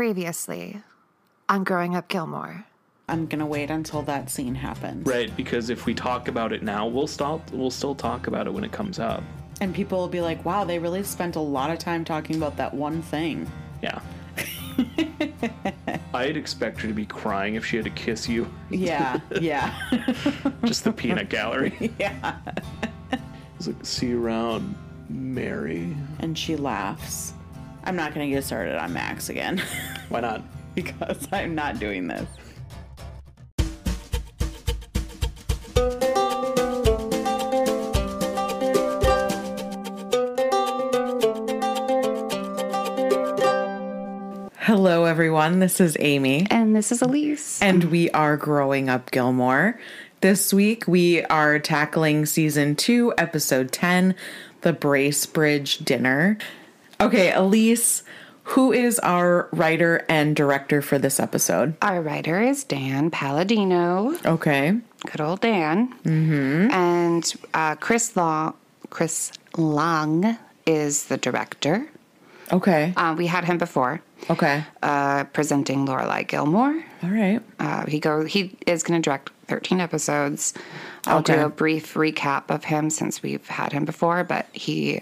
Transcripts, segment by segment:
Previously on Growing Up Gilmore. I'm gonna wait until that scene happens. Right, because if we talk about it now, we'll stop. we'll still talk about it when it comes up. And people will be like, wow, they really spent a lot of time talking about that one thing. Yeah. I'd expect her to be crying if she had to kiss you. Yeah, yeah. Just the peanut gallery. yeah. It's like, see you around, Mary. And she laughs. I'm not gonna get started on Max again Why not? because I'm not doing this. Hello, everyone. This is Aimee. And this is Elyse. and we are growing up Gilmore. This week we are tackling season two, episode 10, The Bracebridge Dinner. Okay, Elyse, who is our writer and director for this episode? Our writer is Dan Palladino. Okay. Good old Dan. Mm-hmm. And uh, Chris Long, Chris Long is the director. Okay. Uh, we had him before, Okay. uh, presenting Lorelai Gilmore. All right. Uh, he go. He is going to direct 13 episodes. I'll do a brief recap of him since we've had him before, but he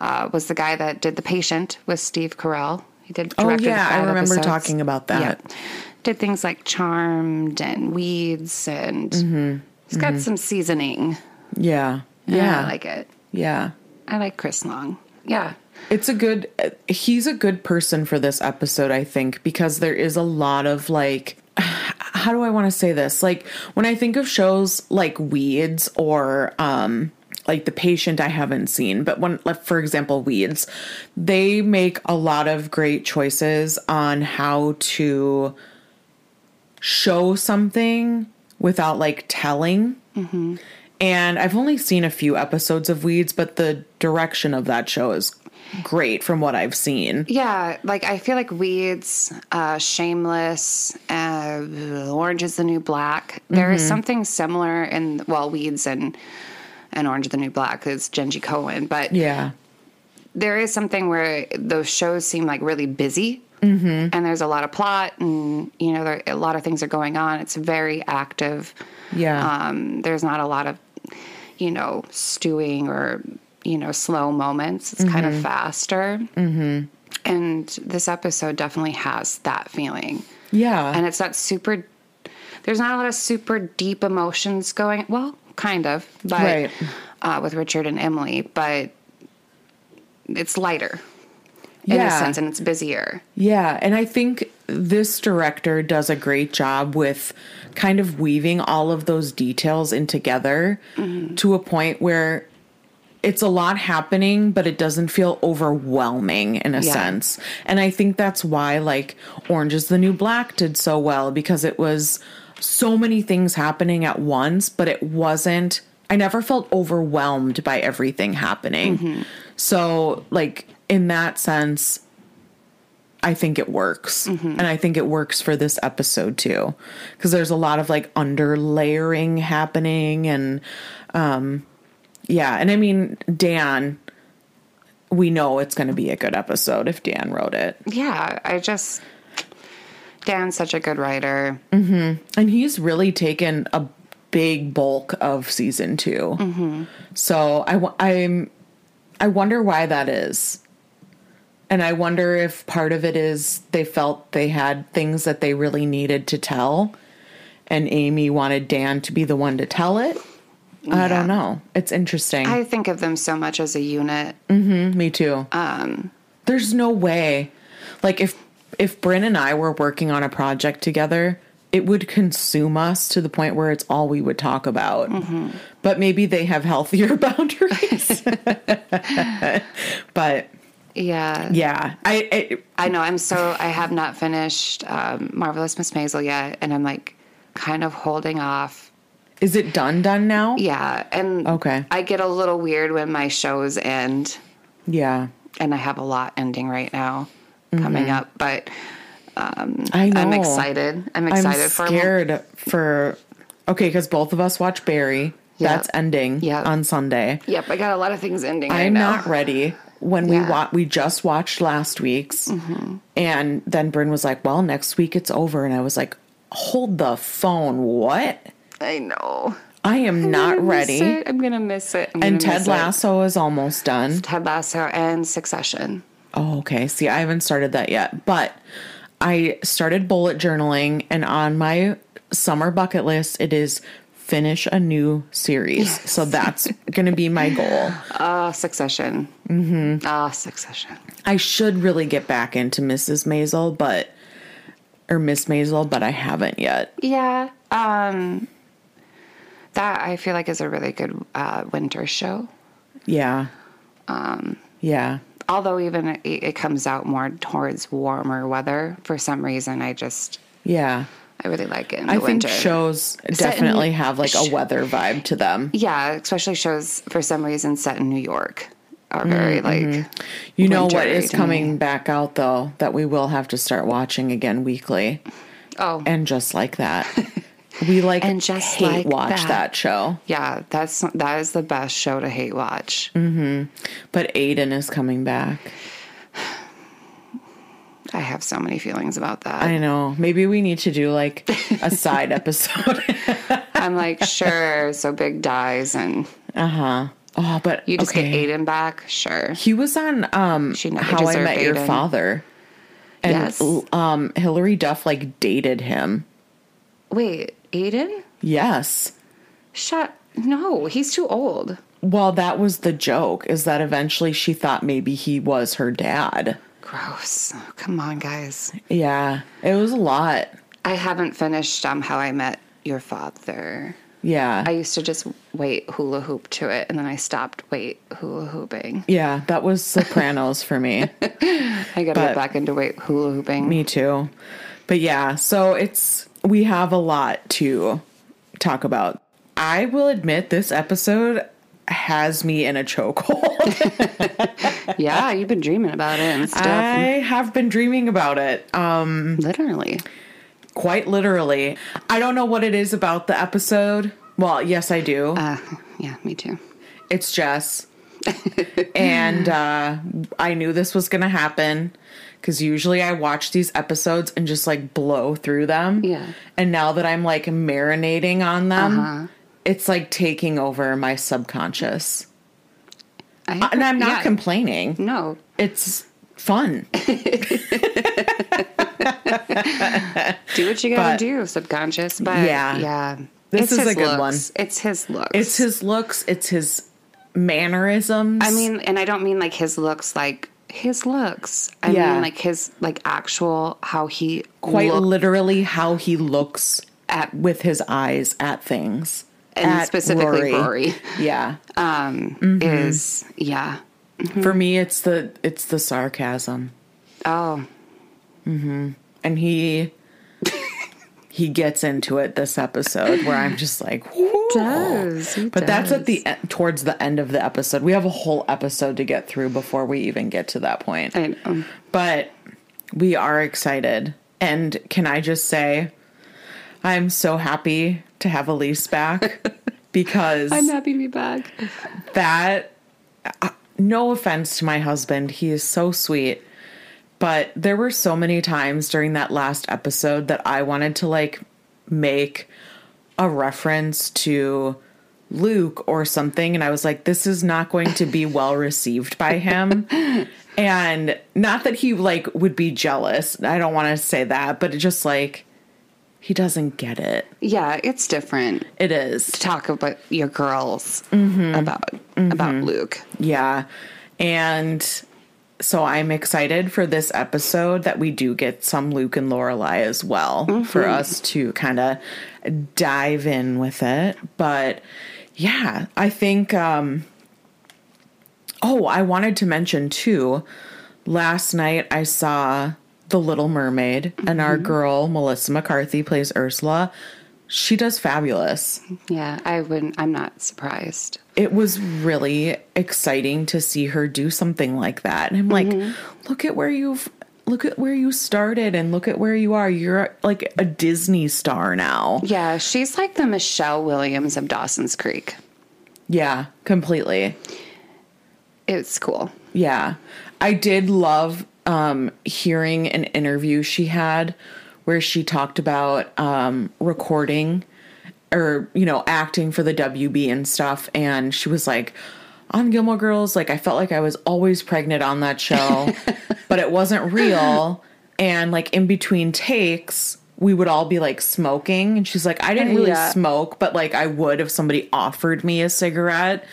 uh, was the guy that did The Patient with Steve Carell. He did. Oh, yeah, I remember episodes. talking about that. Yeah. Did things like Charmed and Weeds, and Mm-hmm. he's got some seasoning. Yeah. Yeah. I like it. yeah. I like Chris Long. Yeah. It's a good he's a good person for this episode, I think, because there is a lot of like how do I want to say this? Like when I think of shows like Weeds or um like The Patient I haven't seen, but when like for example Weeds, they make a lot of great choices on how to show something without like telling. And I've only seen a few episodes of Weeds, but the direction of that show is great from what I've seen. Yeah, like I feel like Weeds, uh, Shameless, uh, Orange is the New Black. There is something similar in well, Weeds and and Orange is the New Black is Jenji Kohan, but Yeah. there is something where those shows seem like really busy. Mm-hmm. And there's a lot of plot, and you know, there, a lot of things are going on. It's very active. Yeah. Um, there's not a lot of, you know, stewing or, you know, slow moments. It's kind of faster. Mm-hmm. And this episode definitely has that feeling. yeah. And it's not super, there's not a lot of super deep emotions going, well, kind of, but Right. uh, with Richard and Emily, but it's lighter in a sense and it's busier. Yeah, and I think this director does a great job with kind of weaving all of those details in together to a point where it's a lot happening, but it doesn't feel overwhelming in a Yeah. sense. And I think that's why like Orange is the New Black did so well because it was so many things happening at once, but it wasn't I never felt overwhelmed by everything happening. So like in that sense, I think it works. And I think it works for this episode too. Because there's a lot of like underlayering happening and um yeah, and I mean Dan we know it's going to be a good episode if Dan wrote it. Yeah, I just, Dan's such a good writer. Mm-hmm. And he's really taken a big bulk of season 2 mm-hmm. So I I'm I wonder why that is. And I wonder if part of it is they felt they had things that they really needed to tell and Amy wanted Dan to be the one to tell it. I don't know. It's interesting. I think of them so much as a unit. Mm-hmm. Me too. Um, There's no way. Like if if Bryn and I were working on a project together, it would consume us to the point where it's all we would talk about. But maybe they have healthier boundaries. but Yeah. yeah, I, I I know. I'm so, I have not finished um, Marvelous Miss Maisel yet. And I'm like kind of holding off. is it done done now? Yeah. And Okay. I get a little weird when my shows end. Yeah. And I have a lot ending right now coming up. But I know. I'm excited. I'm excited I'm for scared for okay, because both of us watch Barry. Yep. That's ending Yep. on Sunday. Yep. I got a lot of things ending I'm now. not ready. when we Yeah. Mm-hmm. wa- we just watched last week's, and then Bryn was like, "Well, next week it's over," and I was like, "Hold the phone, what? I know. I am I'm not ready." I'm gonna miss it. And Ted. Lasso is almost done. Ted Lasso and Succession. Oh, okay. See, I haven't started that yet, but I started bullet journaling, and on my summer bucket list, it is finish a new series. So that's going to be my goal. Ah, Succession. Mm-hmm. Ah, Succession. I should really get back into Mrs. Maisel, but or Miss Maisel, but I haven't yet. Yeah. Um, that I feel like is a really good uh, winter show. Yeah. Um. Yeah. Although even it, it comes out more towards warmer weather for some reason, I just Yeah. I really like it in the I think winter. shows in- definitely have like a weather vibe to them. yeah, especially shows for some reason set in New York are very mm-hmm. like You know what is to me. coming back out though that we will have to start watching again weekly. oh And just like that. We like And Just hate Like watch That. that. show. yeah that's that is the best show to hate watch. But Aidan is coming back. I have so many feelings about that. I know. Maybe we need to do like a side episode. I'm like sure, so Big dies and uh huh. oh, but you just okay. get Aidan back. Sure, He was on um She How I Met Your Father. And Yes. um Hilary Duff like dated him. wait, Aidan? Yes. Shut. No, he's too old. Well, that was the joke is that eventually she thought maybe he was her dad. Gross. Come on, guys. Yeah. It was a lot. I haven't finished um, How I Met Your Father. Yeah. I used to just wait hula hoop to it, and then I stopped wait hula hooping. yeah, that was Sopranos for me. I got to get back into wait hula hooping. Me too. But yeah, so it's we have a lot to talk about. I will admit this episode has me in a chokehold. Yeah, you've been dreaming about it and stuff. I have been dreaming about it. Um Literally. quite literally. I don't know what it is about the episode. Well, yes I do. Uh, yeah, me too. It's Jess. and uh, I knew this was going to happen because usually I watch these episodes and just like blow through them. Yeah. And now that I'm like marinating on them, Uh-huh. it's like taking over my subconscious. I, And I'm not yeah, complaining. No. It's fun. Do what you gotta But- do, subconscious. But Yeah. yeah. This is a good looks. It's his looks. It's his looks, it's his mannerisms. I mean, and I don't mean like his looks like his looks. I Yeah. mean like his like actual how he quite look literally how he looks at with his eyes at things. and At specifically Rory, Yeah. um Mm-hmm. is yeah. For me it's the it's the sarcasm. Oh, And he he gets into it this episode where I'm just like "Whoa." does. He But that's at the towards the end of the episode. We have a whole episode to get through before we even get to that point. I know. But we are excited. And can I just say I'm so happy to have Elyse back because I'm happy to be back. that uh, no offense to my husband he is so sweet but there were so many times during that last episode that i wanted to like make a reference to luke or something and i was like this is not going to be well received by him and not that he like would be jealous i don't want to say that but it just like he doesn't get it Yeah, it's different it is to talk about your girls Mm-hmm. about about Luke. Yeah. And so I'm excited for this episode that we do get some Luke and Lorelai as well for us to kind of dive in with it. But yeah, I think um Oh, I wanted to mention too. Last night I saw The Little Mermaid and our girl Melissa McCarthy plays Ursula. She does fabulous Yeah, I wouldn't. I'm not surprised. It was really exciting to see her do something like that. And I'm like, look at where you've look at where you started and look at where you are. You're like a Disney star now. Yeah, she's like the Michelle Williams of Dawson's Creek. Yeah, completely. It's cool. Yeah. I did love um, hearing an interview she had where she talked about um, recording or, you know, acting for the WB and stuff. And she was like, on Gilmore Girls, like, I felt like I was always pregnant on that show, but it wasn't real. And, like, in between takes, we would all be like smoking. And she's like, I didn't really Yeah. smoke, but like, I would if somebody offered me a cigarette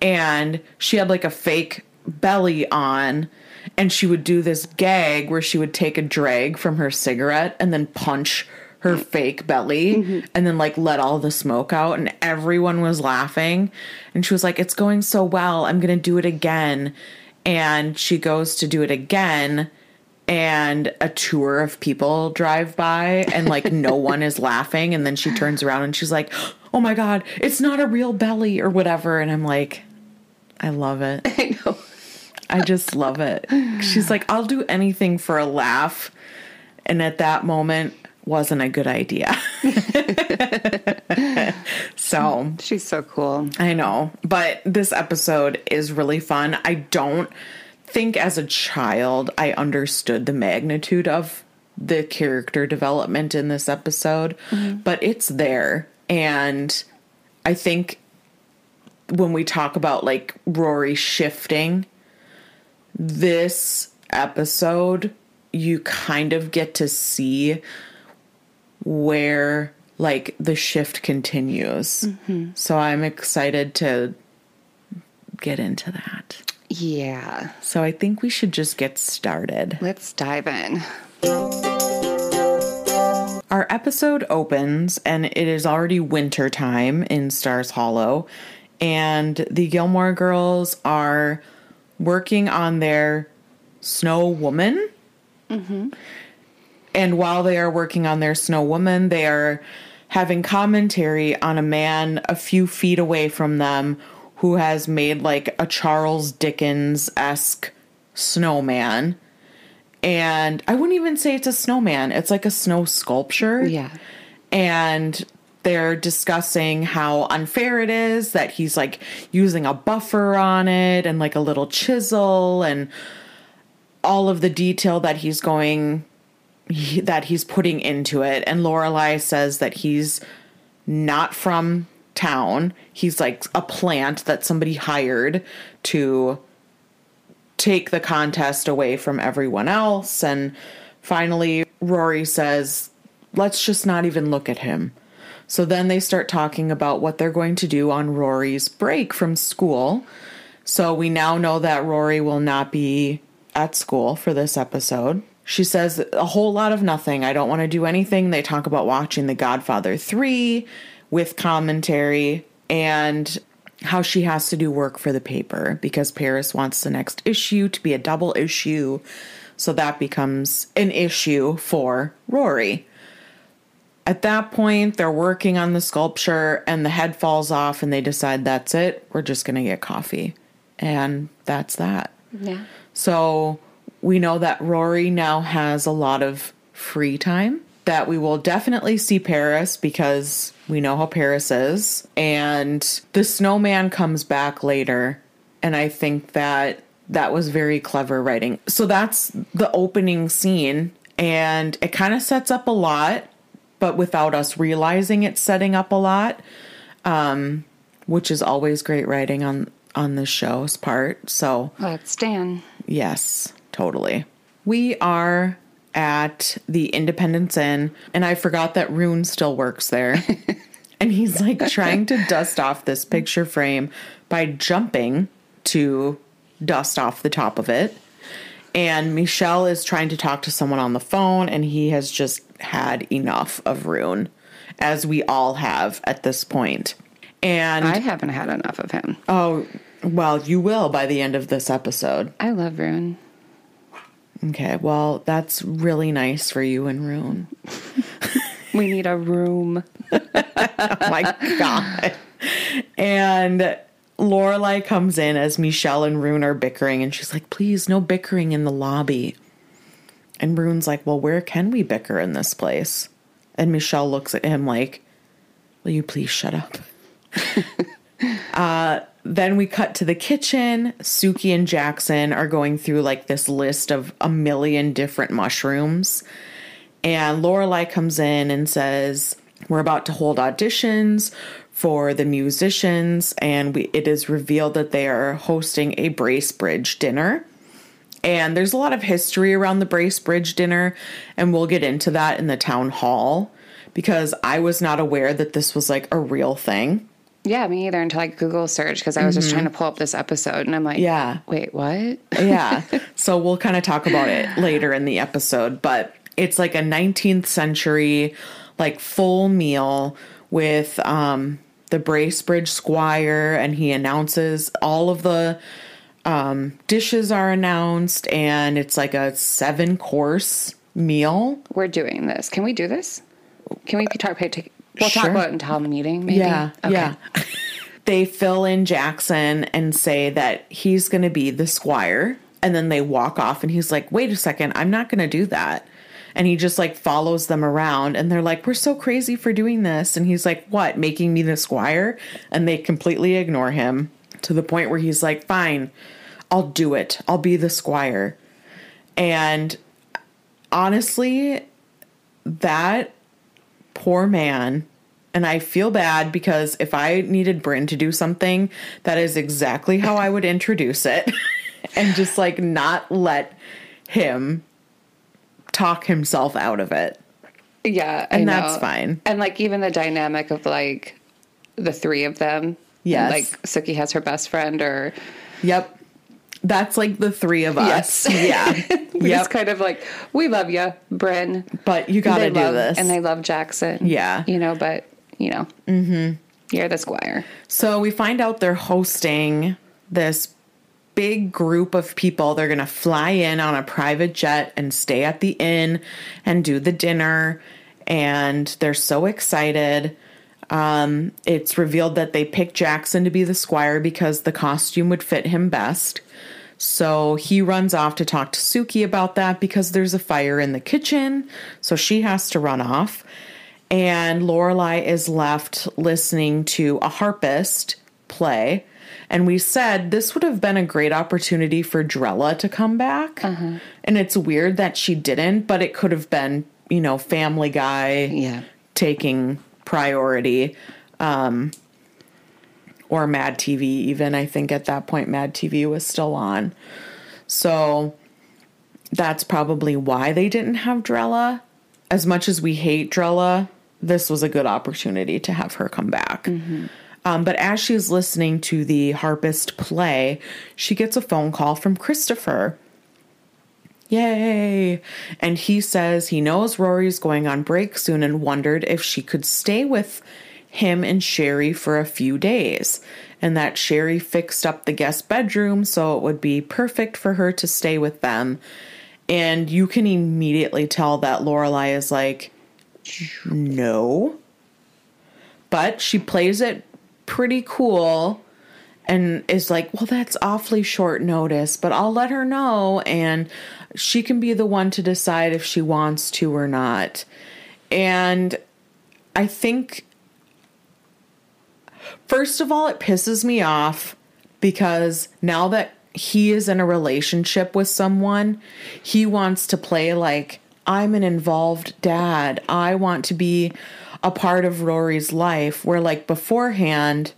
and she had like a fake belly on and she would do this gag where she would take a drag from her cigarette and then punch her fake belly mm-hmm. and then like let all the smoke out and everyone was laughing. And she was like it's going so well. I'm going to do it again. And she goes to do it again and a tour of people drive by and like no one is laughing. And then she turns around and she's like oh my god it's not a real belly or whatever. And i'm like i love it. I know. i just love it. She's like i'll do anything for a laugh. And at that moment wasn't a good idea so She's so cool. I know, but this episode is really fun. I don't think as a child I understood the magnitude of the character development in this episode, mm-hmm. but it's there. And I think when we talk about like Rory shifting, this episode, you kind of get to see where like the shift continues. Mm-hmm. So I'm excited to get into that. Yeah. So I think we should just get started. Let's dive in. Our episode opens and it is already winter time in Stars Hollow and the Gilmore girls are working on their snow woman. Mm-hmm. And while they are working on their snow woman, they are having commentary on a man a few feet away from them who has made like a Charles Dickens esque snowman. And I wouldn't even say it's a snowman, it's like a snow sculpture Yeah. and they're discussing how unfair it is that he's like using a buffer on it and like a little chisel and all of the detail that he's going he, that he's putting into it and Lorelai says that he's not from town he's like a plant that somebody hired to take the contest away from everyone else. And finally, Rory says, let's just not even look at him. So then they start talking about what they're going to do on Rory's break from school. So we now know that Rory will not be at school for this episode. She says a whole lot of nothing. I don't want to do anything. They talk about watching The Godfather 3 with commentary and how she has to do work for the paper because Paris wants the next issue to be a double issue. So that becomes an issue for Rory. At that point, they're working on the sculpture and the head falls off, and they decide that's it. We're just going to get coffee. And that's that. Yeah. So we know that Rory now has a lot of free time. That we will definitely see Paris because we know how Paris is. And the snowman comes back later. And I think that that was very clever writing. So that's the opening scene. And it kind of sets up a lot, but without us realizing it's setting up a lot, um, which is always great writing on on the show's part. So that's Dan. Yes, totally. We are at the Independence Inn, and I forgot that Rune still works there. and he's like trying to dust off this picture frame by jumping to dust off the top of it. And Michel is trying to talk to someone on the phone, and he has just had enough of Rune, as we all have at this point. And I haven't had enough of him. oh, well, you will by the end of this episode. I love Rune. Okay, well, that's really nice for you and Rune. We need a room. Oh my god. And Lorelai comes in as Michel and Rune are bickering, and she's like, please, no bickering in the lobby. And Rune's like, well, where can we bicker in this place? And Michel looks at him like, will you please shut up? uh, then we cut to the kitchen. Sookie and Jackson are going through like this list of a million different mushrooms. And Lorelai comes in and says, We're about to hold auditions for the musicians, and we, it is revealed that they are hosting a Bracebridge dinner. And there's a lot of history around the Bracebridge dinner, and we'll get into that in the town hall because I was not aware that this was like a real thing. Yeah, me either until I Google search because I was just trying to pull up this episode and I'm like, Yeah. wait, what? yeah. So we'll kind of talk about it later in the episode, but it's like a 19th century like full meal with um the Bracebridge Squire and he announces all of the um dishes are announced and it's like a seven course meal. We're doing this. Can we do this? Can we talk? Pay, take, we'll talk about it in town meeting, maybe. Yeah. Okay. Yeah. they fill in Jackson and say that he's going to be the squire. And then they walk off and he's like, wait a second, I'm not going to do that. And he just like follows them around and they're like, we're so crazy for doing this. And he's like, what, making me the squire? And they completely ignore him to the point where he's like, fine, I'll do it. I'll be the squire. And honestly, that poor man and I feel bad because if I needed Bryn to do something, that is exactly how I would introduce it and just like not let him talk himself out of it. Yeah. I And that's fine. And like even the dynamic of like the three of them. Yes. Like Sookie has her best friend or Yep. That's like the three of us. Yeah. we yep. just kind of like, we love you, Bryn. But you got to do love- this. And they love Jackson. Yeah. You know, but you know, mm-hmm. you're the squire. So we find out they're hosting this big group of people. They're going to fly in on a private jet and stay at the inn and do the dinner. And they're so excited. Um, it's revealed that they picked Jackson to be the squire because the costume would fit him best. So he runs off to talk to Sookie about that because there's a fire in the kitchen. So she has to run off. And Lorelai is left listening to a harpist play. And we said this would have been a great opportunity for Drella to come back. And it's weird that she didn't, but it could have been, you know, Family Guy Yeah. taking priority. Um, or Mad TV, even. I think at that point, Mad TV was still on. So that's probably why they didn't have Drella. As much as we hate Drella, this was a good opportunity to have her come back. Um, but as she's listening to the harpist play, she gets a phone call from Christopher. Yay! And he says he knows Rory's going on break soon and wondered if she could stay with him and Sherry for a few days. And that Sherry fixed up the guest bedroom so it would be perfect for her to stay with them. And you can immediately tell that Lorelai is like, no. But she plays it pretty cool and is like, well, that's awfully short notice, but I'll let her know and she can be the one to decide if she wants to or not. And I think, first of all, it pisses me off because now that he is in a relationship with someone, he wants to play like, I'm an involved dad. I want to be a part of Rory's life. Where, like, beforehand,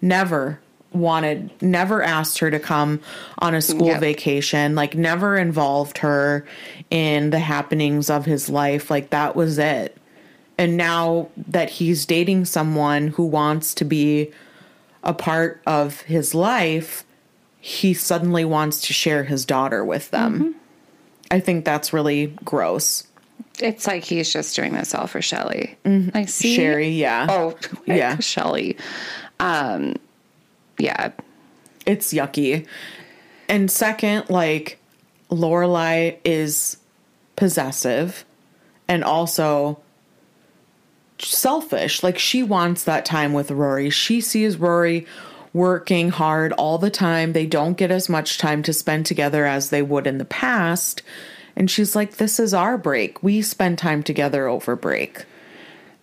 never wanted never asked her to come on a school Yep. vacation like never involved her in the happenings of his life like that was it and now that he's dating someone who wants to be a part of his life he suddenly wants to share his daughter with them i think that's really gross It's like he's just doing this all for Shelly. I see. Mm-hmm. sherry yeah Oh, Yeah. Shelly. Um, yeah. it's yucky. And second, like Lorelai is possessive and also selfish. Like she wants that time with Rory. She sees Rory working hard all the time. They don't get as much time to spend together as they would in the past. And she's like, This is our break. We spend time together over break.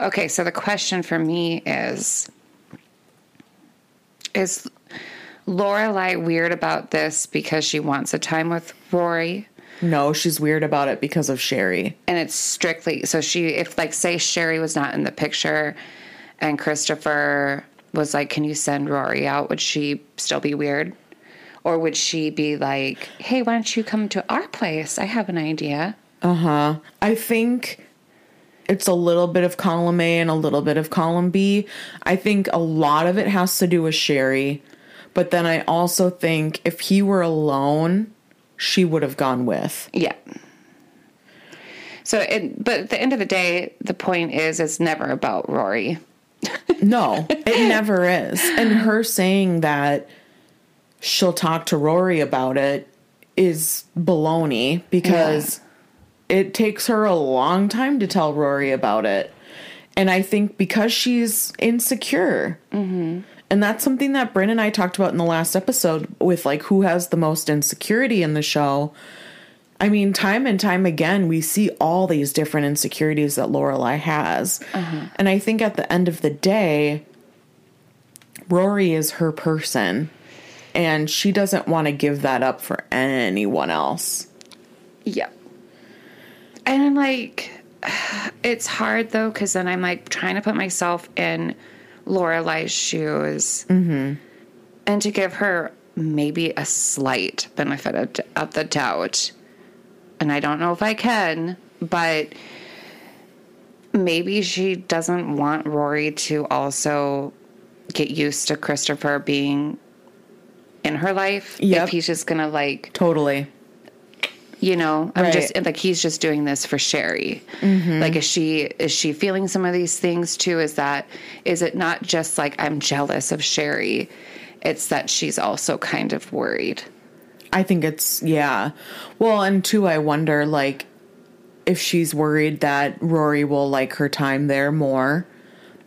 Okay, so the question for me is is Lorelai weird about this because she wants a time with Rory? No, she's weird about it because of Sherry. and it's strictly so she if like say Sherry was not in the picture and Christopher was like, Can you send Rory out? Would she still be weird? Or would she be like, Hey, why don't you come to our place? I have an idea. Uh huh. I think it's a little bit of column A and a little bit of column B. I think a lot of it has to do with Sherry, but then I also think if he were alone, she would have gone with. Yeah. So it but at the end of the day, the point is it's never about Rory. No, it never is. And her saying that she'll talk to Rory about it is baloney because it takes her a long time to tell Rory about it. And I think because she's insecure. Mm-hmm. And that's something that Bryn and I talked about in the last episode with like who has the most insecurity in the show. I mean, time and time again, we see all these different insecurities that Lorelai has. Uh-huh. And I think at the end of the day, Rory is her person. And she doesn't want to give that up for anyone else. Yeah. And I'm like, it's hard though, because then I'm like trying to put myself in Lorelai's shoes mm-hmm. and to give her maybe a slight benefit of, of the doubt. And I don't know if I can, but maybe she doesn't want Rory to also get used to Christopher being in her life. Yep. If he's just gonna like Totally. You know i'm Right. just like he's just doing this for sherry mm-hmm. like is she is she feeling some of these things too is that is it not just like i'm jealous of sherry it's that she's also kind of worried I think it's yeah. Well, and two, I wonder like if she's worried that Rory will like her time there more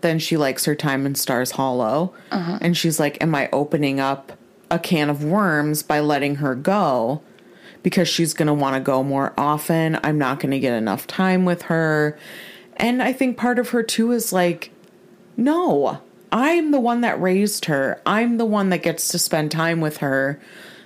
than she likes her time in Stars Hollow, uh-huh. and she's like, "Am I opening up a can of worms by letting her go?" Because she's gonna want to go more often. I'm not gonna get enough time with her, and I think part of her too is like, no, I'm the one that raised her. I'm the one that gets to spend time with her.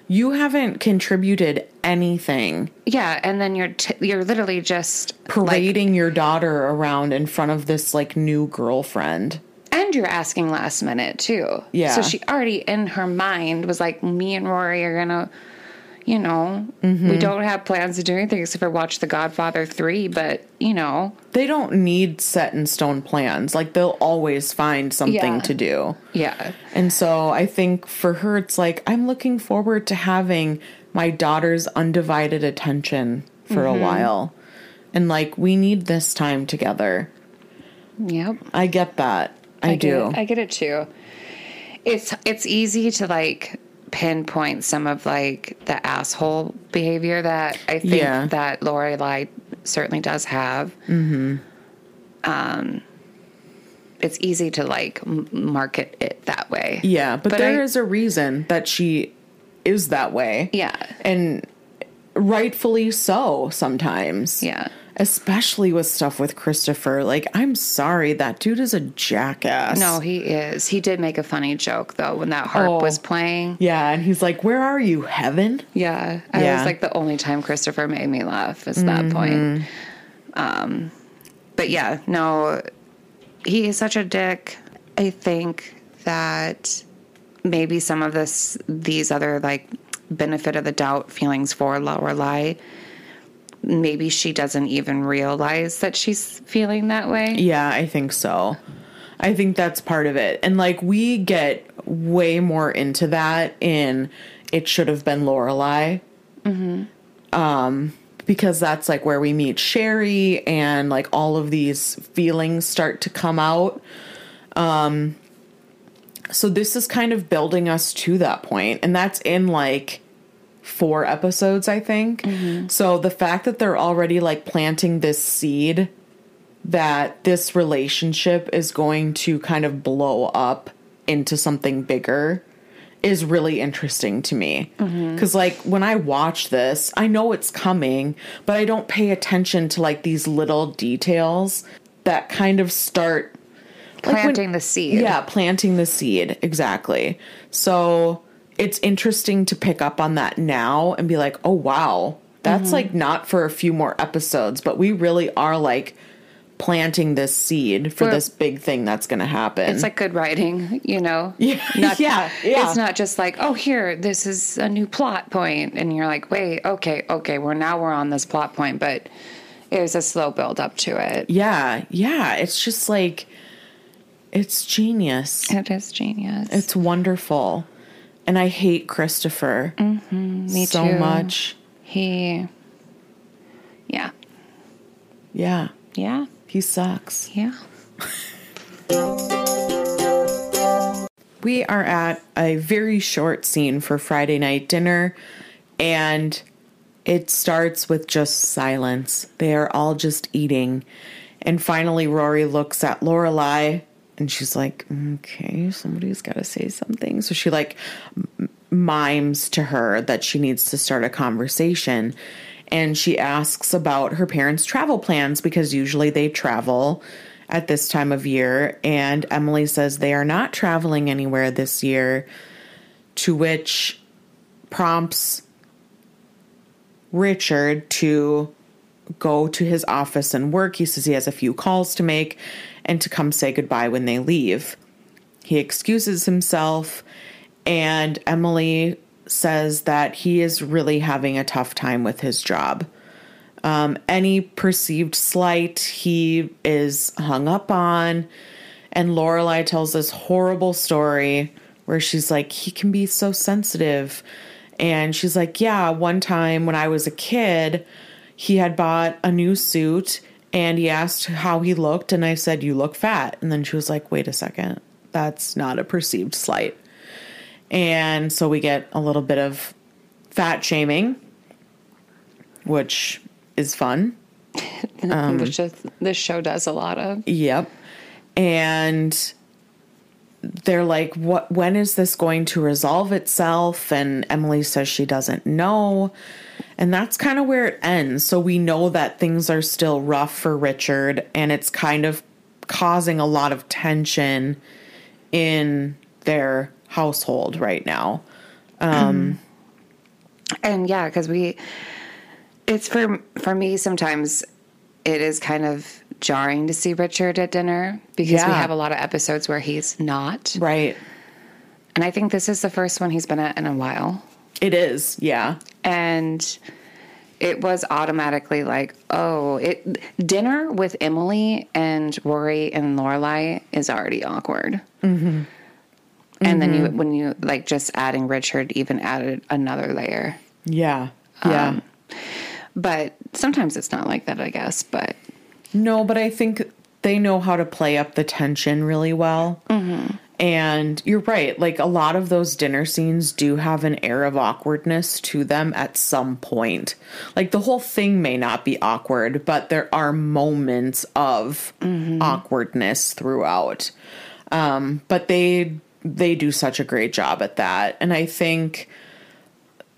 You haven't contributed anything yeah and then you're t- you're literally just like, parading your daughter around in front of this like new girlfriend. and you're asking last minute too Yeah. so she already in her mind was like me and rory are gonna you know Mm-hmm. we don't have plans to do anything except for watch the godfather 3 but you know They don't need set in stone plans. Like they'll always find something Yeah. to do. yeah And so I think for her, it's like, I'm looking forward to having my daughter's undivided attention for Mm-hmm. a while. And like, we need this time together. yep I get that. I, get do. it. I get it too. It's it's easy to like pinpoint some of like the asshole behavior that I think Yeah. that Lorelai certainly does have. Mm-hmm. Um, it's easy to like market it that way. yeah, but, But there is a reason that she is that way. Yeah. And rightfully so sometimes. Yeah. Especially with stuff with Christopher. Like, I'm sorry, that dude is a jackass. No, he is. He did make a funny joke though when that harp Oh. was playing. Yeah, and he's like, Where are you, heaven? Yeah, I Yeah. was like the only time Christopher made me laugh is that point. Um, but yeah, no, he is such a dick. I think that maybe some of this, these other like benefit of the doubt feelings for Lorelai, maybe she doesn't even realize that she's feeling that way. Yeah, I think so. I think that's part of it. And like we get way more into that in it should have been Lorelai. Um because that's like where we meet Sherry and like all of these feelings start to come out. Um so this is kind of building us to that point and that's in like four episodes I think. Mm-hmm. So the fact that they're already like planting this seed that this relationship is going to kind of blow up into something bigger is really interesting to me. Mm-hmm. Cuz like when I watch this, I know it's coming, but I don't pay attention to like these little details that kind of start like when- Planting the seed. yeah, planting the seed, exactly. So it's interesting to pick up on that now and be like, oh wow, that's like not for a few more episodes, but we really are like planting this seed for this big thing that's going to happen. It's like good writing, you know. Yeah, Not, yeah, yeah. It's not just like, oh, here, this is a new plot point. point, and you're like, wait, okay, okay, we're now we're on this plot point, but it was a slow build up to it. yeah, yeah. It's just like, it's genius. It is genius. It's wonderful. And I hate Christopher mm-hmm. Me so too. much. He, yeah, Yeah, yeah, he sucks. yeah. We are at a very short scene for Friday night dinner, and it starts with just silence. They are all just eating. And finally, Rory looks at Lorelai and she's like, okay, somebody's got to say something. So she like mimes to her that she needs to start a conversation. And she asks about her parents' travel plans because usually they travel at this time of year. And Emily says they are not traveling anywhere this year, to which prompts Richard to go to his office and work. He says he has a few calls to make and to come say goodbye when they leave. He excuses himself, and Emily says that he is really having a tough time with his job. Um, any perceived slight he is hung up on. And Lorelai tells this horrible story where she's like, he can be so sensitive. And she's like, yeah, one time when I was a kid, he had bought a new suit and he asked how he looked. And I said, You look fat. And then she was like, Wait a second. That's not a perceived slight. And so we get a little bit of fat shaming, which is fun. Um, Which is, this show does a lot of. Yep. And they're like, "What? When is this going to resolve itself?" And Emily says she doesn't know. And that's kind of where it ends. So we know that things are still rough for Richard, and it's kind of causing a lot of tension in their household right now. um and yeah because we it's for for me sometimes it is kind of jarring to see richard at dinner because we have a lot of episodes where he's not Right. and i think this is the first one he's been at in a while It is. Yeah. and it was automatically like oh it dinner with emily and rory and lorelai is already awkward mm-hmm. and then you when you like just adding richard even added another layer Yeah. Yeah. Um, but sometimes it's not like that i guess but No, but I think they know how to play up the tension really well. And you're right. Like a lot of those dinner scenes do have an air of awkwardness to them at some point. Like the whole thing may not be awkward, but there are moments of awkwardness throughout. Um, but they they do such a great job at that. And I think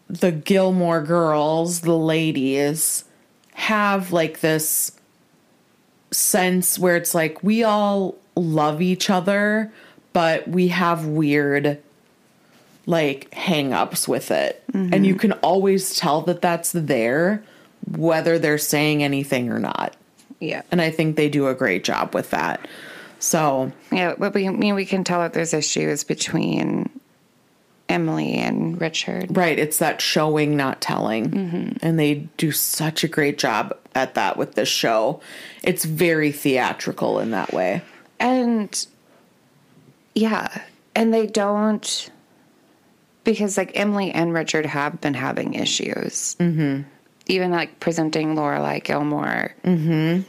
the Gilmore girls, the ladies, have like this sense where it's like we all love each other, but we have weird like hang-ups with it. Mm-hmm. And you can always tell that that's there whether they're saying anything or not. yeah And I think they do a great job with that. So, Yeah, but we I mean we can tell that there's issues between Emily and Richard. right, it's that showing not telling. And they do such a great job at that with this show. It's very theatrical in that way. And yeah, and they don't because like Emily and Richard have been having issues. Mm-hmm. Even like presenting Lorelai Gilmore. Mm-hmm.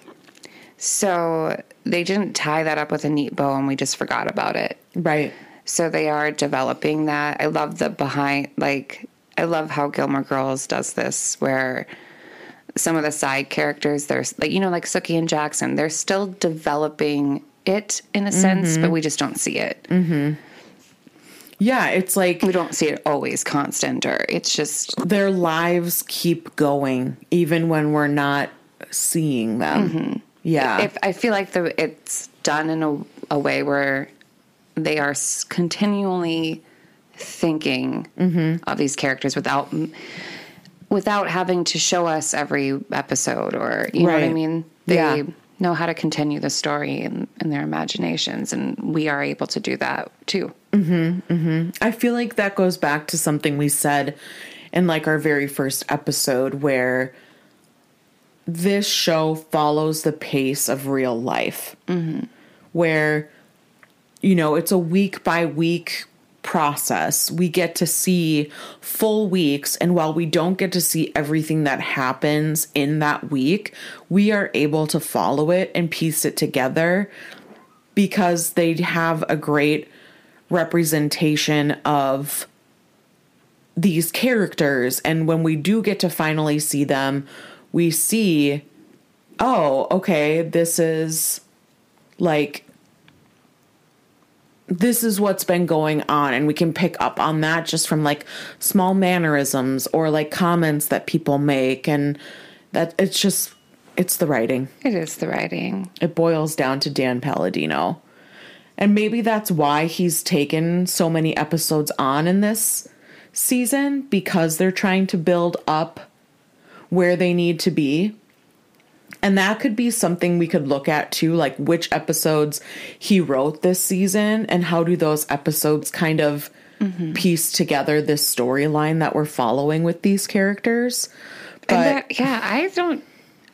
So they didn't tie that up with a neat bow, and we just forgot about it. Right. So they are developing that. I love the behind, like, I love how Gilmore Girls does this, where some of the side characters, there's like, you know, like Sookie and Jackson, they're still developing it in a sense, but mm-hmm. we just don't see it. Mm-hmm. Yeah, it's like We don't see it always constant, or it's just, their lives keep going even when we're not seeing them. Mm-hmm. Yeah. if I feel like the it's done in a, a way where they are continually thinking Mm-hmm. of these characters without without having to show us every episode or you know what I mean. They Yeah. know how to continue the story in, in their imaginations, and we are able to do that too. Mm-hmm. Mm-hmm. I feel like that goes back to something we said in like our very first episode where this show follows the pace of real life. Mm-hmm. Where, you know, it's a week by week process. We get to see full weeks. And while we don't get to see everything that happens in that week, we are able to follow it and piece it together because they have a great representation of these characters and when we do get to finally see them we see oh okay this is like this is what's been going on and we can pick up on that just from like small mannerisms or like comments that people make and that it's just it's the writing It is the writing. it boils down to Dan Palladino. And maybe that's why he's taken so many episodes on in this season because they're trying to build up where they need to be. And that could be something we could look at too, like which episodes he wrote this season and how do those episodes kind of mm-hmm. piece together this storyline that we're following with these characters. But And that, yeah, I don't.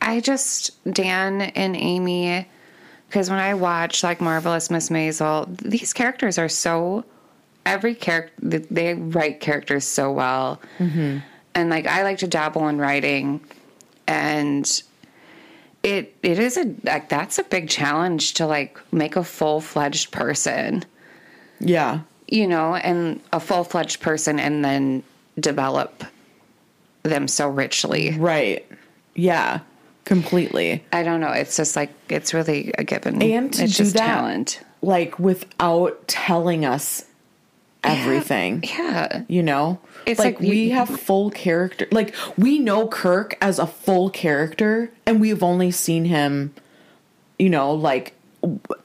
I just Dan and Amy, because when I watch like Marvelous Miss Maisel, these characters are so. Every character they write characters so well, mm-hmm. and like I like to dabble in writing, and it it is a like that's a big challenge to like make a full fledged person yeah, you know, and a full fledged person and then develop them so richly. right. Yeah, completely. I don't know. It's just like it's really a given. and to it's do just that talent. like without telling us everything Yeah. you know It's like, like we have full character like we know kirk as a full character and we've only seen him you know like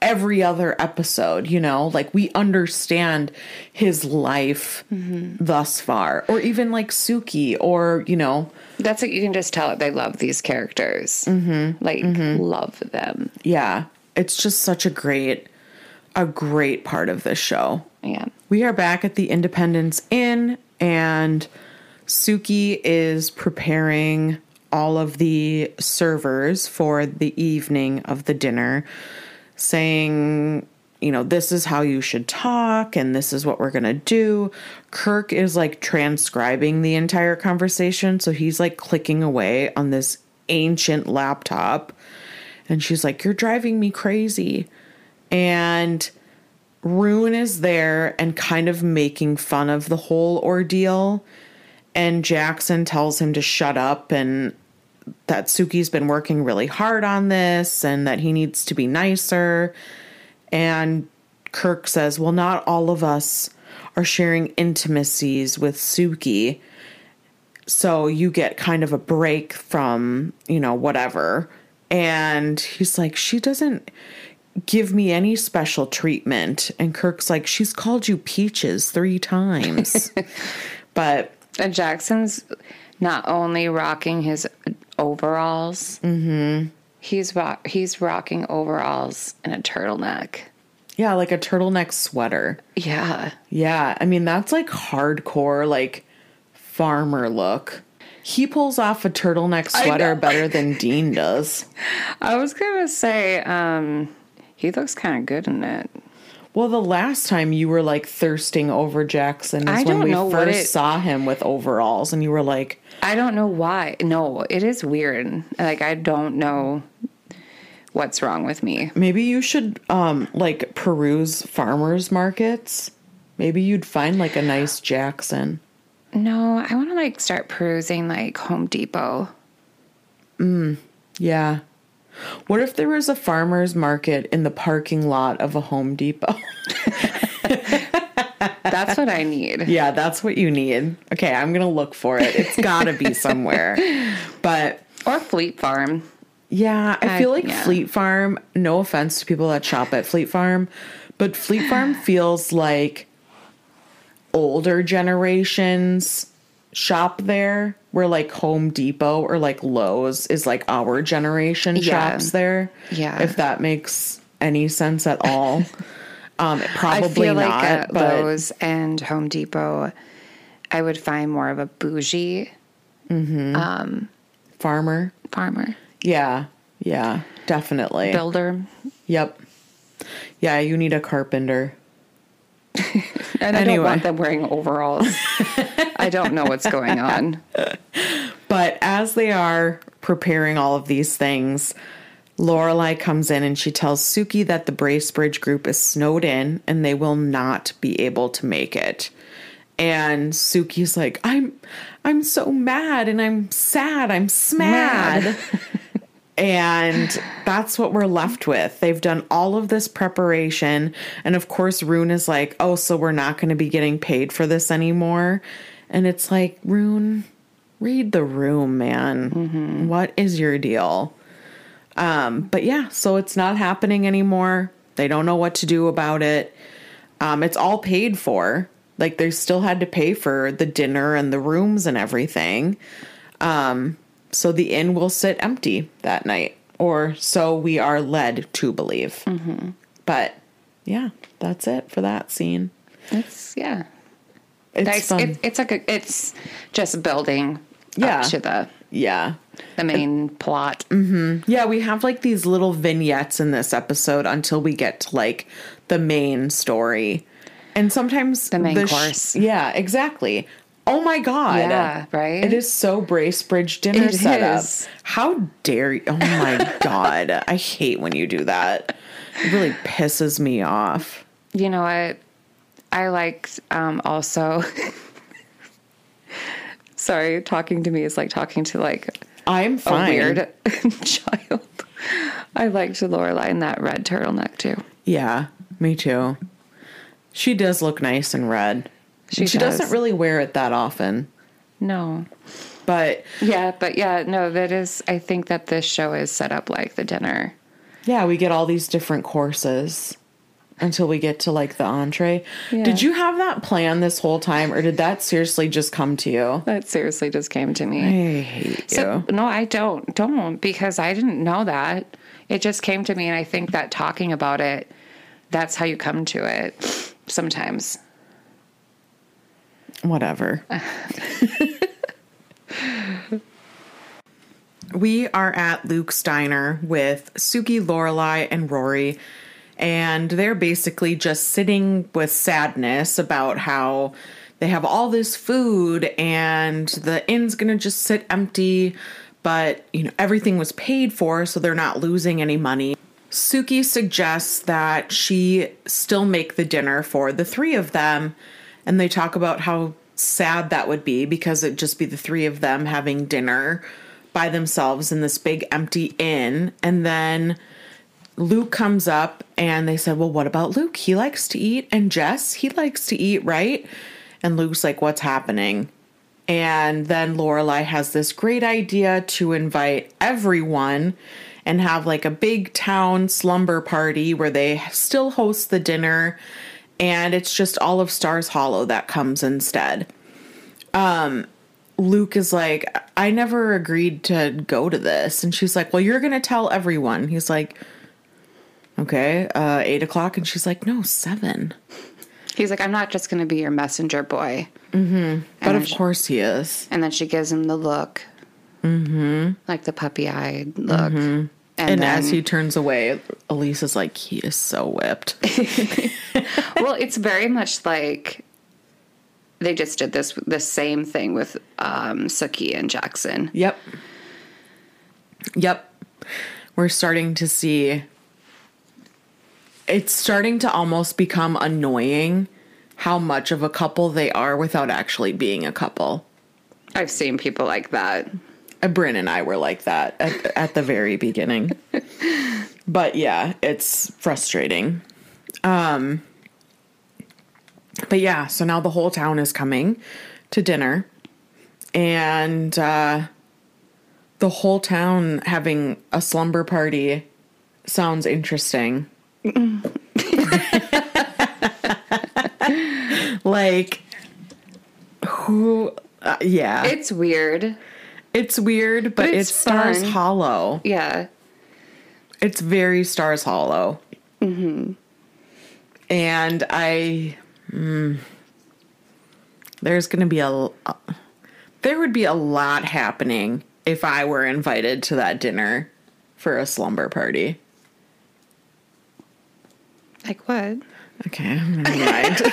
every other episode you know like we understand his life Mm-hmm. thus far or even like Sookie or you know That's what you can just tell. They love these characters. Mm-hmm. Like love them. yeah it's just such a great a great part of this show Yeah. We are back at the Independence Inn, and Sookie is preparing all of the servers for the evening of the dinner, saying, you know, this is how you should talk, and this is what we're going to do. Kirk is like transcribing the entire conversation, so he's like clicking away on this ancient laptop. And she's like, You're driving me crazy. And Rune is there and kind of making fun of the whole ordeal. And Jackson tells him to shut up and that Sookie's been working really hard on this and that he needs to be nicer. And Kirk says, Well, not all of us are sharing intimacies with Sookie. So you get kind of a break from, you know, whatever. And he's like, She doesn't give me any special treatment. And Kirk's like, She's called you Peaches three times. but And Jackson's not only rocking his overalls, mm-hmm. he's ro- he's rocking overalls and a turtleneck. yeah, like a turtleneck sweater. Yeah. Yeah, I mean that's like hardcore like farmer look. He pulls off a turtleneck sweater better than Dean does. I was gonna say, um, he looks kind of good in it. Well, the last time you were like thirsting over Jackson is I when we first it- saw him with overalls, and you were like, I don't know why. No, it is weird. Like I don't know what's wrong with me. maybe you should um like peruse farmers markets. Maybe you'd find like a nice Jackson. No, I want to like start perusing like Home Depot. Yeah. What if there was a farmers market in the parking lot of a Home Depot? That's what I need. yeah, that's what you need. Okay, I'm going to look for it. It's got to be somewhere. But Or Fleet Farm. yeah, I I- feel like yeah. Fleet Farm, no offense to people that shop at Fleet Farm, but Fleet Farm feels like older generations shop there where like Home Depot or like Lowe's is like our generation Yeah. shops there. Yeah. If that makes any sense at all. um I probably feel not, like at but Lowe's and Home Depot, I would find more of a bougie um farmer. farmer Yeah. Yeah, definitely. builder. Yep. Yeah, you need a carpenter. And I Anyway. don't want them wearing overalls. I don't know what's going on. But as they are preparing all of these things, Lorelai comes in and she tells Sookie that the Bracebridge group is snowed in and they will not be able to make it. And Sookie's like, "I'm I'm so mad and I'm sad. I'm smad." And that's what we're left with. They've done all of this preparation and of course Rune is like, "Oh, so we're not going to be getting paid for this anymore." And it's like, "Rune, read the room, man. What is your deal? Um, but yeah, so it's not happening anymore. They don't know what to do about it. Um, it's all paid for. Like they still had to pay for the dinner and the rooms and everything. Um, so the inn will sit empty that night, or so we are led to believe. Mm-hmm. But yeah, that's it for that scene. It's yeah. It's Nice. fun. It, it's like a, it's just building Yeah. up to the yeah. the main plot. Mm-hmm. Yeah, we have like these little vignettes in this episode until we get to like the main story. And sometimes The main sh- course. yeah, exactly. Oh my god. Yeah, right? It is so Bracebridge dinner It setup. is. How dare you? Oh my god. I hate when you do that. It really pisses me off. You know what? I liked um, also. Sorry, talking to me is like talking to like I'm a fine. weird child. I liked Lorelai in that red turtleneck too. Yeah, me too. She does look nice in red. She she does. doesn't really wear it that often. No. But Yeah, but yeah, no, that is. I think that this show is set up like the dinner. Yeah, we get all these different courses until we get to like the entree. Yeah. Did you have that plan this whole time, or did that seriously just come to you? That seriously just came to me. I hate So, you. no, I don't. Don't because I didn't know that. It just came to me, and I think that talking about it, that's how you come to it. Sometimes. Whatever. we are at Luke's diner with Sookie, Lorelai, and Rory, and they're basically just sitting with sadness about how they have all this food and the inn's gonna just sit empty, but you know everything was paid for, so they're not losing any money. Sookie suggests that she still make the dinner for the three of them, and they talk about how sad that would be because it'd just be the three of them having dinner by themselves in this big empty inn. And then Luke comes up and they said, Well, what about Luke? He likes to eat. And Jess, he likes to eat, right? And Luke's like, What's happening? And then Lorelai has this great idea to invite everyone and have like a big town slumber party where they still host the dinner and it's just all of Stars Hollow that comes instead. Um Luke is like, I never agreed to go to this. And she's like, Well, you're going to tell everyone. He's like, Okay, uh, eight o'clock. And she's like, No, seven. He's like, I'm not just going to be your messenger boy. But of she- course he is. And then she gives him the look, mm-hmm. like the puppy-eyed look. And, And, then, as he turns away, Elyse is like, He is so whipped. well, it's very much like they just did this the same thing with um, Sookie and Jackson. Yep. Yep. We're starting to see it's starting to almost become annoying how much of a couple they are without actually being a couple. I've seen people like that. Uh, Bryn and I were like that at, at the very beginning. but yeah, it's frustrating. Um but yeah, so now the whole town is coming to dinner and uh the whole town having a slumber party sounds interesting. like Who? Uh, yeah, It's weird. It's weird, but, it's it's, Stars. Hollow. Yeah. It's very Stars Hollow. Mm-hmm. And I, mm, there's going to be a, there would be a lot happening if I were invited to that dinner for a slumber party. Like what? Okay, never mind.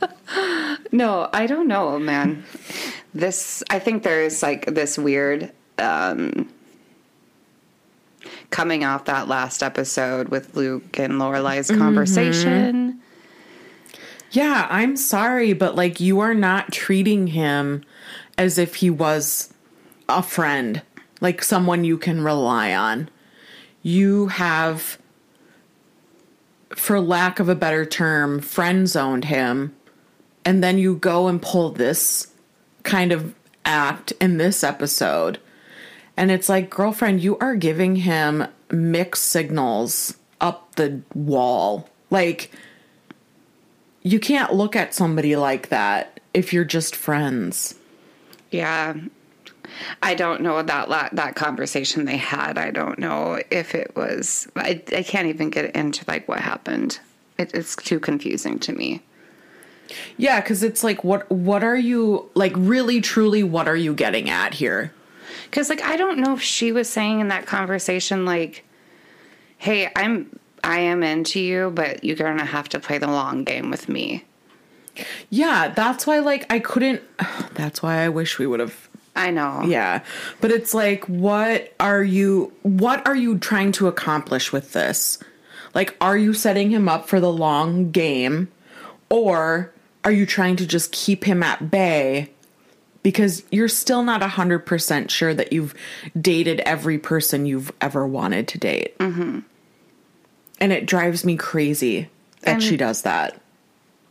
No, I don't know, man. this I think there's like this weird um coming off that last episode with Luke and Lorelai's conversation. yeah, I'm sorry, but like you are not treating him as if he was a friend, like someone you can rely on. You have, for lack of a better term, friend zoned him, and then you go and pull this kind of act in this episode. And it's like, girlfriend, you are giving him mixed signals up the wall. Like, you can't look at somebody like that if you're just friends. Yeah. I don't know that la- that conversation they had. I don't know if it was. I, I can't even get into like what happened. It, it's too confusing to me. Yeah, because it's like, what what are you like? Really, truly, what are you getting at here? Because like I don't know if she was saying in that conversation like, "Hey, I'm I am into you, but you're gonna have to play the long game with me." Yeah, that's why like I couldn't. That's why I wish we would have. I know. Yeah, but it's like, what are you? What are you trying to accomplish with this? Like, are you setting him up for the long game, or are you trying to just keep him at bay? Because you're still not 100% sure that you've dated every person you've ever wanted to date. Mm-hmm. And it drives me crazy that And- she does that.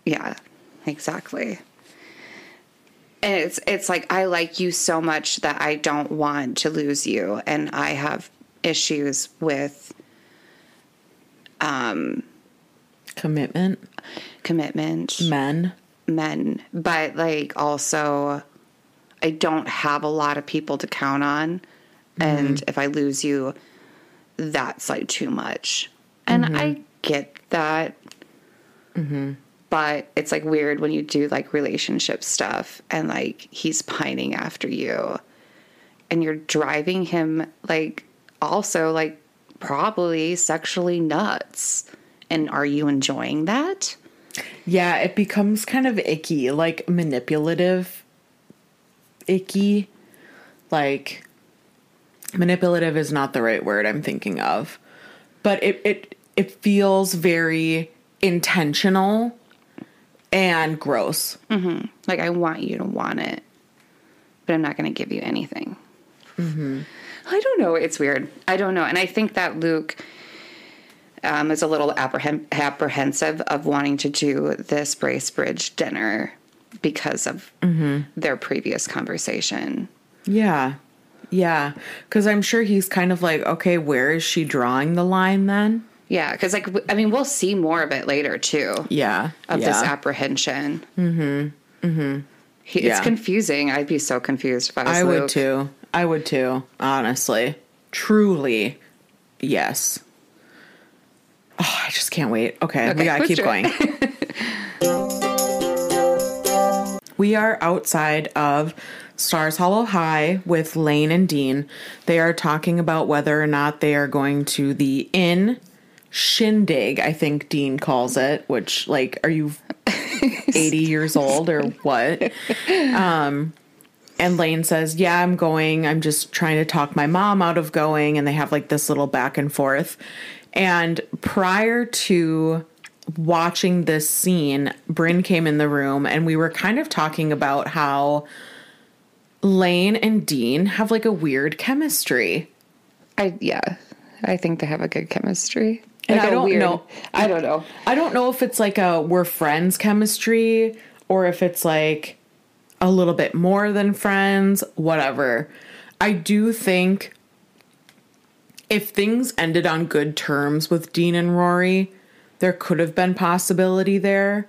Yeah, exactly. And it's it's like I like you so much that I don't want to lose you, and I have issues with um Commitment, commitment, men. Men, but like also I don't have a lot of people to count on, and mm-hmm. if I lose you, that's like too much, and mm-hmm. I get that. Mm-hmm. But it's like weird when you do like relationship stuff and like he's pining after you and you're driving him like also like probably sexually nuts. And are you enjoying that? Yeah, it becomes kind of icky, like manipulative icky. Like manipulative is not the right word I'm thinking of. But it it it feels very intentional and gross. Mm-hmm. Like I want you to want it, but I'm not going to give you anything. Mm-hmm. I don't know. It's weird. I don't know, and I think that Luke um, is a little apprehen- apprehensive of wanting to do this Bracebridge dinner because of their previous conversation. Yeah. Yeah, cuz I'm sure he's kind of like, okay, where is she drawing the line then? Yeah, because like I mean, we'll see more of it later too Yeah. of yeah. this apprehension. Mm-hmm. Mm-hmm. It's Yeah. confusing. I'd be so confused if I was I Luke. would too. I would too, honestly. Truly. Yes. Oh, I just can't wait. Okay, Okay, we gotta keep going. we are outside of Stars Hollow High with Lane and Dean. They are talking about whether or not they are going to the inn shindig, I think Dean calls it, which, like, are you 80 years old or what? Um, and Lane says, Yeah, I'm going. I'm just trying to talk my mom out of going. And they have like this little back and forth. And prior to watching this scene, Bryn came in the room and we were kind of talking about how Lane and Dean have like a weird chemistry. I yeah, I think they have a good chemistry. And Like I don't know- I don't know. I don't know if it's like a we're friends chemistry or if it's like a little bit more than friends, whatever. I do think if things ended on good terms with Dean and Rory, there could have been possibility there.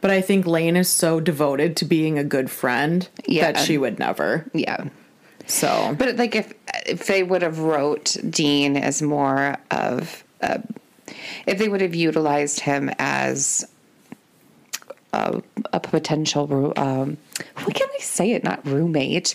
But I think Lane is so devoted to being a good friend Yeah. that she would never. Yeah. So But like if if they would have wrote Dean as more of a, if they would have utilized him as a, a potential um what can I say it not roommate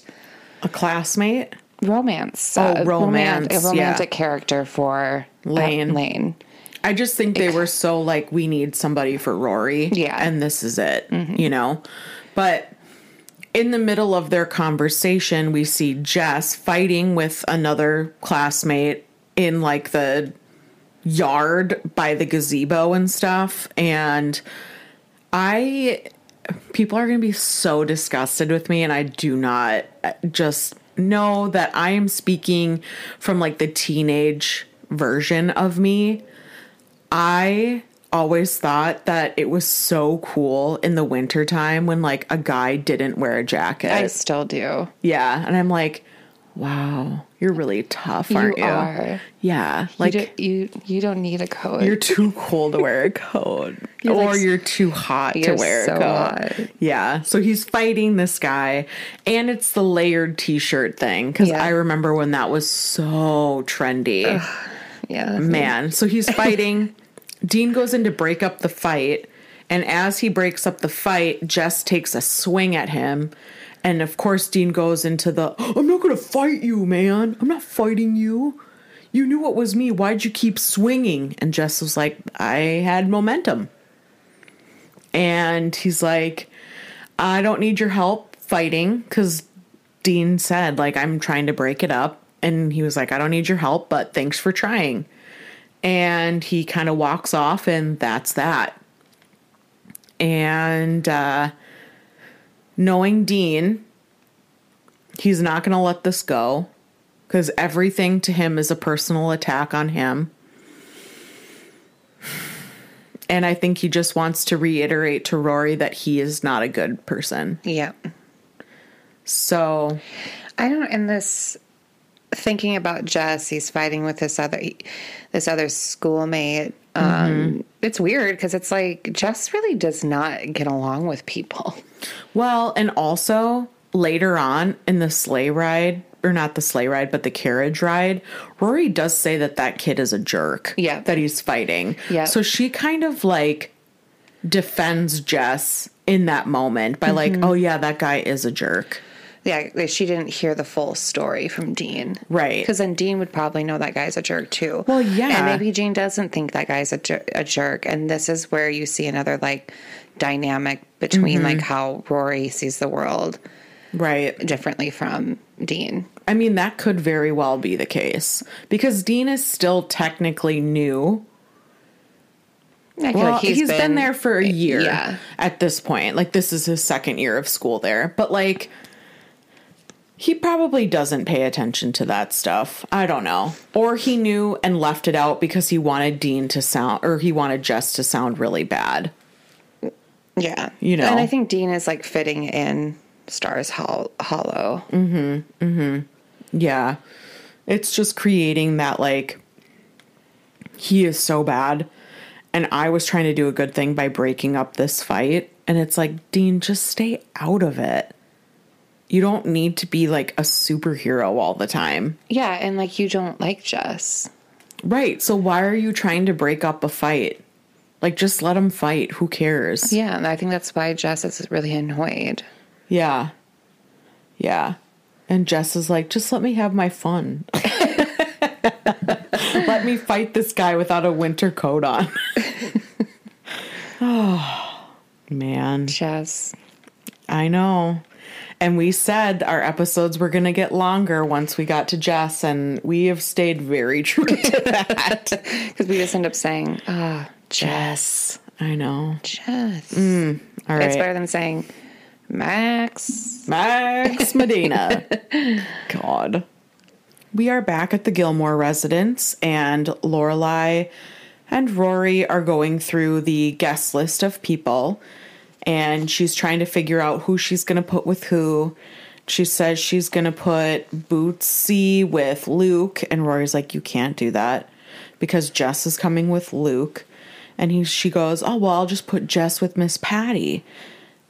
a classmate. Romance Oh, uh, romance, a romantic yeah. character for uh, Lane. Lane I just think they were so like we need somebody for Rory. Yeah. And this is it, you know. But in the middle of their conversation, we see Jess fighting with another classmate in like the yard by the gazebo and stuff and I people are going to be so disgusted with me and I do not uh, just know that I am speaking from like the teenage version of me. I always thought that it was so cool in the wintertime when like a guy didn't wear a jacket. I still do yeah, and I'm like, wow, you're really tough, aren't you? are. Yeah, like you, do, you you don't need a coat you're too cold to wear a coat, You're, or like, you're too hot you're to wear so a coat. hot. Yeah, so he's fighting this guy, and it's the layered T-shirt thing because Yeah. I remember when that was so trendy. yeah Man, so he's fighting. Dean goes in to break up the fight, and as he breaks up the fight, Jess takes a swing at him. And of course, Dean goes into the I'm not gonna fight you, man. I'm not fighting you. You knew it was me. Why'd you keep swinging? And Jess was like, I had momentum. And he's like, I don't need your help fighting because Dean said, like, I'm trying to break it up. And he was like, I don't need your help, but thanks for trying. And he kind of walks off, and that's that. And uh, knowing Dean, he's not going to let this go because everything to him is a personal attack on him. And I think he just wants to reiterate to Rory that he is not a good person. yeah So, I don't in this thinking about Jess, he's fighting with this other this other schoolmate. Um, It's weird because it's like Jess really does not get along with people. well, and also later on in the sleigh ride, or not the sleigh ride, but the carriage ride, Rory does say that that kid is a jerk. Yeah. That he's fighting. Yeah. So she kind of like defends Jess in that moment by like, oh yeah, that guy is a jerk. Yeah, like, she didn't hear the full story from Dean, Right. Because then Dean would probably know that guy's a jerk too. Well, yeah. and maybe Dean doesn't think that guy's a, jer- a jerk, and this is where you see another like dynamic between Mm-hmm. like how Rory sees the world Right. differently from Dean. I mean, that could very well be the case because Dean is still technically new. I Well, like he's been, there for a year Yeah. at this point. Like, this is his second year of school there. But, like, he probably doesn't pay attention to that stuff. I don't know. Or he knew and left it out because he wanted Dean to sound, or he wanted Jess to sound really bad. Yeah. You know. And I think Dean is like fitting in Stars Hol- Hollow. Mm-hmm. Mm-hmm. Yeah. It's just creating that, like, he is so bad. And I was trying to do a good thing by breaking up this fight. And it's like, Dean, just stay out of it. You don't need to be like a superhero all the time. Yeah. And like you don't like Jess. Right. So why are you trying to break up a fight? Like, just let them fight. Who cares? Yeah. And I think that's why Jess is really annoyed. Yeah. Yeah. And Jess is like, just let me have my fun. let me fight this guy without a winter coat on. oh, man. Jess. I know. And we said our episodes were going to get longer once we got to Jess, and we have stayed very true to that. Because we just end up saying, ah, Jess. I know. Jess. All It's better than saying Max. Max Medina. God. We are back at the Gilmore residence, and Lorelai and Rory are going through the guest list of people, and she's trying to figure out who she's going to put with who. She says she's going to put Bootsy with Luke, and Rory's like, You can't do that because Jess is coming with Luke. And he she goes, "Oh, well, I'll just put Jess with Miss Patty."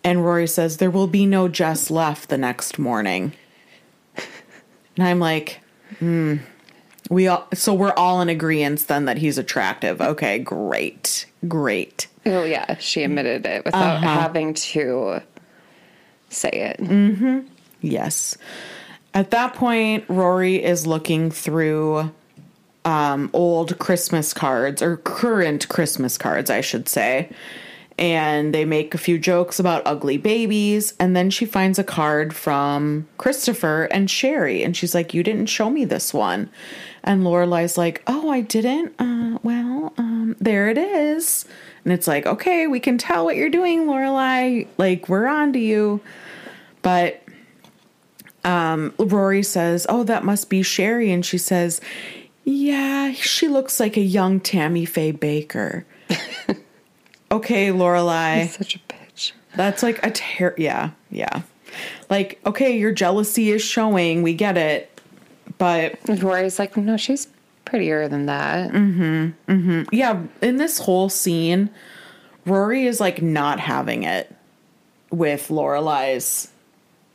And Rory says, "There will be no Jess left the next morning." And I'm like, hmm. We all so we're all in agreement then that he's attractive. Okay, great. Great. Oh yeah, she admitted it without Uh-huh. having to say it. Yes. At that point, Rory is looking through um, old Christmas cards, or current Christmas cards, I should say. And they make a few jokes about ugly babies. And then she finds a card from Christopher and Sherry. And she's like, You didn't show me this one. And Lorelai's like, Oh, I didn't? Uh, well, um, there it is. And it's like, Okay, we can tell what you're doing, Lorelai. Like, we're on to you. But um, Rory says, "Oh, that must be Sherry," and she says, "Yeah, she looks like a young Tammy Faye Bakker." okay, Lorelai, Such a bitch. that's like a ter- yeah, yeah. Like, okay, your jealousy is showing. We get it, but And Rory's like, no, she's prettier than that. Mm. yeah, in this whole scene, Rory is like not having it with Lorelai's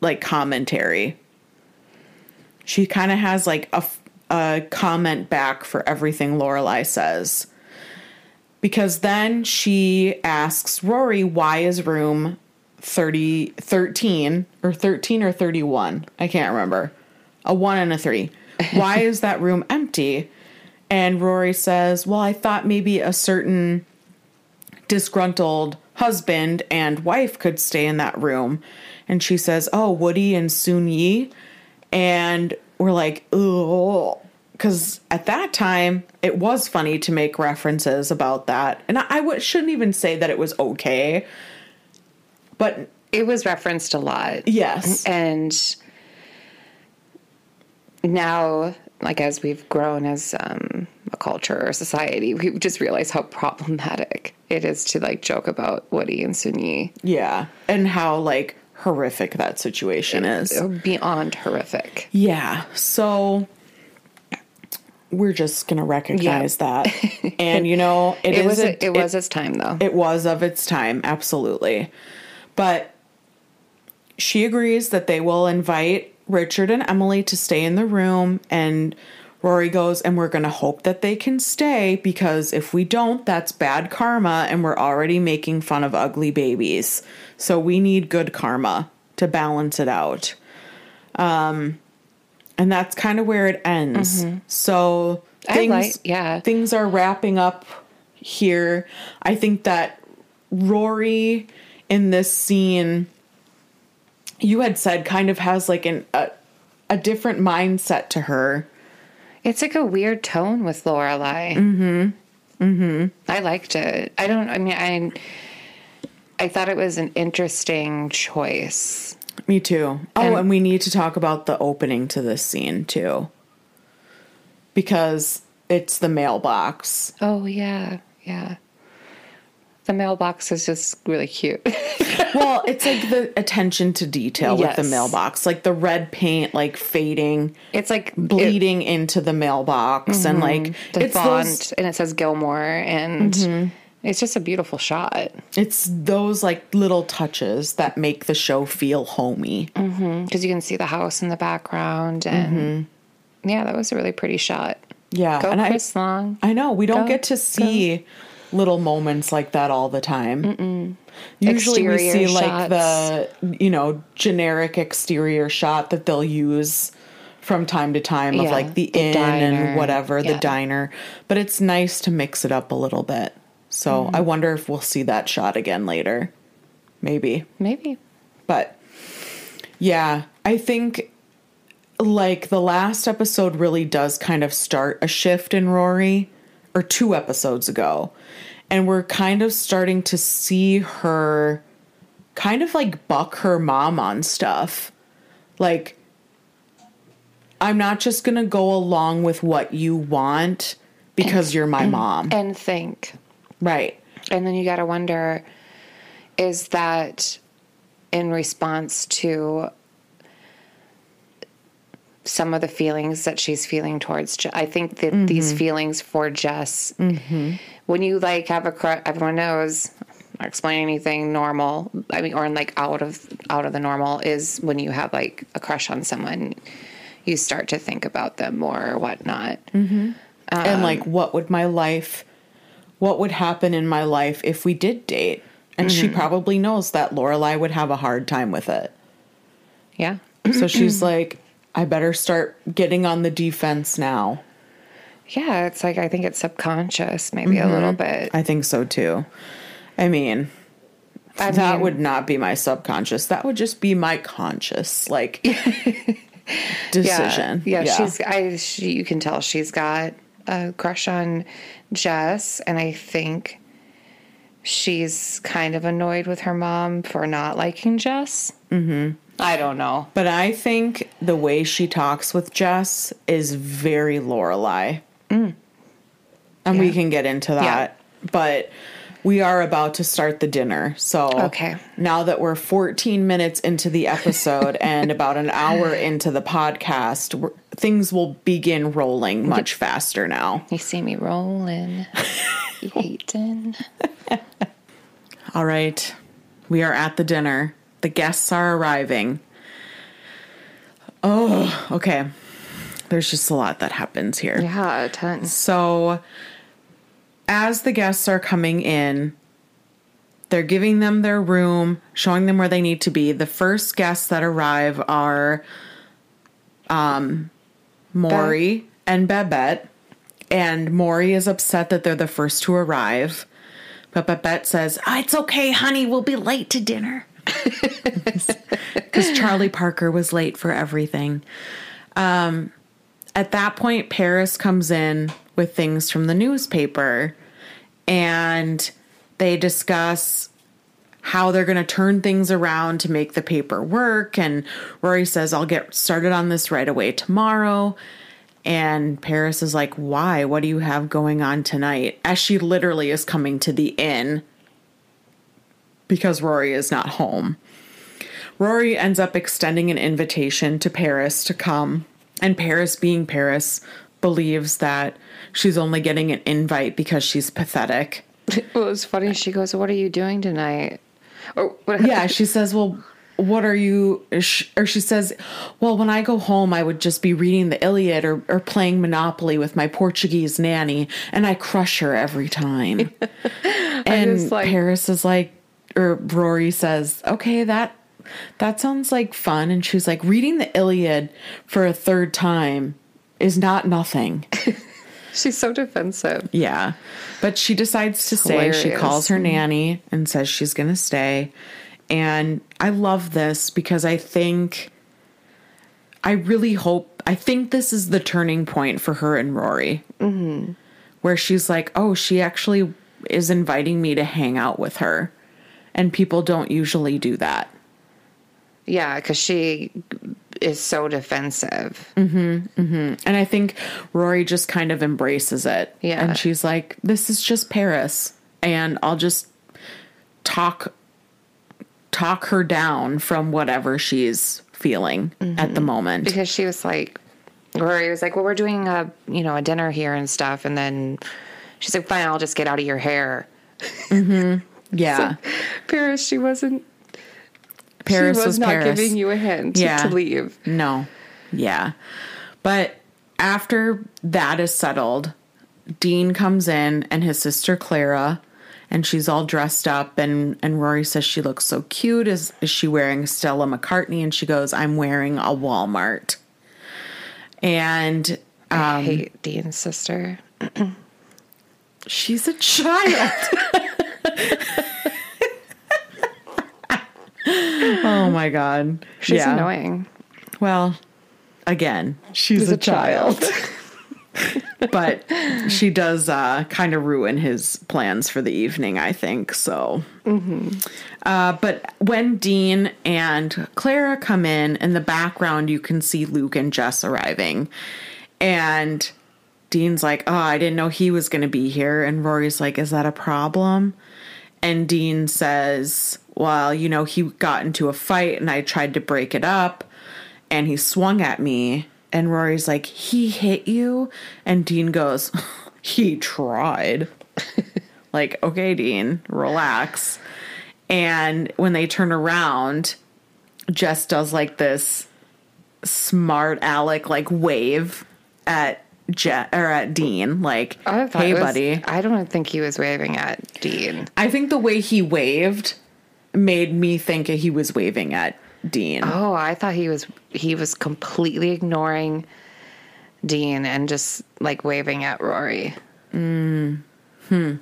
like commentary. She kind of has like a, a comment back for everything Lorelai says. Because then she asks Rory why is room 30 13 or 13 or 31? I can't remember. A 1 and a 3. Why is that room empty? And Rory says, Well, I thought maybe a certain disgruntled husband and wife could stay in that room. And she says, Oh, Woody and Soon Yi. And we're like, Oh, because at that time it was funny to make references about that. And I, I w- shouldn't even say that it was okay. But It was referenced a lot. yes. And now, like as we've grown as um, a culture or society, we just realize how problematic it is to like joke about Woody and Soon-Yi. Yeah. And how like horrific that situation is. Beyond horrific. Yeah. So we're just gonna recognize that. And you know, It, is was a- it, was its time though. it was of its time, absolutely. But she agrees that they will invite Richard and Emily to stay in the room and Rory goes, and we're going to hope that they can stay because if we don't, that's bad karma, and we're already making fun of ugly babies. So we need good karma to balance it out. Um, and that's kind of where it ends. So things, like- yeah. things are wrapping up here. I think that Rory in this scene, you had said, kind of has like an a, a different mindset to her. It's like a weird tone with Lorelai. Mm-hmm. Mm-hmm. I liked it. I don't. I mean, I. I thought it was an interesting choice. Me too. Oh, And- and we need to talk about the opening to this scene too. Because it's the mailbox. Oh yeah, yeah. The mailbox is just really cute. well, it's like the attention to detail with the mailbox, like the red paint like fading, it's like bleeding into the mailbox and mm-hmm. like the it's font, those and it says Gilmore, and mm-hmm. it's just a beautiful shot. it's those like little touches that make the show feel homey. Mm-hmm. because you can see the house in the background and yeah that was a really pretty shot. Yeah, go and I chris long. I know we don't Go, get to see little moments like that all the time. Usually we Exterior see like the you know generic exterior shot that they'll use from time to time of Yeah, like the, the inn diner. and whatever the diner, but it's nice to mix it up a little bit. So Mm-hmm. I wonder if we'll see that shot again later. Maybe. maybe But yeah, I think like the last episode really does kind of start a shift in Rory, or two episodes ago. And we're kind of starting to see her kind of like buck her mom on stuff. Like, I'm not just gonna go along with what you want because you're my mom. and think Right. and then you got to wonder is that in response to some of the feelings that she's feeling towards. Je- I think that mm-hmm. these feelings for Jess, mm-hmm. when you like have a crush, everyone knows. Not explain anything normal. I mean, or like out of out of the normal is when you have like a crush on someone, you start to think about them more or whatnot. Mm-hmm. and um, like what would my life what would happen in my life if we did date and she probably knows that lorelai would have a hard time with it Yeah, so she's like i better start getting on the defense now yeah. It's like I think it's subconscious, maybe a little bit. i think so too i mean I that mean- would not be my subconscious that would just be my conscious like decision Yeah, yeah, she's. I. She, you can tell she's got a crush on Jess, and I think she's kind of annoyed with her mom for not liking Jess. Mm-hmm. I don't know. But I think the way she talks with Jess is very Lorelai. Mm. And we can get into that. But we are about to start the dinner. So Okay. now that we're 14 minutes into the episode and about an hour into the podcast, things will begin rolling much faster now. You see me rolling, you eating. All right. We are at the dinner. The guests are arriving. Oh, okay. There's just a lot that happens here. Yeah, a ton. So, as the guests are coming in, they're giving them their room, showing them where they need to be. The first guests that arrive are um, Morey and Babette. And Morey is upset that they're the first to arrive. But Babette says, "Ah, It's okay, honey, we'll be late to dinner. Because Charlie Parker was late for everything. Um, at that point, Paris comes in with things from the newspaper and they discuss how they're going to turn things around to make the paper work. And Rory says, I'll get started on this right away tomorrow. And Paris is like, Why? What do you have going on tonight? As she literally is coming to the inn because Rory is not home. Rory ends up extending an invitation to Paris to come, and Paris, being Paris, believes that she's only getting an invite because she's pathetic. Well, it was funny. She goes, "What are you doing tonight?" Or what? Yeah, she says, Well, what are you? Or she says, Well, when I go home, I would just be reading the Iliad or, or playing Monopoly with my Portuguese nanny, and I crush her every time. and like- Paris is like, or Rory says, Okay, that. That sounds like fun. And she's like, reading the Iliad for a third time is not nothing. She's so defensive. Yeah. But she decides to stay. She calls her nanny and says she's going to stay. And I love this because I think, I really hope, I think this is the turning point for her and Rory. Mm-hmm. Where she's like, oh, she actually is inviting me to hang out with her. And people don't usually do that. Yeah, because she is so defensive. Mm-hmm, mm-hmm. And I think Rory just kind of embraces it. Yeah. And she's like, this is just Paris. And I'll just talk talk her down from whatever she's feeling at the mm-hmm. moment. because she was like Rory was like, Well, we're doing a you know, a dinner here and stuff and then she's like, Fine, I'll just get out of your hair. Yeah. Paris, she wasn't Paris she was, was not Paris. giving you a hint Yeah. to leave. No. Yeah. But after that is settled, Dean comes in and his sister Clara and she's all dressed up and and Rory says she looks so cute is is she wearing Stella McCartney and she goes I'm wearing a Walmart. And I um, hate Dean's sister. she's a child. oh my god. She's Yeah. annoying. Well, again, she's, a, child. but she does uh, kind of ruin his plans for the evening, I think. So, uh, but when Dean and Clara come in, in the background, you can see Luke and Jess arriving. And Dean's like, Oh, I didn't know he was going to be here. And Rory's like, Is that a problem? And Dean says, Well, you know, he got into a fight and I tried to break it up and he swung at me and Rory's like, he hit you? And Dean goes, he tried. like, okay, Dean, relax. And when they turn around, Jess does like this smart Alec like wave at Jet or at Dean, like, hey, was- buddy. I don't think he was waving at Dean. I think the way he waved made me think he was waving at Dean. Oh, I thought he was he was completely ignoring Dean and just like waving at Rory. Mm. Hmm.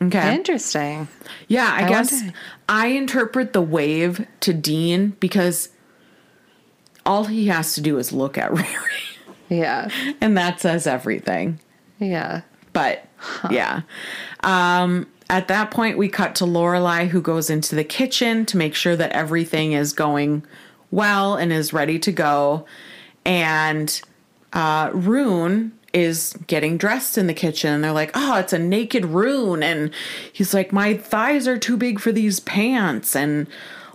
Okay. Interesting. Yeah, I, I guess wonder- I interpret the wave to Dean because all he has to do is look at Rory, Yeah. and that says everything. Yeah. But yeah. Um, at that point, we cut to Lorelai, who goes into the kitchen to make sure that everything is going well and is ready to go. And uh, Rune is getting dressed in the kitchen. And they're like, "Oh, it's a naked Rune," and he's like, "My thighs are too big for these pants." And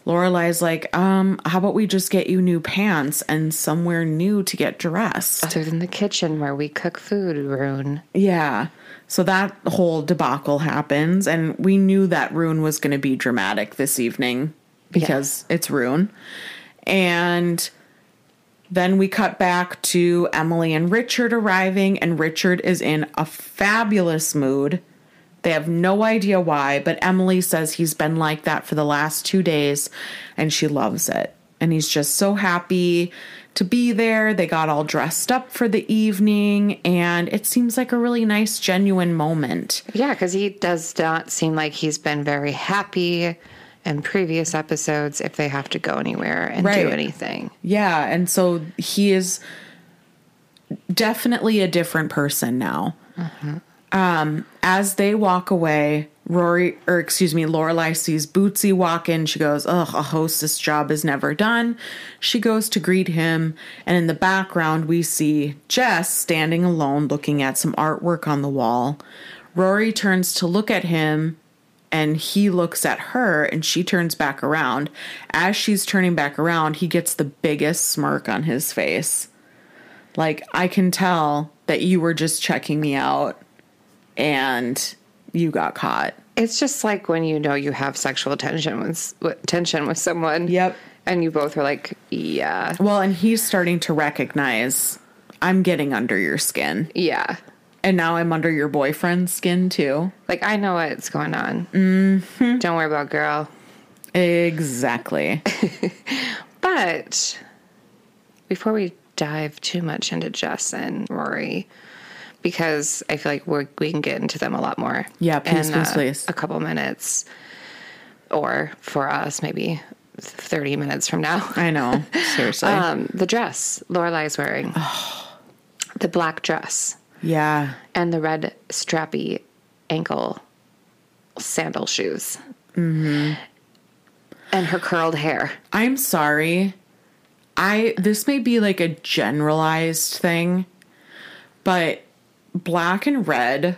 Lorelai's like, "Um, how about we just get you new pants and somewhere new to get dressed?" Other than the kitchen where we cook food, Rune. Yeah. So that whole debacle happens, and we knew that Rune was going to be dramatic this evening because it's Rune. And then we cut back to Emily and Richard arriving, and Richard is in a fabulous mood. They have no idea why, but Emily says he's been like that for the last two days, and she loves it. And he's just so happy to be there. They got all dressed up for the evening, and it seems like a really nice, genuine moment. Yeah, because he does not seem like he's been very happy in previous episodes if they have to go anywhere and Right. do anything. Yeah, and so he is definitely a different person now. Mm-hmm. Um, as they walk away, Rory, or excuse me, Lorelai sees Bootsy walk in. She goes, "Ugh, a hostess job is never done." She goes to greet him, and in the background, we see Jess standing alone, looking at some artwork on the wall. Rory turns to look at him, and he looks at her and she turns back around. As she's turning back around, he gets the biggest smirk on his face. Like, I can tell that you were just checking me out and you got caught. It's just like when you know you have sexual tension with, with tension with someone. Yep. And you both are like, yeah, Well, and he's starting to recognize I'm getting under your skin. yeah. And now I'm under your boyfriend's skin too. Like I know what's going on. Mm-hmm. Don't worry about girl. Exactly. But before we dive too much into Jess and Rory, because I feel like we're, we can get into them a lot more. Yeah, please, in, please, uh, please. A couple minutes, or for us, maybe thirty minutes from now. I know. Seriously. Um, the dress Lorelai's wearing, the black dress, yeah. and the red strappy ankle sandal shoes, mm-hmm. and her curled hair. I'm sorry. I this may be like a generalized thing, but black and red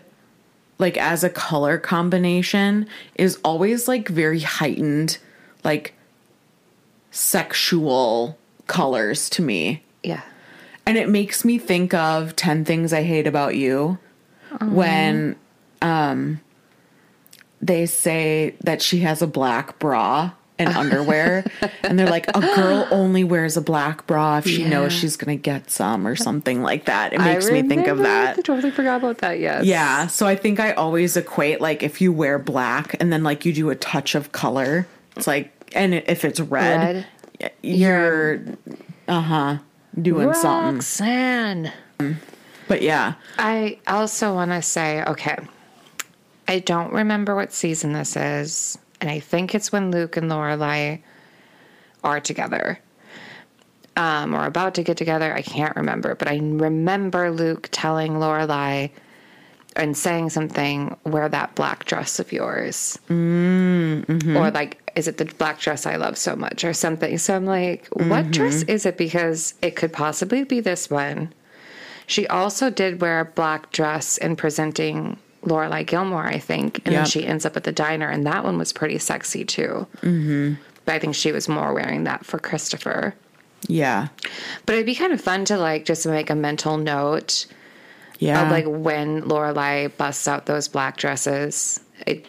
like as a color combination is always like very heightened like sexual colors to me. Yeah. And it makes me think of 10 Things I Hate About You when um they say that she has a black bra and underwear and they're like a girl only wears a black bra if she Yeah. knows she's going to get some or something like that. It makes me think of that. I totally forgot about that. Yes. Yeah, so I think I always equate like if you wear black and then like you do a touch of color, it's like and if it's red, Red. you're uh huh doing something. Roxanne. But yeah, I also want to say, okay, I don't remember what season this is, and I think it's when Luke and Lorelai are together, um, or about to get together. I can't remember, but I remember Luke telling Lorelai and saying something, "Wear that black dress of yours," Mm-hmm. or like, "Is it the black dress I love so much?" or something. So I'm like, Mm-hmm. "What dress is it?" Because it could possibly be this one. She also did wear a black dress in presenting Lorelai Gilmore, I think, and then she ends up at the diner, and that one was pretty sexy too. Mm-hmm. But I think she was more wearing that for Christopher. Yeah. But it'd be kind of fun to like just make a mental note Yeah. of like when Lorelai busts out those black dresses. It,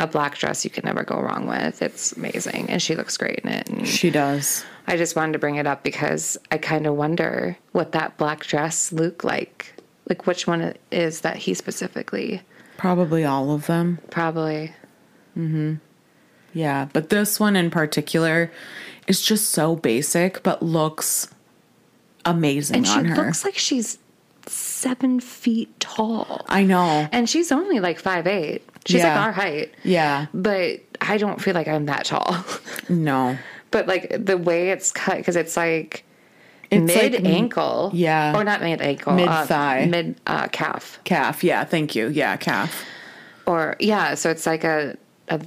A black dress you can never go wrong with. It's amazing, and she looks great in it. And she does. I just wanted to bring it up because I kind of wonder what that black dress looked like. Like which one is that he specifically Probably all of them. probably. Mhm. Yeah. But this one in particular is just so basic, but looks amazing And she on her. looks like she's seven feet tall. I know. And she's only like five eight. She's Yeah. like our height. Yeah. But I don't feel like I'm that tall. No. but like the way it's cut, because it's like It's like mid ankle. yeah. Or not mid ankle. Mid-thigh. mid uh, calf. Calf. Yeah. Thank you. Yeah. Calf. Or, yeah. So it's like a, a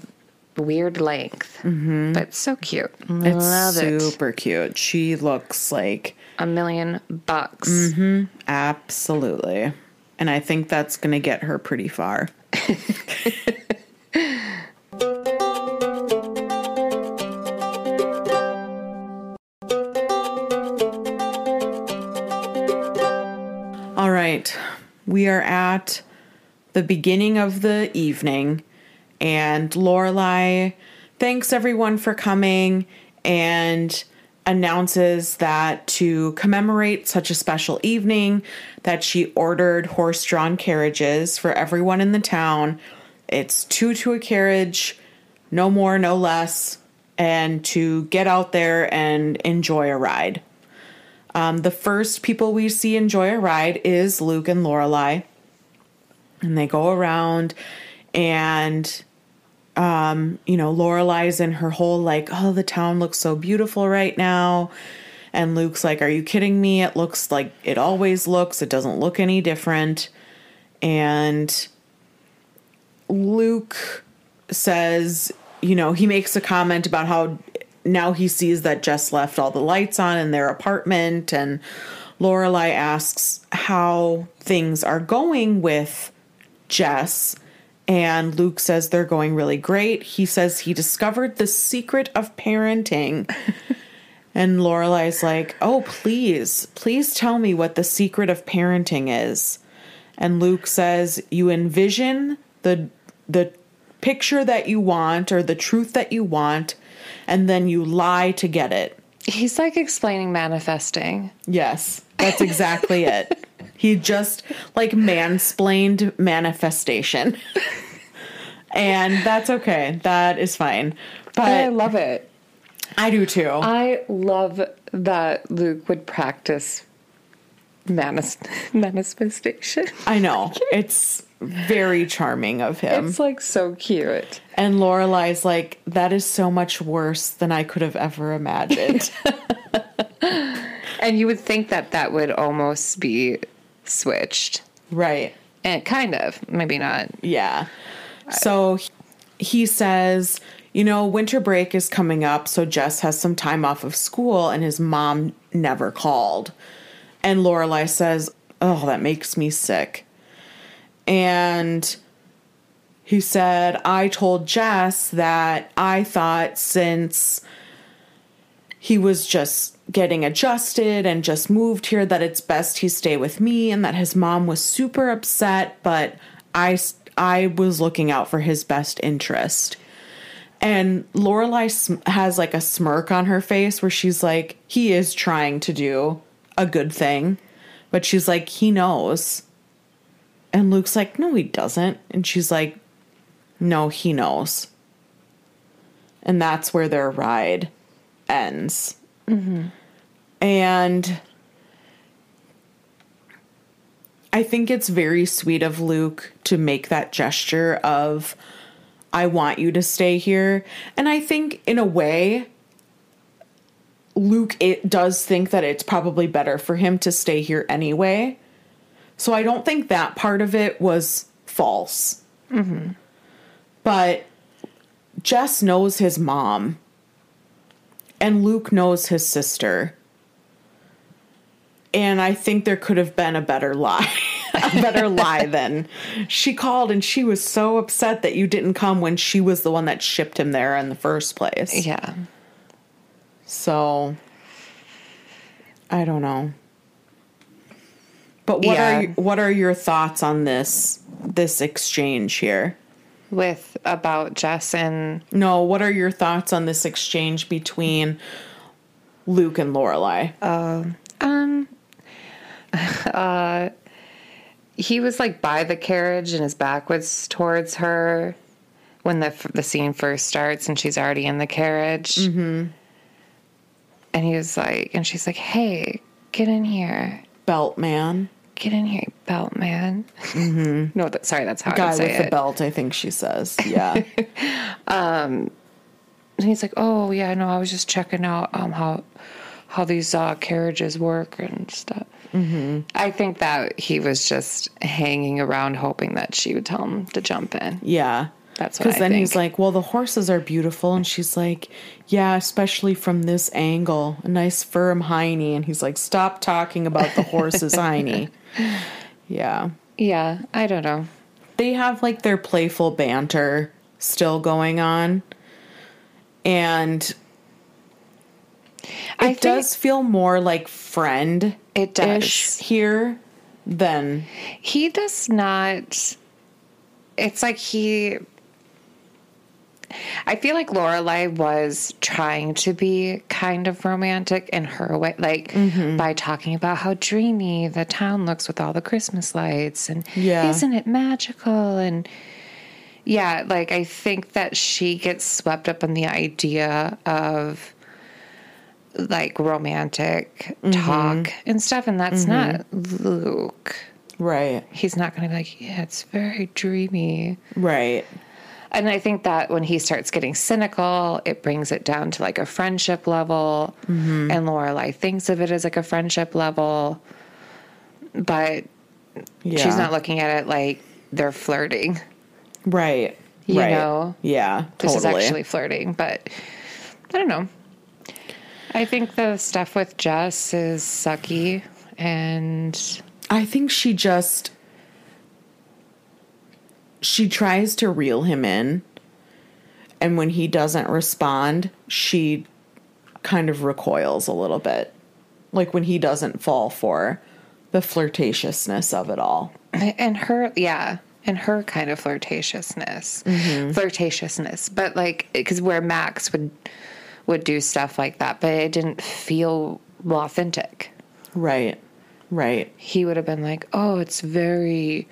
weird length. But so cute. Mm-hmm. It's Love it. super cute. She looks like A million bucks. Mm-hmm. absolutely. And I think that's going to get her pretty far. right. We are at the beginning of the evening and Lorelai thanks everyone for coming and announces that to commemorate such a special evening that she ordered horse-drawn carriages for everyone in the town. It's two to a carriage, no more, no less, and to get out there and enjoy a ride. Um, the first people we see enjoy a ride is Luke and Lorelai, and they go around, and um, you know Lorelai's in her whole like, oh, the town looks so beautiful right now, and Luke's like, are you kidding me? It looks like it always looks. It doesn't look any different, and Luke says, you know, he makes a comment about how now he sees that Jess left all the lights on in their apartment and Lorelai asks how things are going with Jess and Luke says they're going really great. He says he discovered the secret of parenting. and Lorelai's like, "Oh, please, please tell me what the secret of parenting is." And Luke says, "You envision the the picture that you want or the truth that you want, and then you lie to get it." He's like explaining manifesting. Yes, that's exactly it. He just like mansplained manifestation. and that's okay. That is fine. But I love it. I do too. I love that Luke would practice manis- manifestation. I know. It's very charming of him. It's like so cute. and Lorelai's like, that is so much worse than I could have ever imagined. And you would think that that would almost be switched. right. And kind of, maybe not. Yeah. So he says, you know, winter break is coming up, so Jess has some time off of school, and his mom never called. And Lorelai says, "Oh, that makes me sick." And he said, "I told Jess that I thought since he was just getting adjusted and just moved here that it's best he stay with me and that his mom was super upset but I I was looking out for his best interest. And Lorelai has like a smirk on her face where she's like he is trying to do a good thing but she's like he knows. And Luke's like no he doesn't and she's like no he knows. And that's where their ride ends. Mm-hmm. And I think it's very sweet of Luke to make that gesture of, I want you to stay here. And I think, in a way, Luke it does think that it's probably better for him to stay here anyway. So I don't think that part of it was false. Mm-hmm. But Jess knows his mom, and Luke knows his sister. And I think there could have been a better lie. a better lie than she called and she was so upset that you didn't come when she was the one that shipped him there in the first place. Yeah. So I don't know. But what Yeah. are what are your thoughts on this this exchange here? With about Jess and No, what are your thoughts on this exchange between Luke and Lorelai? um uh he was like by the carriage and his back was towards her when the the scene first starts and she's already in the carriage. Mm-hmm. And he was like, and she's like, "Hey, get in here, Belt man, get in here, belt man." Mm-hmm. no, that, sorry, that's how I guy would say with the it. belt. I think she says, yeah, And he's like, "Oh yeah, no, I was just checking out um how how these uh, carriages work and stuff." Mm-hmm. I think that he was just hanging around, hoping that she would tell him to jump in. yeah. That's Because then think. he's like, "Well, the horses are beautiful," and she's like, "Yeah, especially from this angle, a nice firm hiney." And he's like, "Stop talking about the horse's hiney." Yeah, "Yeah, I don't know." they have like their playful banter still going on, and it think does feel more like friend It does. here than he does not. It's like he. I feel like Lorelai was trying to be kind of romantic in her way, like Mm-hmm. by talking about how dreamy the town looks with all the Christmas lights, and Yeah. isn't it magical? And yeah, like I think that she gets swept up in the idea of like romantic Mm-hmm. talk and stuff, and that's not Luke right, he's not going to be like, yeah, it's very dreamy. right, And I think that when he starts getting cynical, it brings it down to like a friendship level. Mm-hmm. And Lorelai thinks of it as like a friendship level, but yeah, she's not looking at it like they're flirting. right, You right. know? yeah, This totally. is actually flirting, but I don't know. I think the stuff with Jess is sucky and I think she just she tries to reel him in and when he doesn't respond, she kind of recoils a little bit. Like when he doesn't fall for the flirtatiousness of it all. and her yeah and her kind of flirtatiousness mm-hmm. flirtatiousness but like because where max would would do stuff like that but it didn't feel authentic Right. Right. he would have been like oh it's very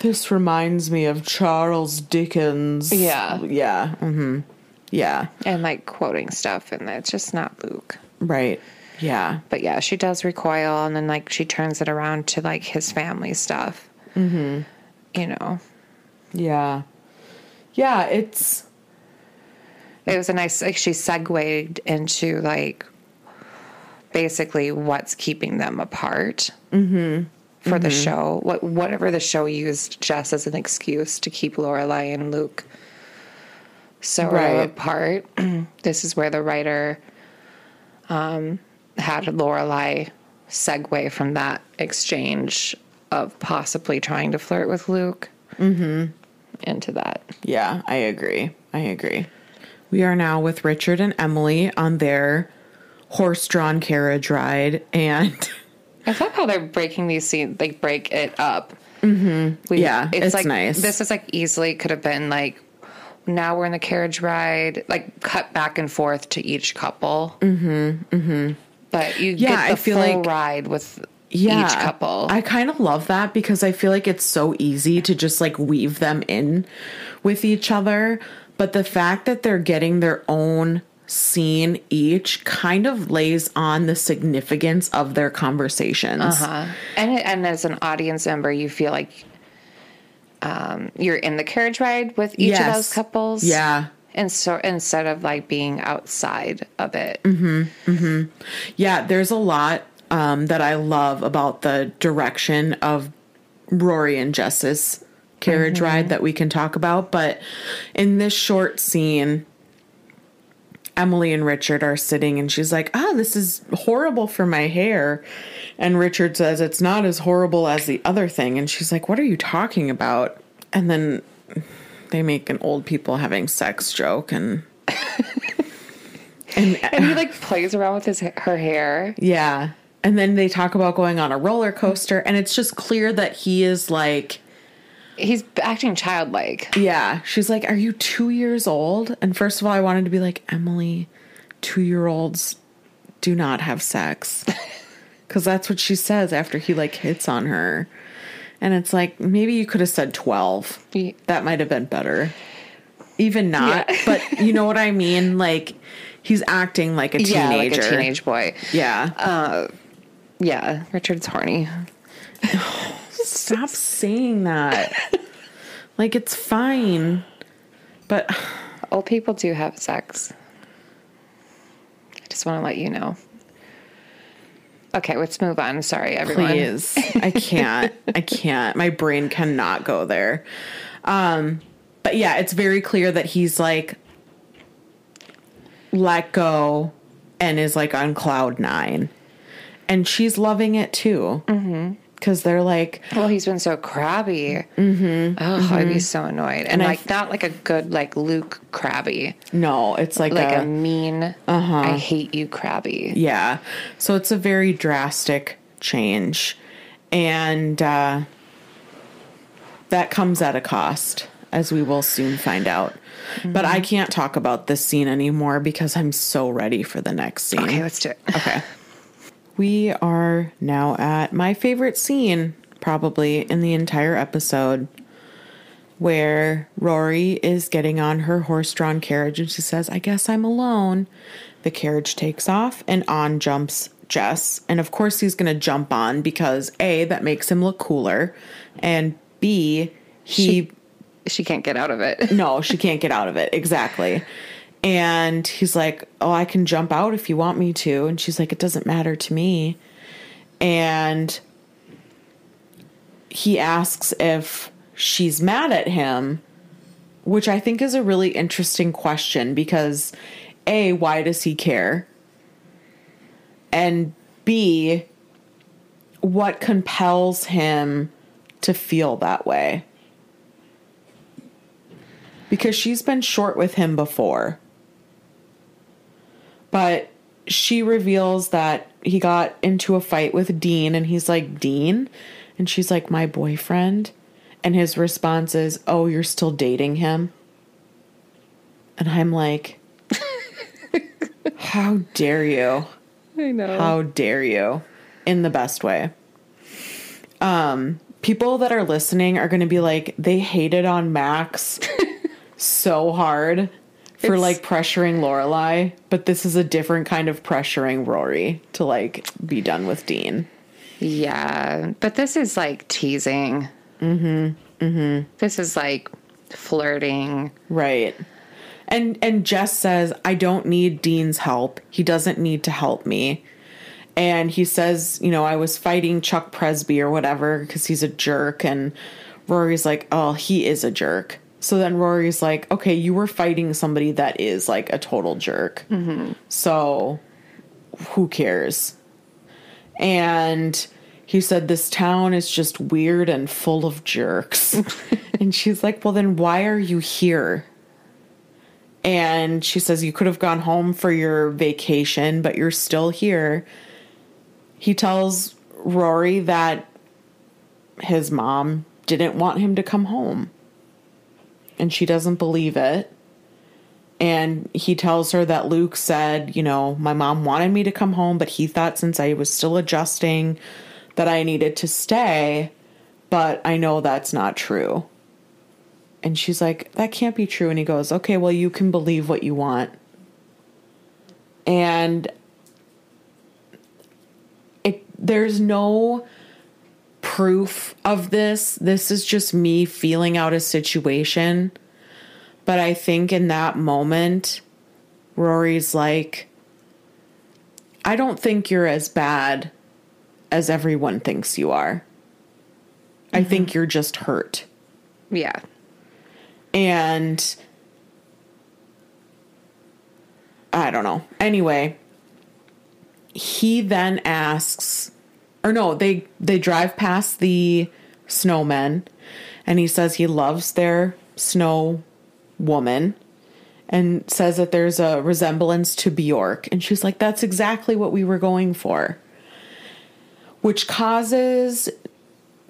This reminds me of Charles Dickens. Yeah. Yeah. Mhm. Yeah. and like quoting stuff and it's just not luke Right. Yeah. but yeah she does recoil and then like she turns it around to like his family stuff mm-hmm. you know Yeah. Yeah, it's it was a nice like she segued into like basically what's keeping them apart Mm-hmm. For the show what whatever the show used just as an excuse to keep Lorelai and Luke so Right. apart this is where the writer um, had Lorelai segue from that exchange of possibly trying to flirt with Luke Mm-hmm. into that Yeah, I agree. I agree. We are now with Richard and Emily on their horse drawn carriage ride. And I love how they're breaking these scenes, like break it up. Mm-hmm. Yeah, it's like nice. This is like easily could have been like now we're in the carriage ride, like cut back and forth to each couple. Mm-hmm. Mm-hmm. But you Yeah, get the I feel full like- ride with yeah, each couple. I kind of love that because I feel like it's so easy to just like weave them in with each other. But the fact that they're getting their own scene each kind of lays on the significance of their conversations. uh-huh. And and as an audience member, you feel like um, you're in the carriage ride with each Yes. of those couples. Yeah. And so instead of like being outside of it. Mm-hmm. Yeah, there's a lot um, that I love about the direction of Rory and Jess's carriage ride that we can talk about. But in this short scene, Emily and Richard are sitting and she's like, ah, this is horrible for my hair. And Richard says, it's not as horrible as the other thing. And she's like, what are you talking about? And then they make an old people having sex joke and. and And he like plays around with his her hair. yeah. And then they talk about going on a roller coaster, and it's just clear that he is like, He's acting childlike. yeah. She's like, Are you two years old? And first of all, I wanted to be like, Emily, two year olds do not have sex. Because that's what she says after he like hits on her. And it's like, maybe you could have said 12. Ye- That might have been better. Even not. Yeah. But you know what I mean? Like, he's acting like a teenager. Yeah, like a teenage boy. Yeah. Uh, yeah, Richard's horny. Stop saying that. like, it's fine. But Old people do have sex. I just want to let you know. Okay, let's move on. Sorry, everyone. please, I can't. I can't. My brain cannot go there. Um, but yeah, it's very clear that he's like let go and is like on cloud nine. And she's loving it too. Because they're like, Well, he's been so crabby. Mm-hmm. Oh, I'd be so annoyed. And, And like, not like a good, like Luke crabby. no, it's like, Like a, a mean, I hate you crabby. Yeah. So it's a very drastic change. And uh, that comes at a cost, as we will soon find out. But I can't talk about this scene anymore because I'm so ready for the next scene. Okay, let's do it. Okay. We are now at my favorite scene, probably in the entire episode, where Rory is getting on her horse drawn carriage and she says, I guess I'm alone. The carriage takes off and on jumps Jess. And of course, he's going to jump on because A, that makes him look cooler, and B, he. She can't get out of it. No, she can't get out of it. Exactly. And he's like, Oh, I can jump out if you want me to. And she's like, It doesn't matter to me. And he asks if she's mad at him, which I think is a really interesting question because A, why does he care? And B, what compels him to feel that way? because she's been short with him before. But she reveals that he got into a fight with Dean and he's like, Dean? And she's like, my boyfriend? And his response is, oh, you're still dating him? And I'm like, how dare you? I know. How dare you? In the best way. Um, people that are listening are going to be like, they hated on Max so hard for It's- like pressuring Lorelai, but this is a different kind of pressuring Rory to like be done with Dean. Yeah, but this is like teasing. Mm-hmm. Mm-hmm. This is like flirting. Right. And and Jess says, I don't need Dean's help. He doesn't need to help me. And he says, you know, I was fighting Chuck Presby or whatever because he's a jerk. And Rory's like, oh, he is a jerk. So then Rory's like, okay, you were fighting somebody that is like a total jerk. So who cares? And he said, This town is just weird and full of jerks. and she's like, Well, then why are you here? And she says, You could have gone home for your vacation, but you're still here. He tells Rory that his mom didn't want him to come home. And she doesn't believe it. And he tells her that Luke said, you know, my mom wanted me to come home, but he thought since I was still adjusting that I needed to stay, but I know that's not true. And she's like, that can't be true. And he goes, okay, well, you can believe what you want. And it, there's no proof of this. This is just me feeling out a situation. But I think in that moment, Rory's like, I don't think you're as bad as everyone thinks you are. I think mm-hmm. you're just hurt. Yeah. And I don't know. Anyway, he then asks or no, they they drive past the snowmen and he says he loves their snow woman and says that there's a resemblance to Bjork and she's like that's exactly what we were going for. which causes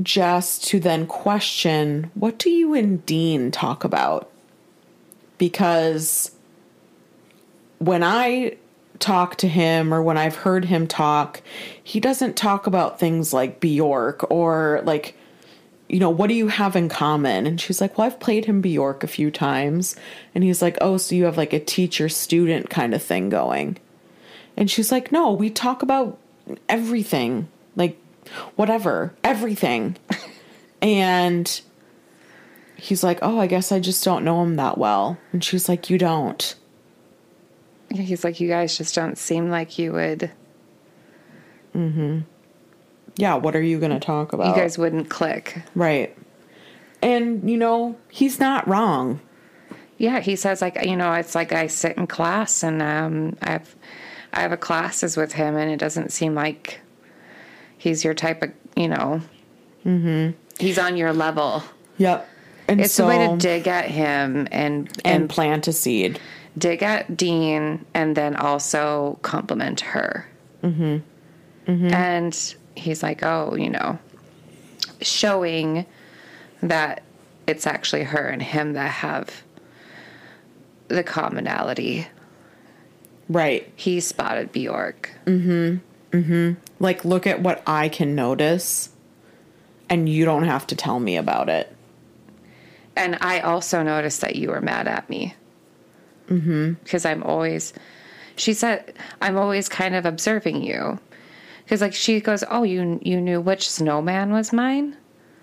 Jess to then question what do you and Dean talk about? Because when I talk to him or when I've heard him talk, he doesn't talk about things like Bjork or like, you know, what do you have in common? And she's like, well, I've played him Bjork a few times. And he's like, oh, so you have like a teacher student kind of thing going. And she's like, no, we talk about everything, like whatever, everything. and he's like, oh, I guess I just don't know him that well. And she's like, you don't. He's like, you guys just don't seem like you would. Yeah, what are you going to talk about? You guys wouldn't click. Right. And, you know, he's not wrong. Yeah, he says like you know it's like I sit in class and um, I've I have a classes with him and it doesn't seem like he's your type of you know. Mm-hmm. He's on your level. Yep. And It's so, a way to dig at him and and and plant a seed. Dig at Dean and then also compliment her. Mm-hmm. And he's like, oh, you know, showing that it's actually her and him that have the commonality. Right. He spotted Bjork. Mm hmm. Mm hmm. Like, look at what I can notice, and you don't have to tell me about it. And I also noticed that you were mad at me. Mm-hmm. Because I'm always, she said, I'm always kind of observing you. Because like she goes, oh, you you knew which snowman was mine.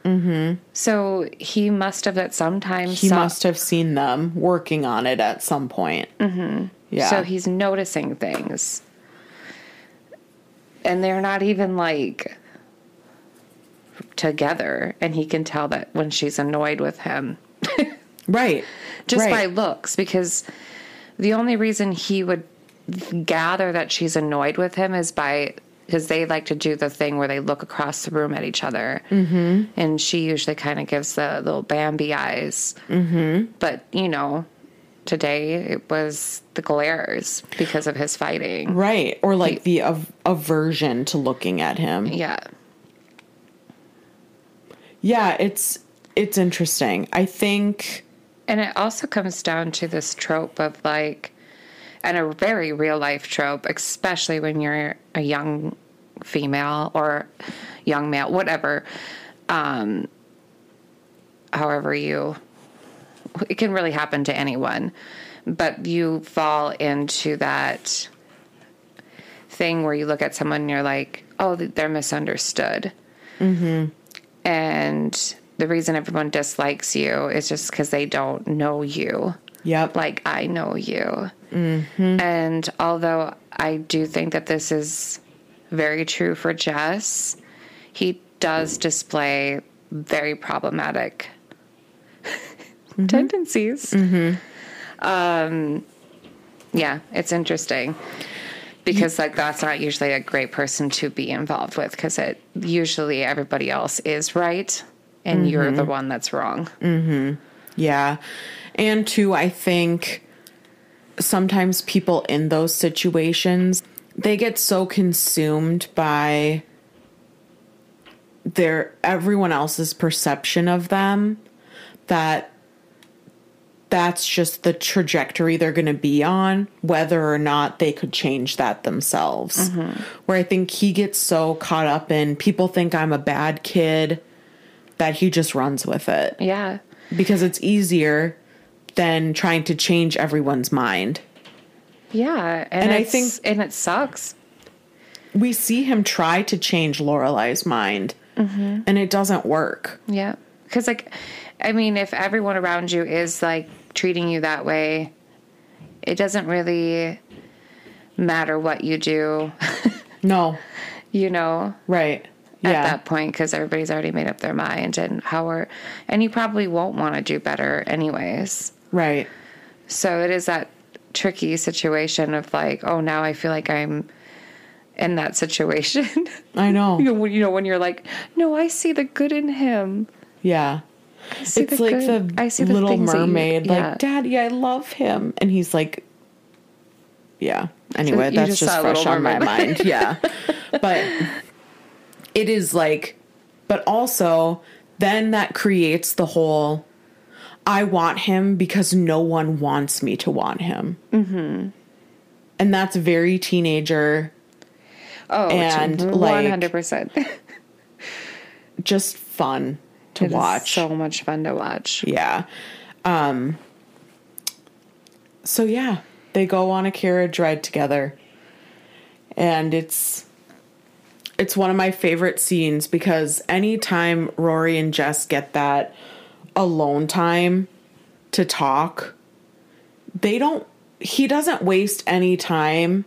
Mm-hmm. So he must have at some time. He saw- must have seen them working on it at some point. Mm-hmm. Yeah. So he's noticing things. And they're not even like together. And he can tell that when she's annoyed with him. right. just by looks because the only reason he would gather that she's annoyed with him is by because they like to do the thing where they look across the room at each other mm-hmm. and she usually kind of gives the little bambi eyes mm-hmm. but you know today it was the glares because of his fighting Right. Or like the av- aversion to looking at him. yeah Yeah, it's it's interesting. I think And it also comes down to this trope of like, and a very real life trope, especially when you're a young female or young male, whatever. Um, however, you, it can really happen to anyone, but you fall into that thing where you look at someone and you're like, oh, they're misunderstood. And the reason everyone dislikes you is just because they don't know you yep. like I know you. Mm-hmm. And although I do think that this is very true for Jess, he does display very problematic mm-hmm. tendencies. Mm-hmm. Um, yeah, it's interesting because like that's not usually a great person to be involved with because it usually everybody else is right and you're the mm-hmm. one that's wrong. Mm-hmm. Yeah. And two, I think sometimes people in those situations, they get so consumed by their everyone else's perception of them that that's just the trajectory they're going to be on whether or not they could change that themselves mm-hmm. where i think he gets so caught up in people think i'm a bad kid that he just runs with it Yeah. because it's easier than trying to change everyone's mind. Yeah, and, And I think- and it sucks. We see him try to change Lorelai's mind, mm-hmm. and it doesn't work. Yeah, because like, I mean, if everyone around you is like treating you that way, it doesn't really matter what you do. No, you know, right? At Yeah, that point, because everybody's already made up their mind and how are, and you probably won't want to do better anyways. right. So it is that tricky situation of like, oh, now I feel like I'm in that situation. I know. you know, when- you know, when you're like, no, I see the good in him. Yeah, it's the like good. the I see the Little that you- Mermaid. yeah. Like, Daddy, I love him, and he's like, yeah. Anyway, you that's just just, fresh on my mind. Yeah, but it is like, but also then that creates the whole I want him because no one wants me to want him. Mm-hmm. And that's very teenager, Oh, And, one like, hundred percent. just fun to watch. So much fun to watch. Yeah. Um so yeah, they go on a carriage ride together. And it's it's one of my favorite scenes because anytime Rory and Jess get that alone time to talk, they don't he doesn't waste any time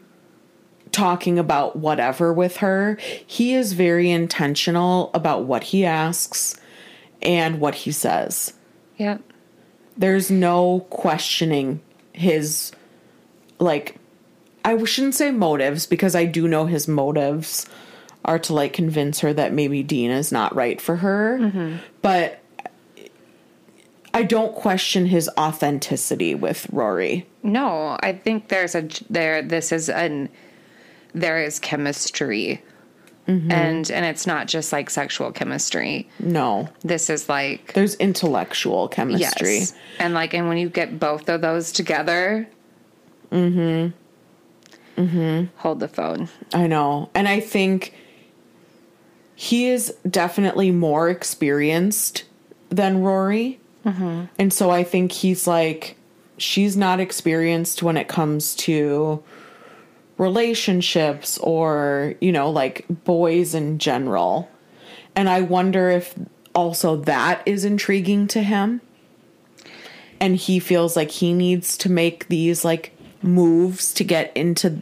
talking about whatever with her. He is very intentional about what he asks and what he says. Yep. There's no questioning his like I shouldn't say motives because I do know his motives are to like convince her that maybe Dean is not right for her. But I don't question his authenticity with Rory. No, I think there's a there. This is an there is chemistry, Mm-hmm. and and it's not just like sexual chemistry. No. This is like There's intellectual chemistry. yes, and like and when you get both of those together, mm-hmm, mm-hmm, hold the phone. I know. And I think he is definitely more experienced than Rory. Mm-hmm. And so I think he's like, she's not experienced when it comes to relationships or, you know, like boys in general. And I wonder if also that is intriguing to him. And he feels like he needs to make these like moves to get into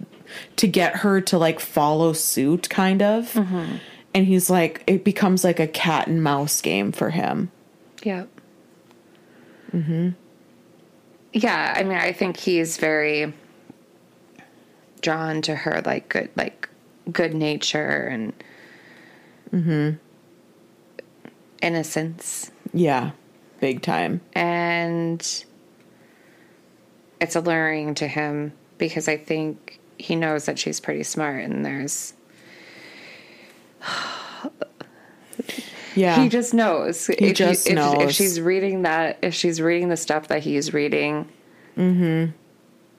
to get her to like follow suit kind of. Mm-hmm. And he's like it becomes like a cat and mouse game for him. Yep. Mm-hmm. Yeah, I mean, I think he's very drawn to her, like good, like good nature and mm hmm innocence, Yeah. Big time. and it's alluring to him because I think he knows that she's pretty smart, and there's Yeah. he just knows. He just if, If she's reading that, if she's reading the stuff that he's reading, Mm-hmm.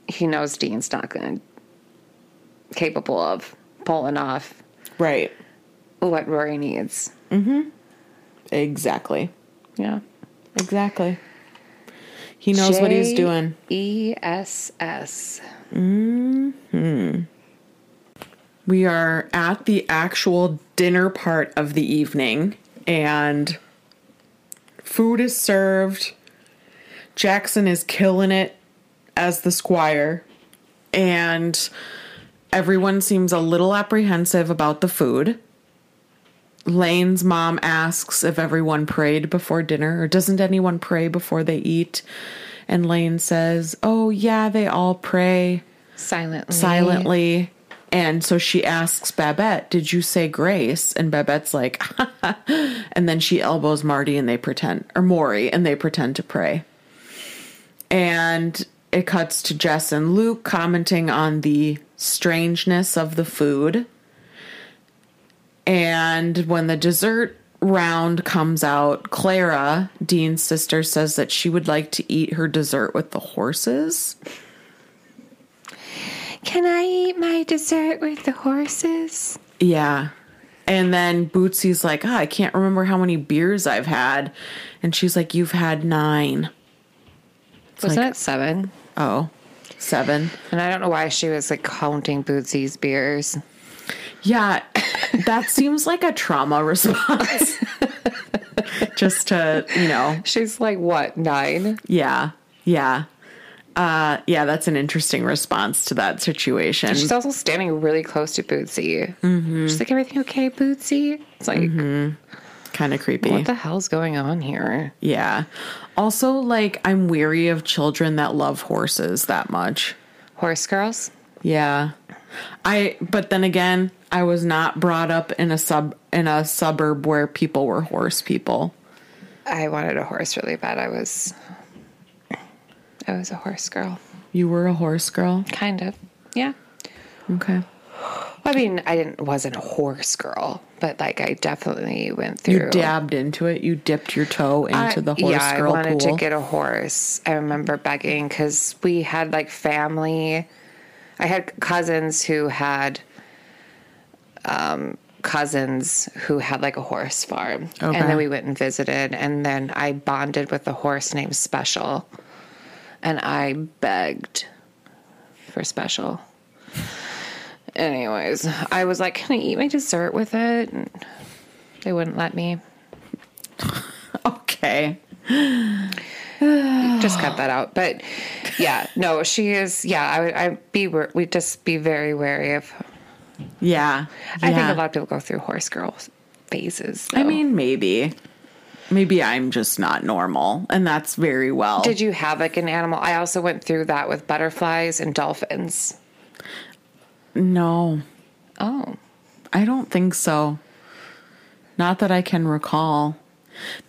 he knows Dean's not going to capable of pulling off right. what Rory needs. Mm-hmm. Exactly. Yeah. Exactly. He knows what he's doing. E S S. We are at the actual dinner part of the evening, and food is served. Jackson is killing it as the squire, and everyone seems a little apprehensive about the food. Lane's mom asks if everyone prayed before dinner, or doesn't anyone pray before they eat? And Lane says, Oh, yeah, they all pray Silently. silently. And so she asks Babette, Did you say grace? And Babette's like, and then she elbows Marty and they pretend, or Morey, and they pretend to pray. And it cuts to Jess and Luke commenting on the strangeness of the food. And when the dessert round comes out, Clara, Dean's sister, says that she would like to eat her dessert with the horses. Can I eat my dessert with the horses? Yeah. And then Bootsy's like, oh, I can't remember how many beers I've had. And she's like, You've had nine. Wasn't like- it seven? Oh, seven. And I don't know why she was like counting Bootsy's beers. Yeah, that seems like a trauma response. Just to, you know, She's like, what, nine? yeah, yeah. Uh, yeah, that's an interesting response to that situation. She's also standing really close to Bootsy. Mm-hmm. She's like, everything okay, Bootsy? It's like, Kind of creepy. what the hell's going on here? yeah. Also, like, I'm weary of children that love horses that much. Horse girls? Yeah. I but then again, I was not brought up in a sub in a suburb where people were horse people. I wanted a horse really bad. I was, I was a horse girl. You were a horse girl? Kind of. Yeah. Okay. I mean, I didn't wasn't a horse girl, but like I definitely went through. You dabbed into it. You dipped your toe into the horse yeah, girl I wanted pool. to get a horse. I remember begging because we had like family. I had cousins who had um, cousins who had like a horse farm, Okay. and then we went and visited. And then I bonded with a horse named Special, and I begged for Special. Anyways, I was like, "Can I eat my dessert with it?" And they wouldn't let me. okay. just cut that out. But yeah, no, she is. Yeah, I would. I be. We just be very wary of. Yeah. I think a lot of people go through horse girl phases. I mean, maybe. Maybe I'm just not normal, and that's very well. did you have like an animal? I also went through that with butterflies and dolphins. no, Oh, I don't think so. Not that I can recall.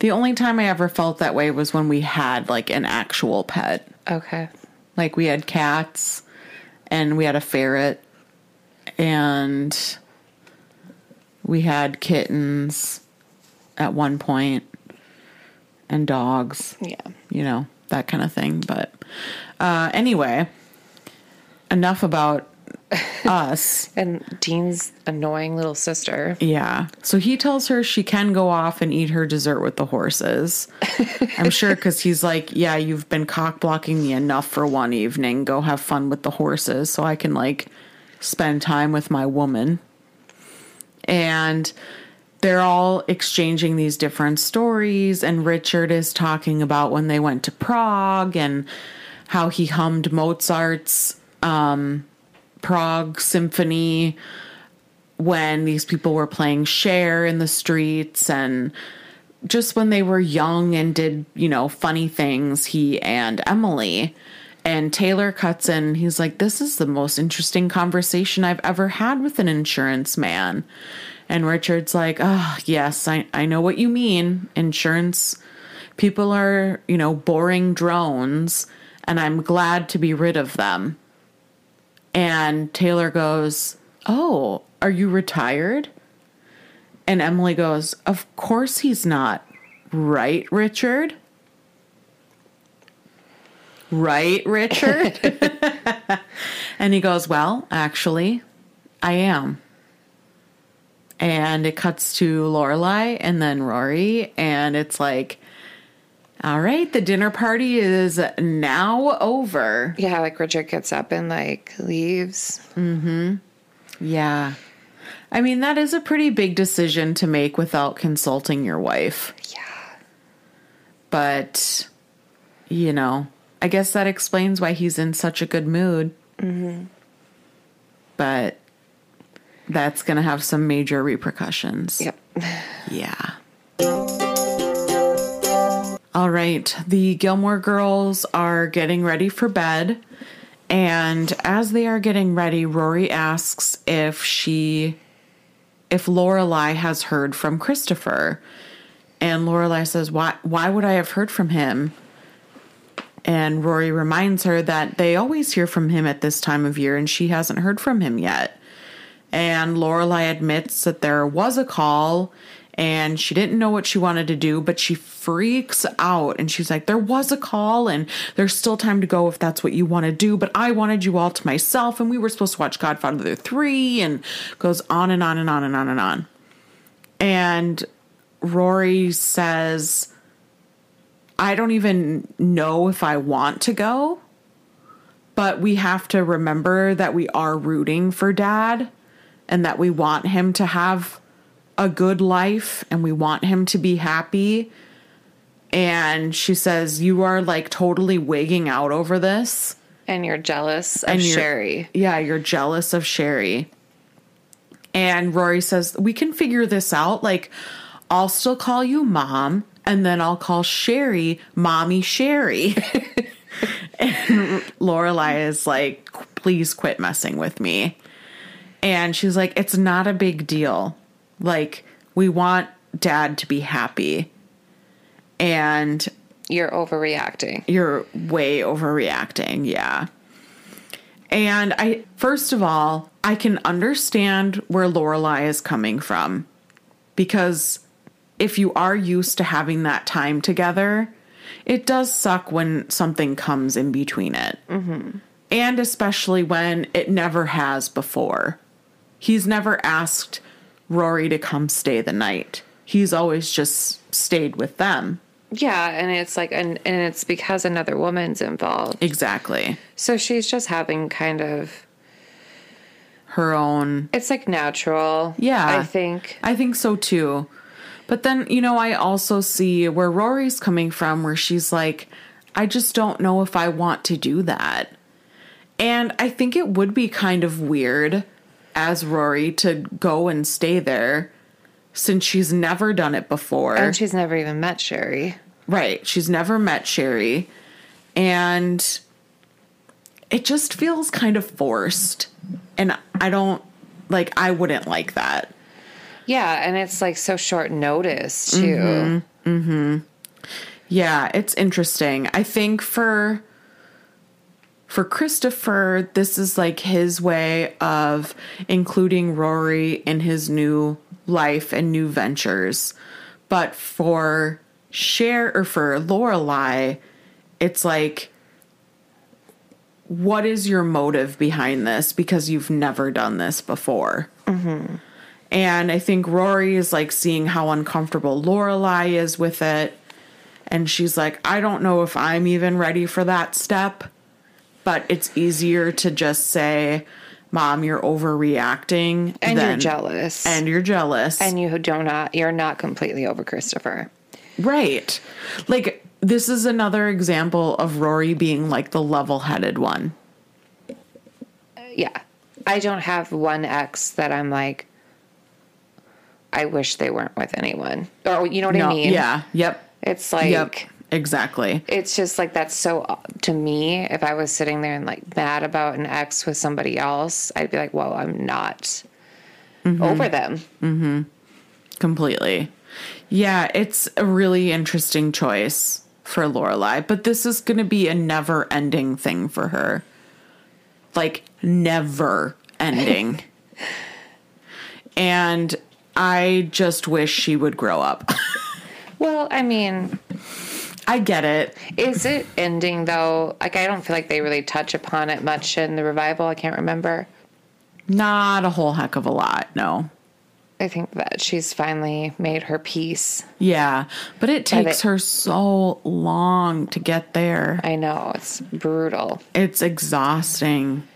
The only time I ever felt that way was when we had like an actual pet. okay. Like we had cats and we had a ferret and we had kittens at one point and dogs, Yeah. you know, that kind of thing. But uh, anyway, enough about us. And Dean's annoying little sister. Yeah. So he tells her she can go off and eat her dessert with the horses. I'm sure because he's like, Yeah, you've been cock blocking me enough for one evening. Go have fun with the horses so I can like spend time with my woman. And they're all exchanging these different stories. And Richard is talking about when they went to Prague and how he hummed Mozart's um, Prague Symphony when these people were playing share in the streets and just when they were young and did, you know, funny things, he and Emily. And Taylor cuts in, he's like, This is the most interesting conversation I've ever had with an insurance man. And Richard's like, Oh, yes, I, I know what you mean. Insurance people are, you know, boring drones, and I'm glad to be rid of them. And Taylor goes, Oh, are you retired? And Emily goes, Of course he's not. Right, Richard? Right, Richard? and he goes, Well, actually, I am. And it cuts to Lorelai and then Rory, and it's like, all right, the dinner party is now over. Yeah, like Richard gets up and like leaves. Mm-hmm. Yeah. I mean, that is a pretty big decision to make without consulting your wife. Yeah. But, you know, I guess that explains why he's in such a good mood. Mm-hmm. But that's going to have some major repercussions. Yep. Yeah. All right. The Gilmore girls are getting ready for bed. And as they are getting ready, Rory asks if she, if Lorelai has heard from Christopher. And Lorelai says, "Why? Why would I have heard from him?" And Rory reminds her that they always hear from him at this time of year, and she hasn't heard from him yet. And Lorelai admits that there was a call and she didn't know what she wanted to do, but she freaks out and she's like, There was a call and there's still time to go if that's what you want to do, but I wanted you all to myself and we were supposed to watch Godfather 3 and goes on and on and on and on and on. And Rory says, I don't even know if I want to go, but we have to remember that we are rooting for dad and that we want him to have a good life and we want him to be happy. And she says, You are like totally wigging out over this. And you're jealous of And Sherry. Yeah, you're jealous of Sherry. And Rory says, We can figure this out. Like, I'll still call you mom, and then I'll call Sherry mommy Sherry. and Lorelai is like, Please quit messing with me. And she's like, It's not a big deal. Like, we want dad to be happy. And You're overreacting. you're way overreacting. Yeah. And I, first of all, I can understand where Lorelai is coming from because if you are used to having that time together, it does suck when something comes in between it. Mm-hmm. And especially when it never has before. He's never asked Rory to come stay the night. He's always just stayed with them. Yeah, and it's like, and, and it's because another woman's involved. Exactly. So she's just having kind of, Her own. it's like natural. Yeah. I think. I think so too. But then, you know, I also see where Rory's coming from, where she's like, I just don't know if I want to do that. And I think it would be kind of weird as Rory to go and stay there since she's never done it before. And she's never even met Sherry. Right. She's never met Sherry. And it just feels kind of forced. And I don't like, I wouldn't like that. Yeah, and it's like so short notice too. Mm-hmm. Mm-hmm. Yeah, it's interesting. I think for for Christopher, this is like his way of including Rory in his new life and new ventures. But for Cher or for Lorelai, it's like what is your motive behind this? Because you've never done this before. Mm-hmm. And i think rory is like seeing how uncomfortable lorelai is with it. And she's like i don't know if i'm even ready for that step but it's easier to just say mom you're overreacting And you're jealous. and you're jealous and you do not you're not completely over Christopher. right like this is another example of rory being like the level-headed one uh, Yeah. I don't have one ex that I'm like I wish they weren't with anyone. Or you know what I mean? yeah yep It's like yep exactly it's just like that's so to me if I was sitting there and like mad about an ex with somebody else, I'd be like, "Well, I'm not Mm-hmm. over them." completely. Yeah, it's a really interesting choice for Lorelai, but this is going to be a never-ending thing for her. Like never ending. and I just wish she would grow up. Well, I mean, I get it. is it ending though? Like I don't feel like they really touch upon it much in the revival. I can't remember. Not a whole heck of a lot, no. I think that she's finally made her peace. Yeah, but it takes her so long to get there. I know it's brutal. It's exhausting.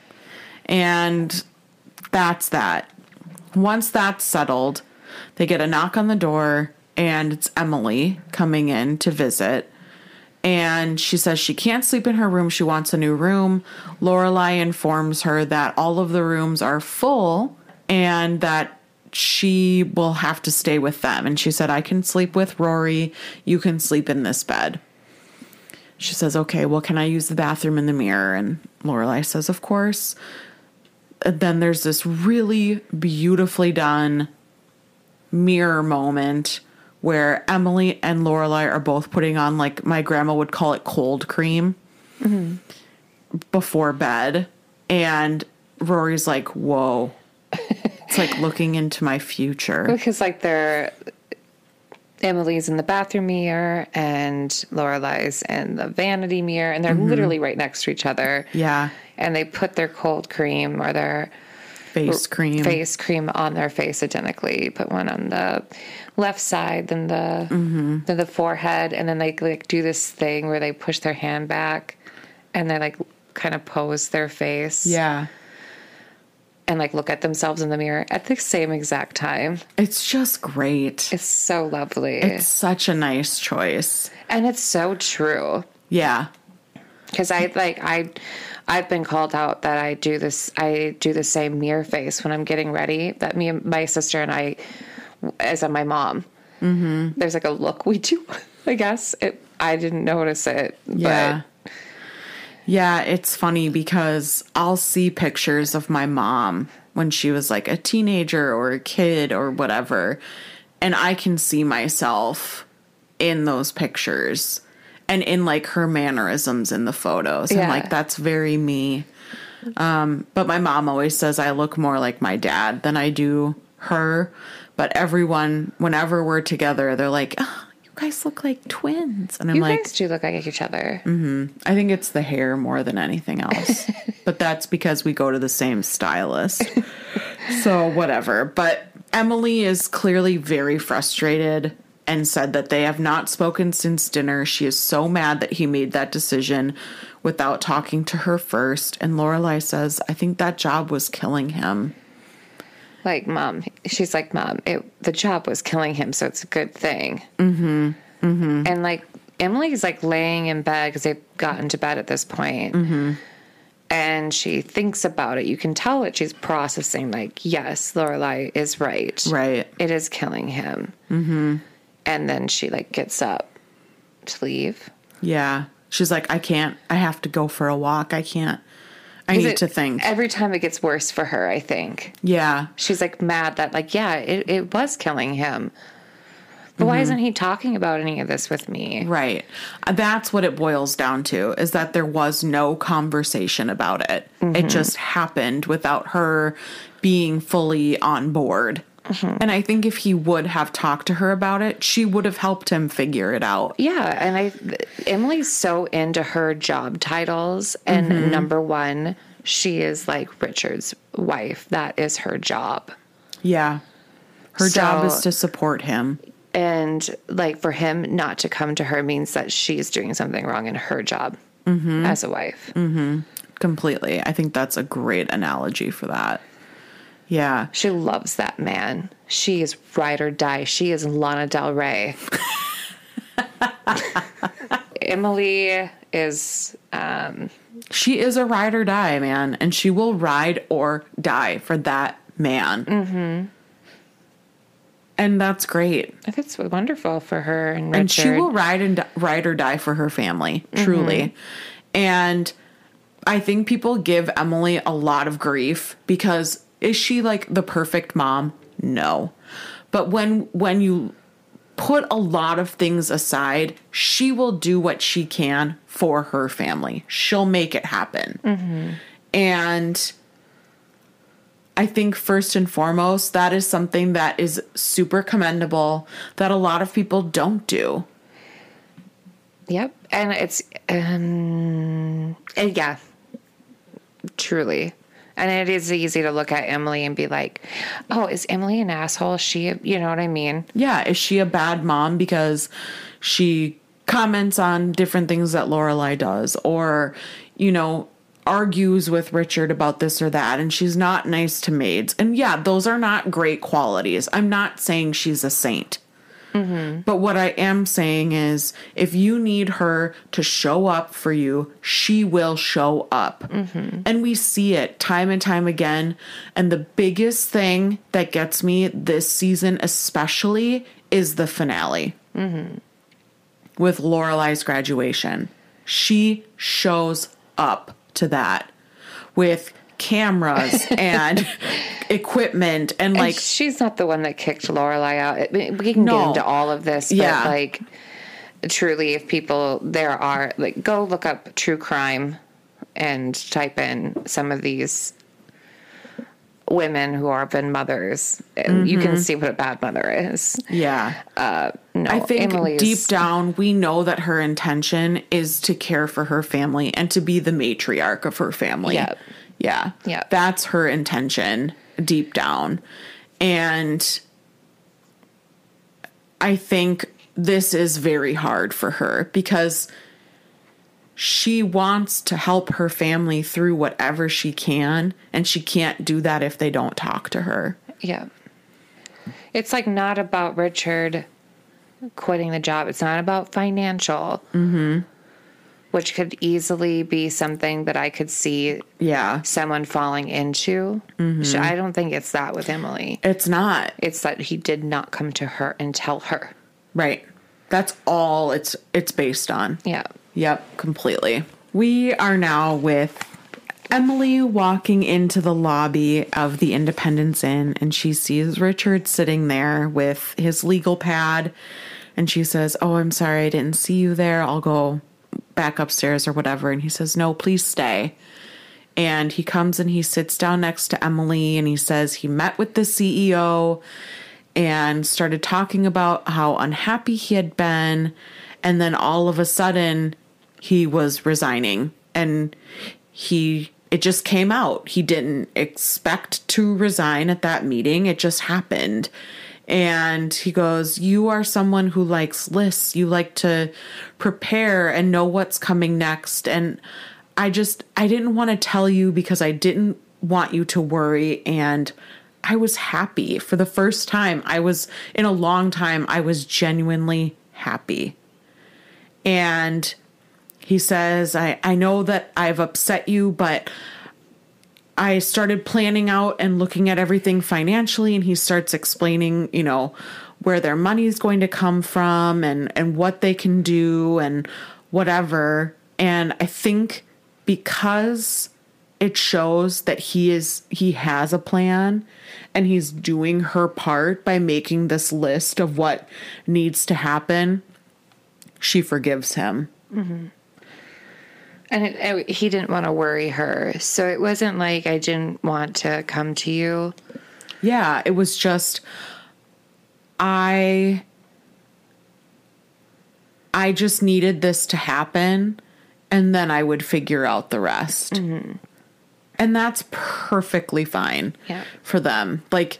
And that's that. Once that's settled, they get a knock on the door, and it's Emily coming in to visit. And she says she can't sleep in her room. She wants a new room. Lorelai informs her that all of the rooms are full and that she will have to stay with them. And she said, I can sleep with Rory. You can sleep in this bed. She says, "Okay, well, can I use the bathroom in the mirror?" And Lorelai says, "Of course." And then there's this really beautifully done mirror moment where Emily and Lorelai are both putting on like my grandma would call it cold cream before bed, and Rory's like, "Whoa." It's like looking into my future. Because like they're Emily's in the bathroom mirror and Lorelai's in the vanity mirror, and they're mm-hmm. literally right next to each other. Yeah. And they put their cold cream or their Face cream. face cream on their face identically. Put one on the left side, then the mm-hmm. then the forehead, and then they like do this thing where they push their hand back, and they like kind of pose their face, Yeah. and like look at themselves in the mirror at the same exact time. It's just great. It's so lovely, It's such a nice choice. and it's so true. Yeah. because I like I I've been called out that I do this I do the same mirror face when I'm getting ready that me and my sister and I as my mom mm-hmm. there's like a look we do I guess it I didn't notice it Yeah. Yeah, it's funny because I'll see pictures of my mom when she was like a teenager or a kid or whatever, and I can see myself in those pictures and in like her mannerisms in the photos. Yeah. like, that's very me. Um, but my mom always says I look more like my dad than I do her. But everyone, whenever we're together, they're like, oh, "You guys look like twins," and I'm like, You like, guys do look like each other. Mm-hmm. I think it's the hair more than anything else. but that's because we go to the same stylist. so, whatever. But Emily is clearly very frustrated and said that they have not spoken since dinner. She is so mad that he made that decision without talking to her first. And Lorelai says, I think that job was killing him. Like, mom, she's like, mom, it, the job was killing him, so it's a good thing. Mm-hmm. Mm-hmm. And like, Emily's like laying in bed because they've gotten to bed at this point. Mm-hmm. And she thinks about it. You can tell that she's processing, like, yes, Lorelai is right. Right. It is killing him. Mm-hmm. And then she like gets up to leave. Yeah. She's like, I can't, I have to go for a walk. I can't, I need it- to think. Every time it gets worse for her, I think. Yeah. She's like mad that, like, yeah, it, it was killing him. But why isn't he talking about any of this with me? Right. Uh, That's what it boils down to is that there was no conversation about it. It just happened without her being fully on board. Mm-hmm. And I think if he would have talked to her about it, she would have helped him figure it out. Yeah, and I Emily's so into her job titles and mm-hmm. number 1, she is like Richard's wife. That is her job. Yeah. Her job is to support him. And like for him not to come to her means that she's doing something wrong in her job mm-hmm. as a wife. Completely. I think that's a great analogy for that. Yeah. She loves that man. She is ride or die. She is Lana Del Rey. Emily is um, She is a ride or die, man. And she will ride or die for that man. Mm-hmm. And that's great. I think it's wonderful for her and Richard. and she will ride and di- ride or die for her family truly and i think people give emily a lot of grief because is she like the perfect mom? No. But when when you put a lot of things aside she will do what she can for her family. She'll make it happen. And I think first and foremost, that is something that is super commendable that a lot of people don't do. Yep, and it's um, and yeah, truly, and it is easy to look at Emily and be like, "Oh, is Emily an asshole? She, you know what I mean?" Yeah, is she a bad mom because she comments on different things that Lorelai does, or you know, argues with Richard about this or that, and she's not nice to maids. And yeah, those are not great qualities. I'm not saying she's a saint. Mm-hmm. But what I am saying is, if you need her to show up for you, she will show up. Mm-hmm. And we see it time and time again. And the biggest thing that gets me this season, especially, is the finale mm-hmm. with Lorelai's graduation. She shows up to that with cameras and equipment and Like like she's not the one that kicked Lorelai out. We can No. get into all of this, but Yeah. like, truly, if people there are like, go look up true crime and type in some of these women who are been mothers, and you can mm-hmm. see what a bad mother is. yeah. Uh, no, I think Emily's- deep down we know that her intention is to care for her family and to be the matriarch of her family. Yep. Yeah. Yep. That's her intention deep down. And I think this is very hard for her because she wants to help her family through whatever she can and she can't do that if they don't talk to her. Yeah. It's like not about Richard quitting the job. It's not about financial. Mm-hmm. Which could easily be something that I could see Yeah. someone falling into. Mm-hmm. So I don't think it's that with Emily. It's not. It's that he did not come to her and tell her. Right. That's all it's it's based on. Yeah. Yep, completely. We are now with Emily walking into the lobby of the Independence Inn and she sees Richard sitting there with his legal pad and she says, "Oh, I'm sorry I didn't see you there. I'll go back upstairs or whatever." And he says, "No, please stay." And he comes and he sits down next to Emily and he says he met with the CEO and started talking about how unhappy he had been. And then all of a sudden, he was resigning and he it just came out. He didn't expect to resign at that meeting. It just happened. And he goes, You are someone who likes lists. You like to prepare and know what's coming next. And I just, I didn't want to tell you because I didn't want you to worry. And I was happy for the first time. I was, in a long time, I was genuinely happy. And he says, I, I know that I've upset you, but I started planning out and looking at everything financially. And he starts explaining, you know, where their money is going to come from and, and what they can do and whatever. And I think because it shows that he is he has a plan and he's doing her part by making this list of what needs to happen she forgives him mm-hmm. And it, it- he didn't want to worry her. So it wasn't like I didn't want to come to you. Yeah, it was just I I just needed this to happen and then I would figure out the rest. Mm-hmm. And that's perfectly fine Yeah. for them. Like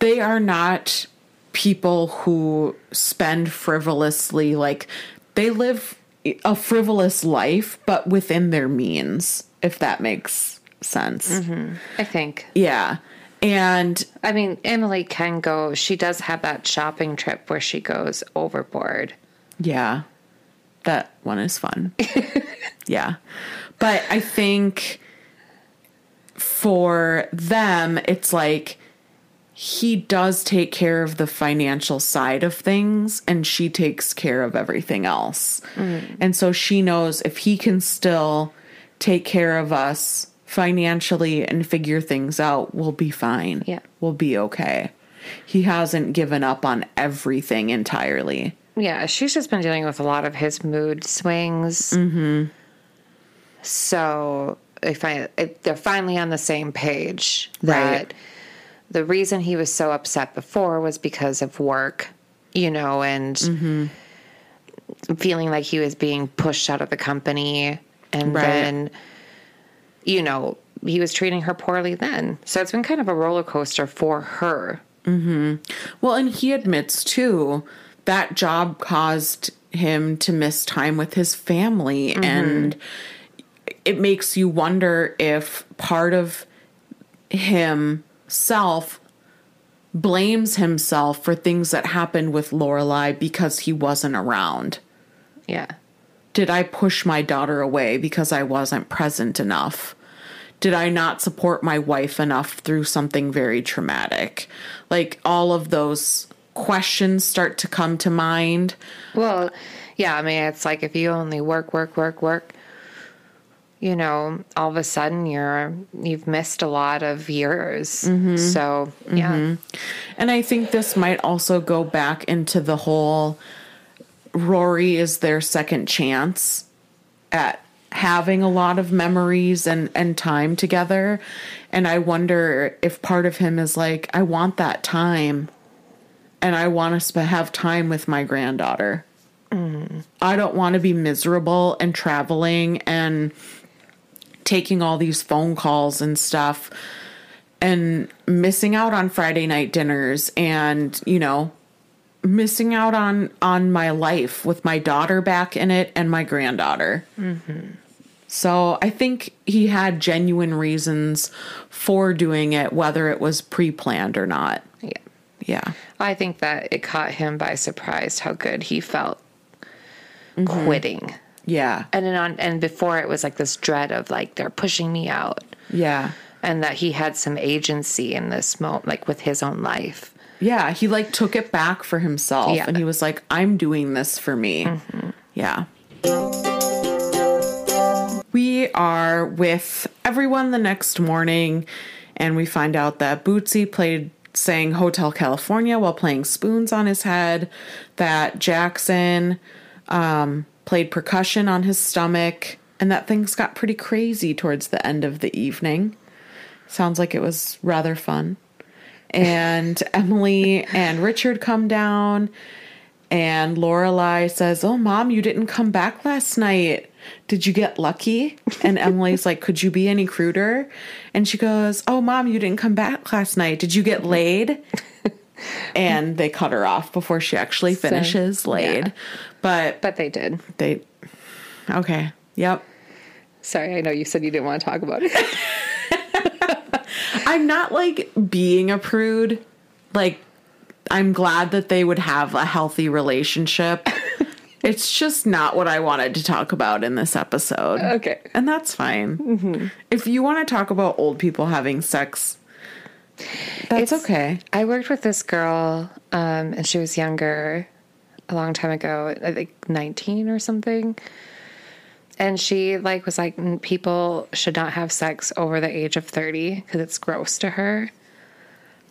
they are not people who spend frivolously like they live a frivolous life but within their means if that makes sense. Mm-hmm. I think. Yeah. And I mean, Emily can go. She does have that shopping trip where she goes overboard. Yeah. That one is fun. yeah. But I think for them, it's like he does take care of the financial side of things and she takes care of everything else. And so she knows if he can still take care of us financially and figure things out, we'll be fine. Yeah. We'll be okay. He hasn't given up on everything entirely. Yeah, she's just been dealing with a lot of his mood swings. Mm-hmm. So if I, if they're finally on the same page, Right. The reason he was so upset before was because of work, you know, and mm-hmm. feeling like he was being pushed out of the company, and Right. then, you know, he was treating her poorly then. So it's been kind of a roller coaster for her. Mm-hmm. Well, and he admits too that job caused him to miss time with his family. Mm-hmm. And it makes you wonder if part of himself blames himself for things that happened with Lorelai because he wasn't around. Yeah. Did I push my daughter away because I wasn't present enough? Did I not support my wife enough through something very traumatic? Like all of those questions start to come to mind. Well, yeah, I mean, it's like if you only work, work, work, work, you know, all of a sudden you're you've missed a lot of years. Mm-hmm. So yeah, mm-hmm. And I think this might also go back into the whole Rory is their second chance at having a lot of memories and, and time together. And I wonder if part of him is like, I want that time and I want to sp- have time with my granddaughter. Mm. I don't want to be miserable and traveling and taking all these phone calls and stuff and missing out on Friday night dinners and, you know, missing out on on my life with my daughter back in it and my granddaughter. Mm-hmm. So I think he had genuine reasons for doing it, whether it was pre-planned or not. yeah. Yeah. I think that it caught him by surprise how good he felt mm-hmm. quitting. Yeah. And then on and before it was like this dread of like they're pushing me out Yeah. and that he had some agency in this moment like with his own life. Yeah, he like took it back for himself Yeah. and he was like, I'm doing this for me. Yeah. We are with everyone the next morning and we find out that Bootsy played sang Hotel California while playing spoons on his head, that Jackson um, played percussion on his stomach and that things got pretty crazy towards the end of the evening. Sounds like it was rather fun. And Emily and Richard come down, and Lorelai says, "Oh, mom, you didn't come back last night. Did you get lucky?" And Emily's like, "Could you be any cruder?" And she goes, "Oh, mom, you didn't come back last night. Did you get laid?" and they cut her off before she actually finishes laid. yeah. But But they did. they, okay, yep. Sorry, I know you said you didn't want to talk about it. I'm not like being a prude. Like, I'm glad that they would have a healthy relationship. it's just not what I wanted to talk about in this episode. Okay. And that's fine. If you want to talk about old people having sex, that's It's- okay. I worked with this girl, um, and she was younger, a long time ago. I think nineteen or something. And she like was like, "Mm, people should not have sex over the age of thirty because it's gross to her.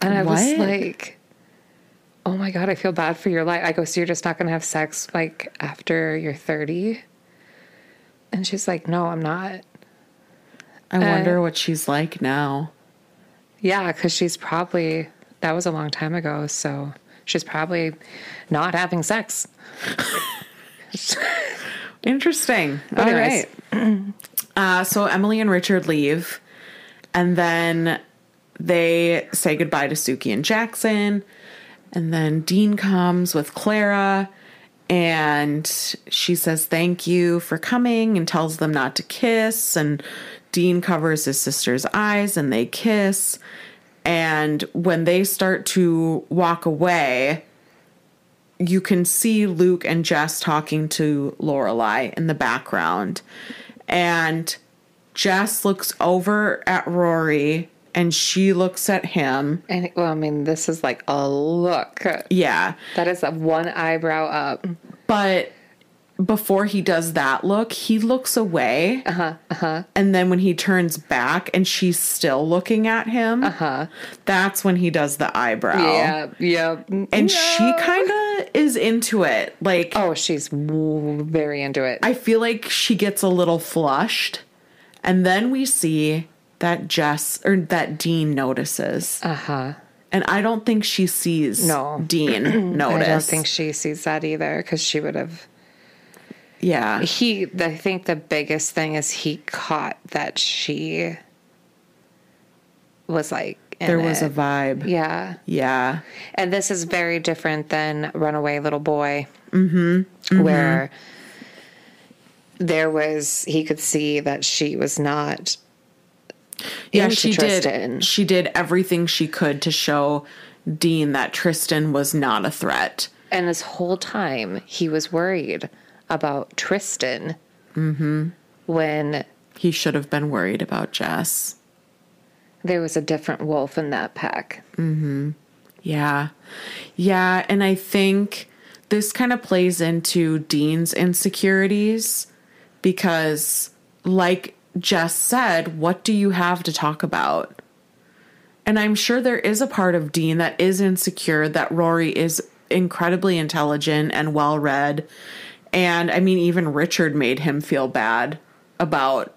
And I was like, "Oh my god, I feel bad for your life." I go, "So you're just not going to have sex like after you're 30? And she's like, "No, I'm not." I wonder what she's like now. Yeah, because she's probably that was a long time ago, so she's probably not having sex. Interesting. All right. Uh, so Emily and Richard leave, and then they say goodbye to Sookie and Jackson. And then Dean comes with Clara, and she says thank you for coming and tells them not to kiss. And Dean covers his sister's eyes, and they kiss. And when they start to walk away, you can see Luke and Jess talking to Lorelai in the background. And Jess looks over at Rory and she looks at him. And well, I mean, this is like a look. Yeah. That is a one eyebrow up. But before he does that look, he looks away. Uh-huh. Uh-huh. And then when he turns back and she's still looking at him, uh-huh. that's when he does the eyebrow. Yeah, yeah. And she kind of is into it. Like Oh, she's very into it. I feel like she gets a little flushed, and then we see that Jess or that Dean notices, Uh huh. and I don't think she sees No. Dean notice. I don't think she sees that either because she would have. Yeah, He, I think the biggest thing is he caught that she was like. there was a vibe. Yeah. Yeah, And this is very different than Runaway Little Boy, mm-hmm. where there was, he could see that she was not. yeah. She Tristan. did. She did everything she could to show Dean that Tristan was not a threat. And this whole time, he was worried about Tristan mm-hmm. when He should have been worried about Jess. there was a different wolf in that pack. Mm-hmm. Yeah. Yeah. And I think this kind of plays into Dean's insecurities because, like Jess said, what do you have to talk about? And I'm sure there is a part of Dean that is insecure that Rory is incredibly intelligent and well read. And I mean, even Richard made him feel bad about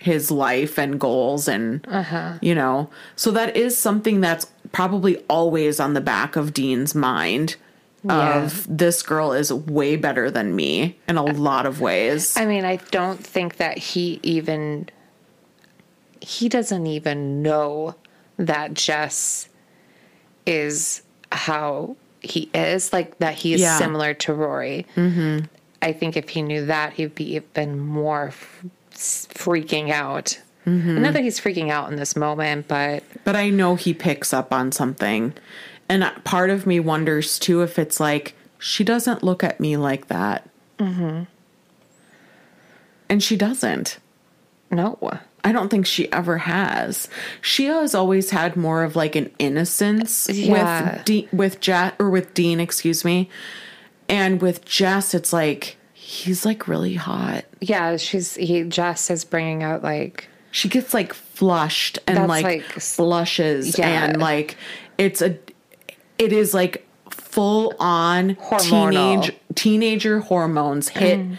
his life and goals and uh-huh. you know. So that is something that's probably always on the back of dean's mind Yeah. of this girl is way better than me in a lot of ways. I mean, I don't think that he even he doesn't even know that Jess is how he is, like that he is Yeah. similar to Rory. Mm-hmm. I think if he knew that, he'd be even more f- freaking out. Not that he's freaking out in this moment, but but i know he picks up on something and part of me wonders too if it's like she doesn't look at me like that mm-hmm. and she doesn't no. I don't think she ever has. She has always had more of like an innocence Yeah. with De- with Jess or with Dean, excuse me. And with Jess, it's like he's like really hot. Yeah, she's he Jess is bringing out like She gets like flushed and like, like, Yeah. and like it's a it is like full on Hormonal. teenage teenager hormones hit mm-hmm.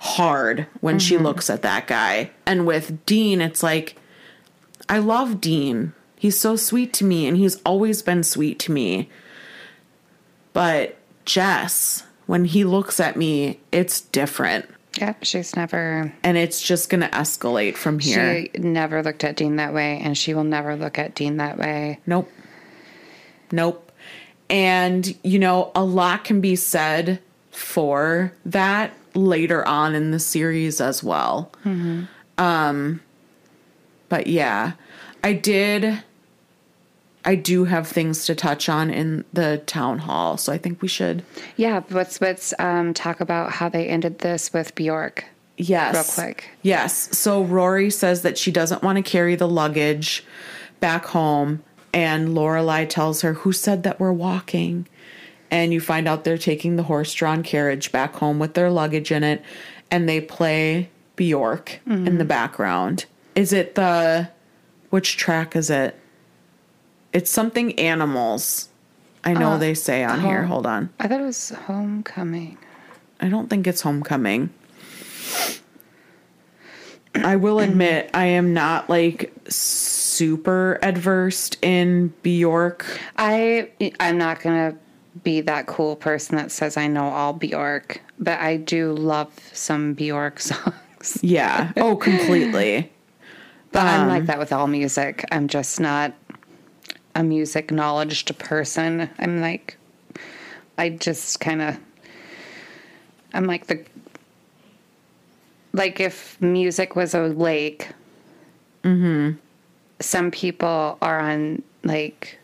Hard when she mm-hmm. looks at that guy. And with Dean, it's like, I love Dean. He's so sweet to me, and he's always been sweet to me. But Jess, when he looks at me, it's different. Yep, she's never And it's just going to escalate from here. she never looked at Dean that way, and she will never look at Dean that way. Nope. Nope. And, you know, a lot can be said for that later on in the series as well. Um, but yeah, I did. I do have things to touch on in the town hall, so I think we should. Yeah, let's let's um, talk about how they ended this with Bjork. Yes. Real quick. Yes. So Rory says that she doesn't want to carry the luggage back home, and Lorelai tells her, "Who said that we're walking?" And you find out they're taking the horse-drawn carriage back home with their luggage in it, and they play Bjork in the mm-hmm. background. Is it the which track is it? It's something animals. I know uh, they say on here. Hold on. I thought it was Homecoming. I don't think it's homecoming. I will admit I am not like super adversed in Bjork. I I'm not gonna be that cool person that says I know all Bjork, but I do love some Bjork songs. Yeah. Oh, completely. But I'm Um, like that with all music. I'm just not a music knowledged person. I'm like, I just kind of, I'm like the, like if music was a lake, some people are on like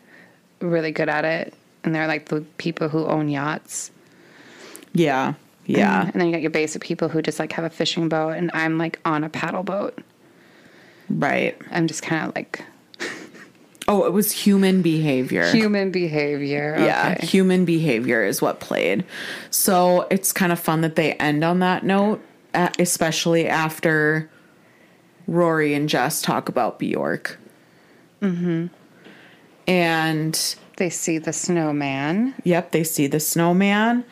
really good at it, and they're like the people who own yachts. Yeah. Yeah. And then you got your basic people who just like have a fishing boat, and I'm like on a paddle boat. Right. I'm just kind of like Oh, it was human behavior. human behavior. Yeah, human behavior is what played. So it's kind of fun that they end on that note, especially after Rory and Jess talk about Bjork. Mm-hmm. And They see the snowman, Yep, they see the snowman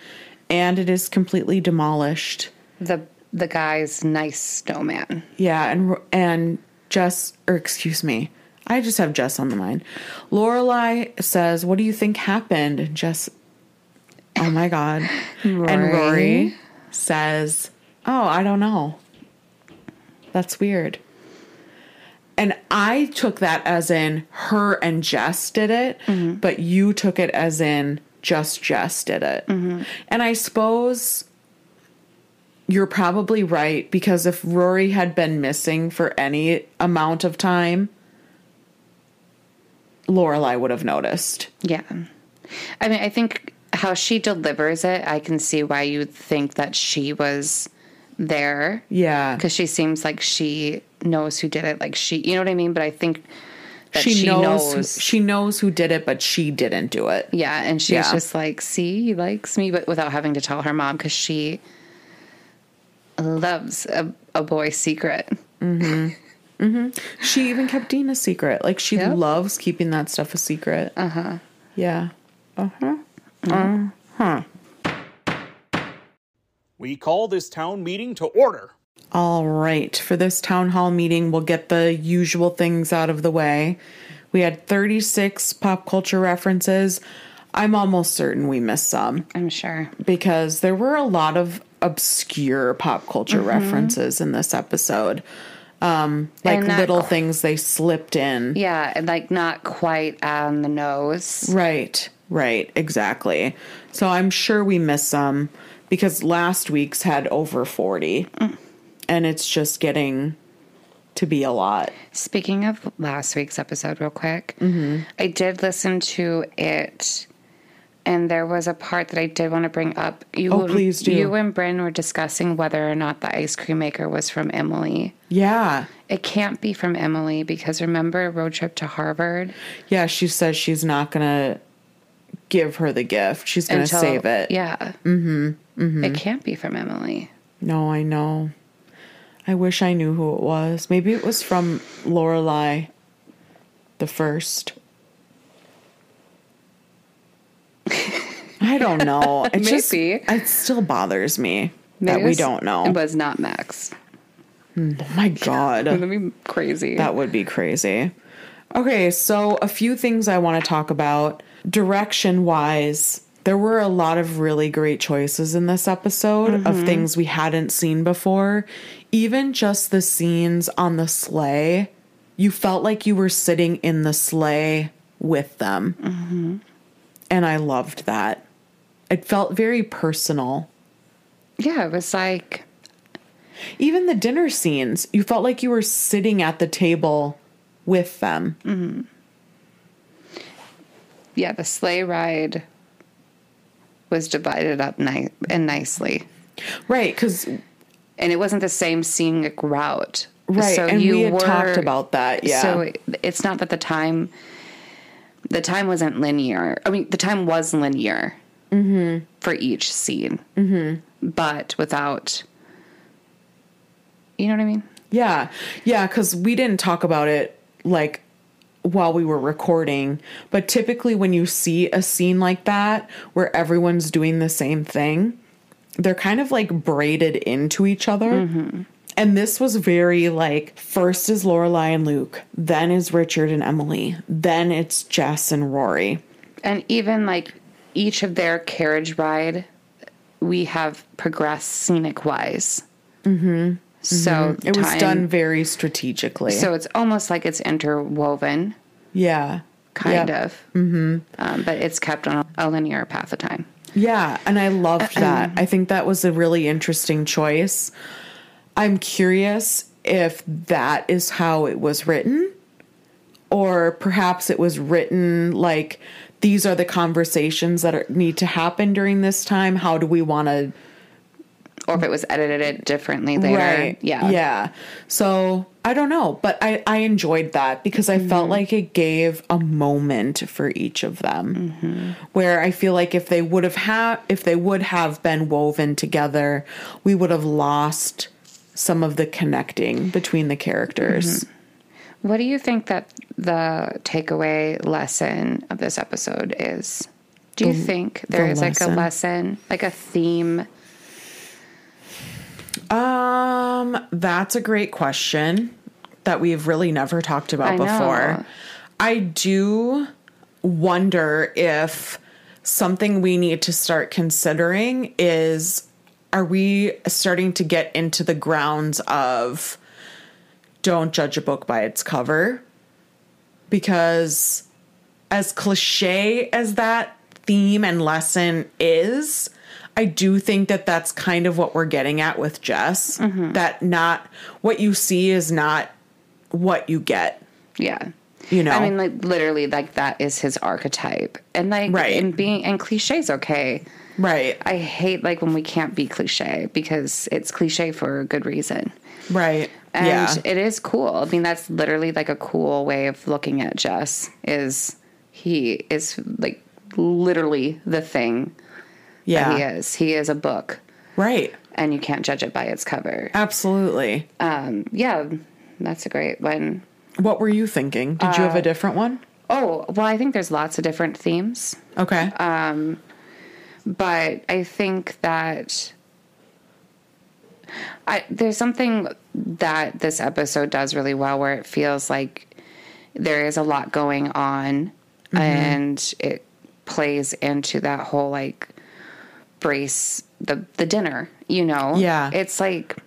and it is completely demolished. the the guy's nice snowman. Yeah, and and Jess or excuse me. I just have Jess on the mind. Lorelai says, "What do you think happened?" And Jess Oh my god. And Rory. Rory says, "Oh, I don't know. That's weird." And I took that as in her and Jess did it, mm-hmm. but you took it as in just Jess did it. Mm-hmm. And I suppose you're probably right because if Rory had been missing for any amount of time, Lorelai would have noticed. Yeah. I mean, I think how she delivers it, I can see why you'd think that she was there Yeah. because she seems like she knows who did it. Like she, you know what I mean? But I think that She, she, knows, knows. she knows who did it, but she didn't do it. yeah, and she's Yeah. just like, see, he likes me, but without having to tell her mom because she loves a, a boy's secret. She even kept Dean a secret. Like she Yep. loves keeping that stuff a secret. Uh huh. Yeah. Uh huh. Mm-hmm. Uh huh. We call this town meeting to order. All right. For this town hall meeting, we'll get the usual things out of the way. We had 36 pop culture references. I'm almost certain we missed some I'm sure. because there were a lot of obscure pop culture Mm-hmm. references in this episode. Um, like not little things they slipped in. Yeah, and like not quite on the nose. Right, right, exactly. So I'm sure we missed some because last week's had over 40 and it's just getting to be a lot. Speaking of last week's episode, real quick, Mm-hmm. I did listen to it, and there was a part that I did want to bring up. You, Oh, please do. You and Bryn were discussing whether or not the ice cream maker was from Emily. Yeah. It can't be from Emily because remember road trip to Harvard Yeah, she says she's not going to give her the gift. She's going to until- save it. Yeah, mm-hmm. It can't be from Emily. No, I know. I wish I knew who it was. Maybe it was from Lorelai the first. I don't know. It just it still bothers me. that we don't know. It was not Max. oh my god. That'd be crazy. That would be crazy. Okay, so a few things I want to talk about. Direction wise, there were a lot of really great choices in this episode of mm-hmm. things we hadn't seen before. Even just the scenes on the sleigh, you felt like you were sitting in the sleigh with them. Mm-hmm. And I loved that. It felt very personal. yeah, it was like Even the dinner scenes, you felt like you were sitting at the table with them. Mm-hmm. yeah, the sleigh ride was divided up ni- and nicely. Right, because And it wasn't the same scenic route. right, and we had talked about that. Yeah, So it's not that the time, the time wasn't linear. I mean, the time was linear Mm-hmm. for each scene, mm-hmm. but without, you know what I mean? yeah, yeah. Because we didn't talk about it like while we were recording, but typically when you see a scene like that where everyone's doing the same thing, they're kind of like braided into each other. And this was very like first is Lorelai and Luke, then is Richard and Emily, then it's Jess and Rory. And even like each of their carriage ride, we have progressed scenic wise. Mm-hmm. So It was done very strategically. So it's almost like it's interwoven, yeah, kind Yep. of. Mm-hmm. Um, but it's kept on a linear path of time. Yeah, and I loved that. I think that was a really interesting choice. I'm curious if that is how it was written, or perhaps it was written like these are the conversations that are, need to happen during this time. How do we want to? Or if it was edited differently later. Right. Yeah. Yeah. So I don't know, but I, I enjoyed that because I Mm-hmm. felt like it gave a moment for each of them. Mm-hmm. Where I feel like if they would have had, if they would have been woven together, we would have lost some of the connecting between the characters. Mm-hmm. What do you think that the takeaway lesson of this episode is? Do you think there the is like a lesson? lesson, like a theme? Um, that's a great question that we've really never talked about I know. before. I do wonder if something we need to start considering is are we starting to get into the grounds of don't judge a book by its cover? Because as cliche as that theme and lesson is, I do think that that's kind of what we're getting at with Jess. That not what you see is not what you get. Yeah. You know? I mean, like literally, like that is his archetype, and like, Right. and being and cliches okay. Right. I hate like when we can't be cliche because it's cliche for a good reason. Right. And yeah. it is cool. I mean, that's literally like a cool way of looking at Jess is he is like literally the thing yeah. he is. He is a book Right. and you can't judge it by its cover. Absolutely. Um, yeah, that's a great one. What were you thinking? Did you Uh, have a different one? Oh, well, I think there's lots of different themes. Okay. Um, but I think that I there's something that this episode does really well where it feels like there is a lot going on Mm-hmm. and it plays into that whole like brace the the dinner, you know. Yeah. It's like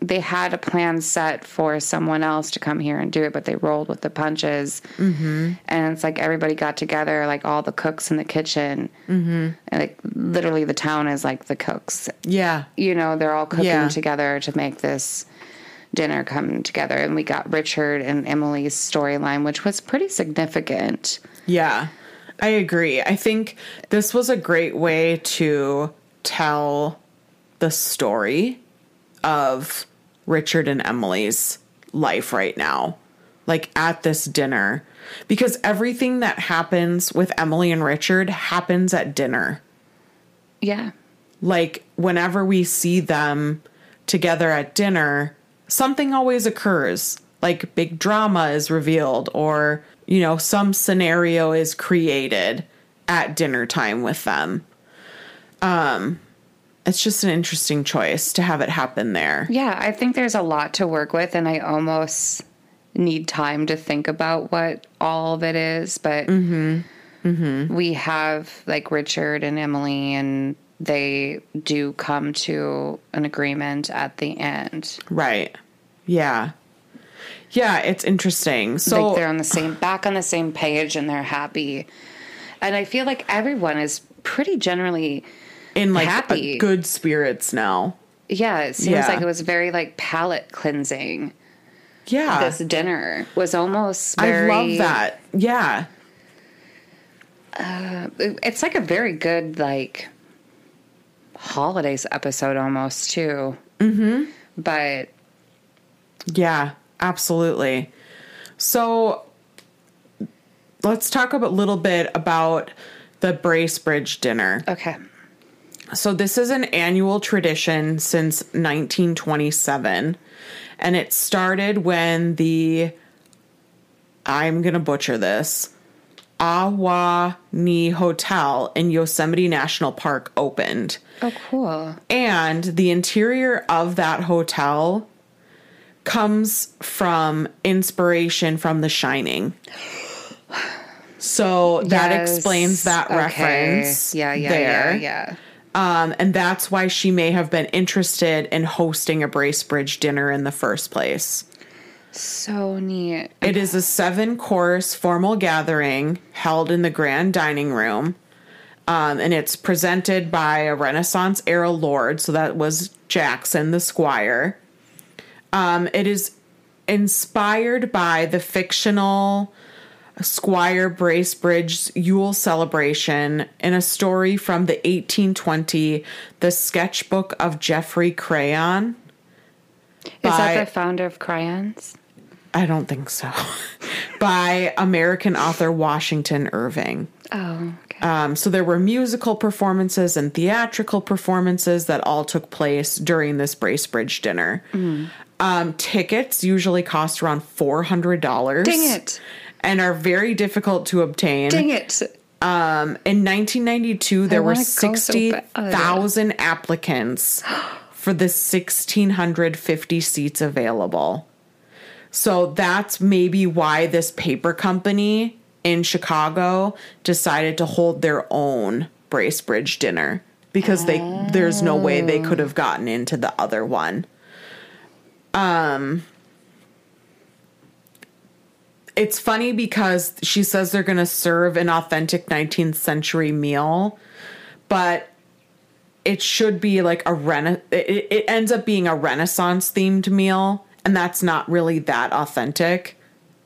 they had a plan set for someone else to come here and do it, but they rolled with the punches. Mm-hmm. And it's like everybody got together, like all the cooks in the kitchen. Mm-hmm. And like literally the town is like the cooks. yeah. You know, they're all cooking Yeah. together to make this dinner come together. And we got Richard and Emily's storyline, which was pretty significant. Yeah, I agree. I think this was a great way to tell the story of Richard and Emily's life right now, like at this dinner, because everything that happens with Emily and Richard happens at dinner. Yeah. Like, whenever we see them together at dinner, something always occurs. Like, big drama is revealed, or, you know, some scenario is created at dinner time with them. Um, it's just an interesting choice to have it happen there. Yeah, I think there's a lot to work with, and I almost need time to think about what all of it is. But mm-hmm. Mm-hmm. we have like Richard and Emily, and they do come to an agreement at the end. Right. Yeah. Yeah, it's interesting. So like they're on the same back on the same page, and they're happy. And I feel like everyone is pretty generally in like happy. good spirits now. yeah. It seems Yeah. like it was very like palate cleansing. Yeah. This dinner was almost. I love that. Yeah. it's like a very good like holidays episode almost too. Mm-hmm. But Yeah, absolutely. So let's talk a little bit about the Bracebridge dinner. okay, So this is an annual tradition since 1927 and it started when the I'm going to butcher this. Ahwahnee Hotel in Yosemite National Park opened. oh cool. And the interior of that hotel comes from inspiration from The Shining. So that Yes. explains that Okay. reference. Yeah, yeah, there. yeah, yeah. Um, and that's why she may have been interested in hosting a Bracebridge dinner in the first place. So neat. It is a seven course formal gathering held in the grand dining room. Um, and it's presented by a Renaissance era lord. So that was Jackson, the squire. Um, it is inspired by the fictional Squire Bracebridge's Yule celebration in a story from the 1820 The Sketchbook of Geoffrey Crayon. Is by- that the founder of Crayons? I don't think so. by American author Washington Irving. Oh, okay. Um, so there were musical performances and theatrical performances that all took place during this Bracebridge dinner. Um, tickets usually cost around four hundred dollars. Dang it. And are very difficult to obtain. Dang it. Um, in 1992, there were wanna so 60,000 applicants for the 1,650 seats available. So that's maybe why this paper company in Chicago decided to hold their own Bracebridge dinner because they there's no way they could have gotten into the other one. Um it's funny because she says they're going to serve an authentic 19th century meal, but it should be like a rena- it, it ends up being a renaissance themed meal and that's not really that authentic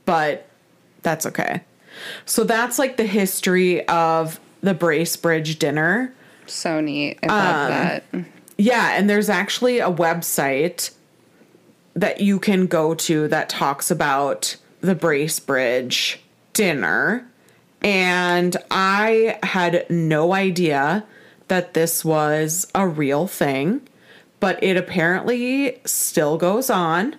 but that's okay so that's like the history of the bracebridge dinner So neat. I love that. yeah, and there's actually a website that you can go to that talks about the Bracebridge dinner. And I had no idea that this was a real thing, but it apparently still goes on.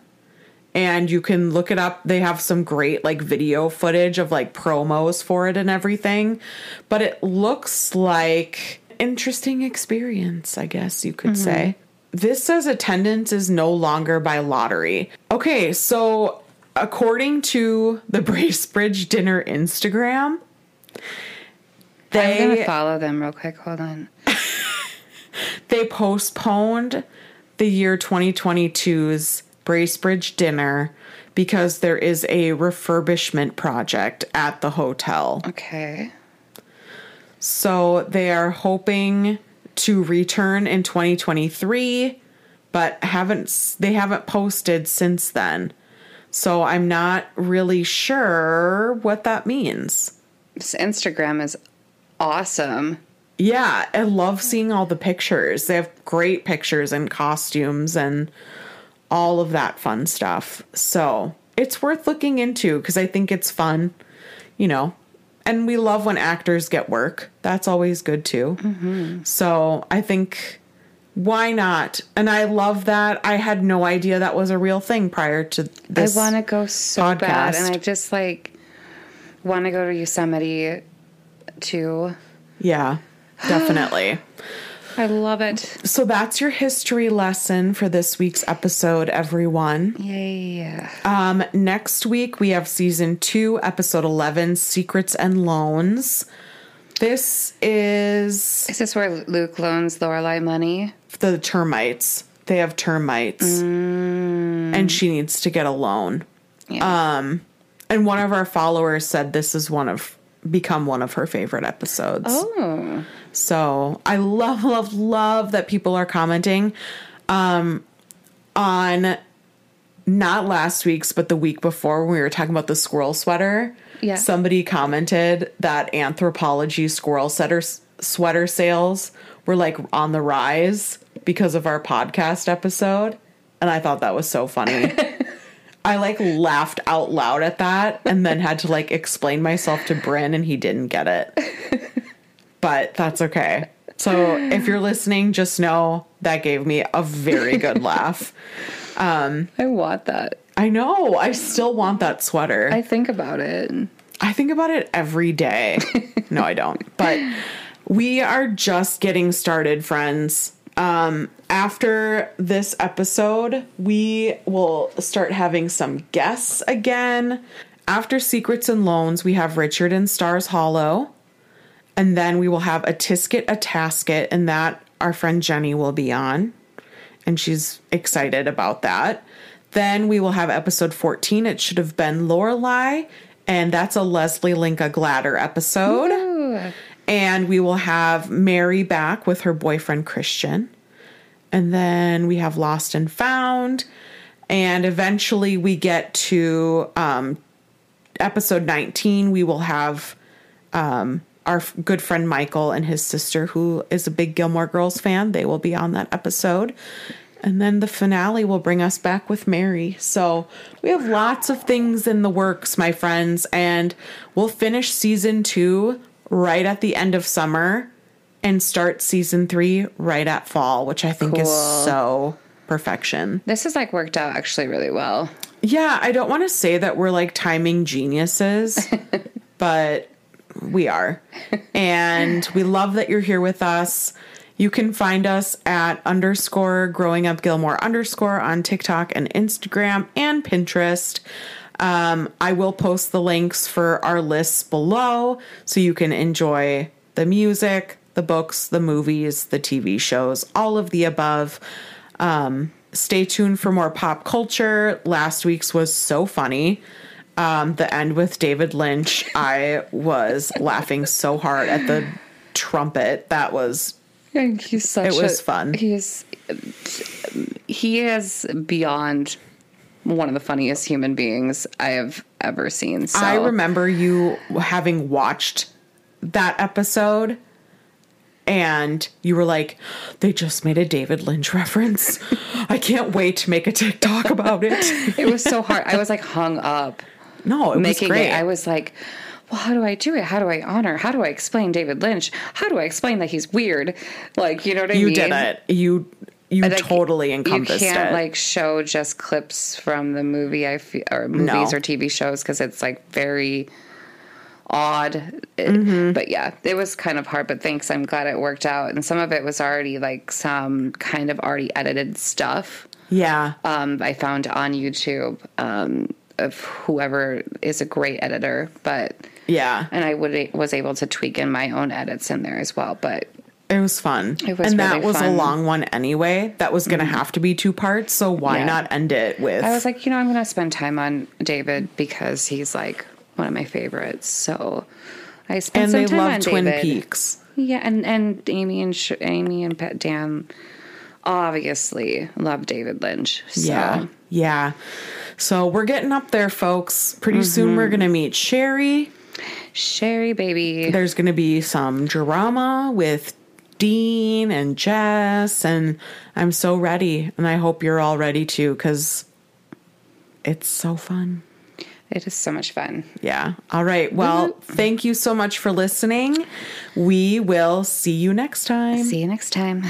And you can look it up. They have some great like video footage of like promos for it and everything. But it looks like interesting experience, I guess you could mm-hmm. say. This says attendance is no longer by lottery. Okay, so according to the Bracebridge Dinner Instagram, I'm gonna follow them real quick. Hold on. they postponed the year 2022's Bracebridge dinner because there is a refurbishment project at the hotel. Okay. So they are hoping to return in 2023, but haven't they haven't posted since then. So I'm not really sure what that means. This Instagram is awesome. Yeah, I love seeing all the pictures. They have great pictures and costumes and all of that fun stuff. So it's worth looking into because I think it's fun, you know. And we love when actors get work. That's always good too. Mm-hmm. So I think why not? And I love that. I had no idea that was a real thing prior to this. I want to go so bad, and. I just like want to go to Yosemite too. Yeah, definitely. I love it. So that's your history lesson for this week's episode, everyone. Yay. Um, next week we have season two, episode 11, Secrets and Loans. This is Is this where Luke loans Lorelai money? the termites. They have termites, and she needs to get a loan. Yeah. Um, and one of our followers said this is one of become one of her favorite episodes. oh. So I love, love, love that people are commenting um, on not last week's, but the week before when we were talking about the squirrel sweater. Yeah. Somebody commented that Anthropologie squirrel setter, sweater sales were like on the rise because of our podcast episode. And I thought that was so funny. I like laughed out loud at that and then had to like explain myself to Bryn and he didn't get it. But that's okay. So if you're listening, just know that gave me a very good laugh. I want that. I know. I still want that sweater. I think about it. I think about it every day. no, I don't. But we are just getting started, friends. Um, after this episode, we will start having some guests again. After Secrets and Loans, we have Richard and Stars Hollow. And then we will have a Tisket, a Tasket, and that our friend Jenny will be on. And she's excited about that. Then we will have episode 14. It should have been Lorelai, and that's a Leslie Linka Glatter episode. And we will have Mary back with her boyfriend Christian. And then we have Lost and Found. And eventually we get to um, episode 19. We will have um, our good friend Michael and his sister, who is a big Gilmore Girls fan. They will be on that episode. And then the finale will bring us back with Mary. So we have lots of things in the works, my friends. And we'll finish season two right at the end of summer and start season three right at fall, which I think is so perfection. This has like worked out actually really well. Yeah, I don't want to say that we're like timing geniuses, but we are. And we love that you're here with us. You can find us at underscore growing up Gilmore underscore on TikTok and Instagram and Pinterest. Um, I will post the links for our lists below so you can enjoy the music, the books, the movies, the TV shows, all of the above. Um, stay tuned for more pop culture. Last week's was so funny. Um, the end with David Lynch, I was laughing so hard at the trumpet. That was And he's such It was a- fun. He's he is beyond one of the funniest human beings I have ever seen. So I remember you having watched that episode and you were like, they just made a David Lynch reference. I can't wait to make a TikTok about it. it was so hard. I was like hung up No, it making was great. it. I was like, well, how do I do it? How do I honor? How do I explain David Lynch? How do I explain that he's weird? Like, you know what I you mean? You did it. You you Like, totally encompassed it. You can't it. like show just clips from the movie I feel, or movies No. or TV shows because it's like very odd. Mm-hmm. But yeah, it was kind of hard. But thanks, I'm glad it worked out. And some of it was already like some kind of already edited stuff. yeah. Um, I found on YouTube um, of whoever is a great editor, but yeah. and I would was able to tweak in my own edits in there as well. But It was fun. It was and that was a fun. Mm-hmm. long one anyway. That was going to have to be two parts. So why Yeah. not end it with I was like, you know, I'm going to spend time on David because he's like one of my favorites. So I spent and some time love on Twin David. Peaks. Yeah, and and Amy and Sh- Amy and Dan obviously love David Lynch. So. Yeah. Yeah. So we're getting up there, folks. Pretty soon we're mm-hmm. going to meet Sherry. Sherry, baby. There's going to be some drama with Dean and Jess. And I'm so ready. And I hope you're all ready too, because it's so fun. It is so much fun. Yeah. All right. Mm-hmm. Well, thank you so much for listening. We will see you next time. See you next time.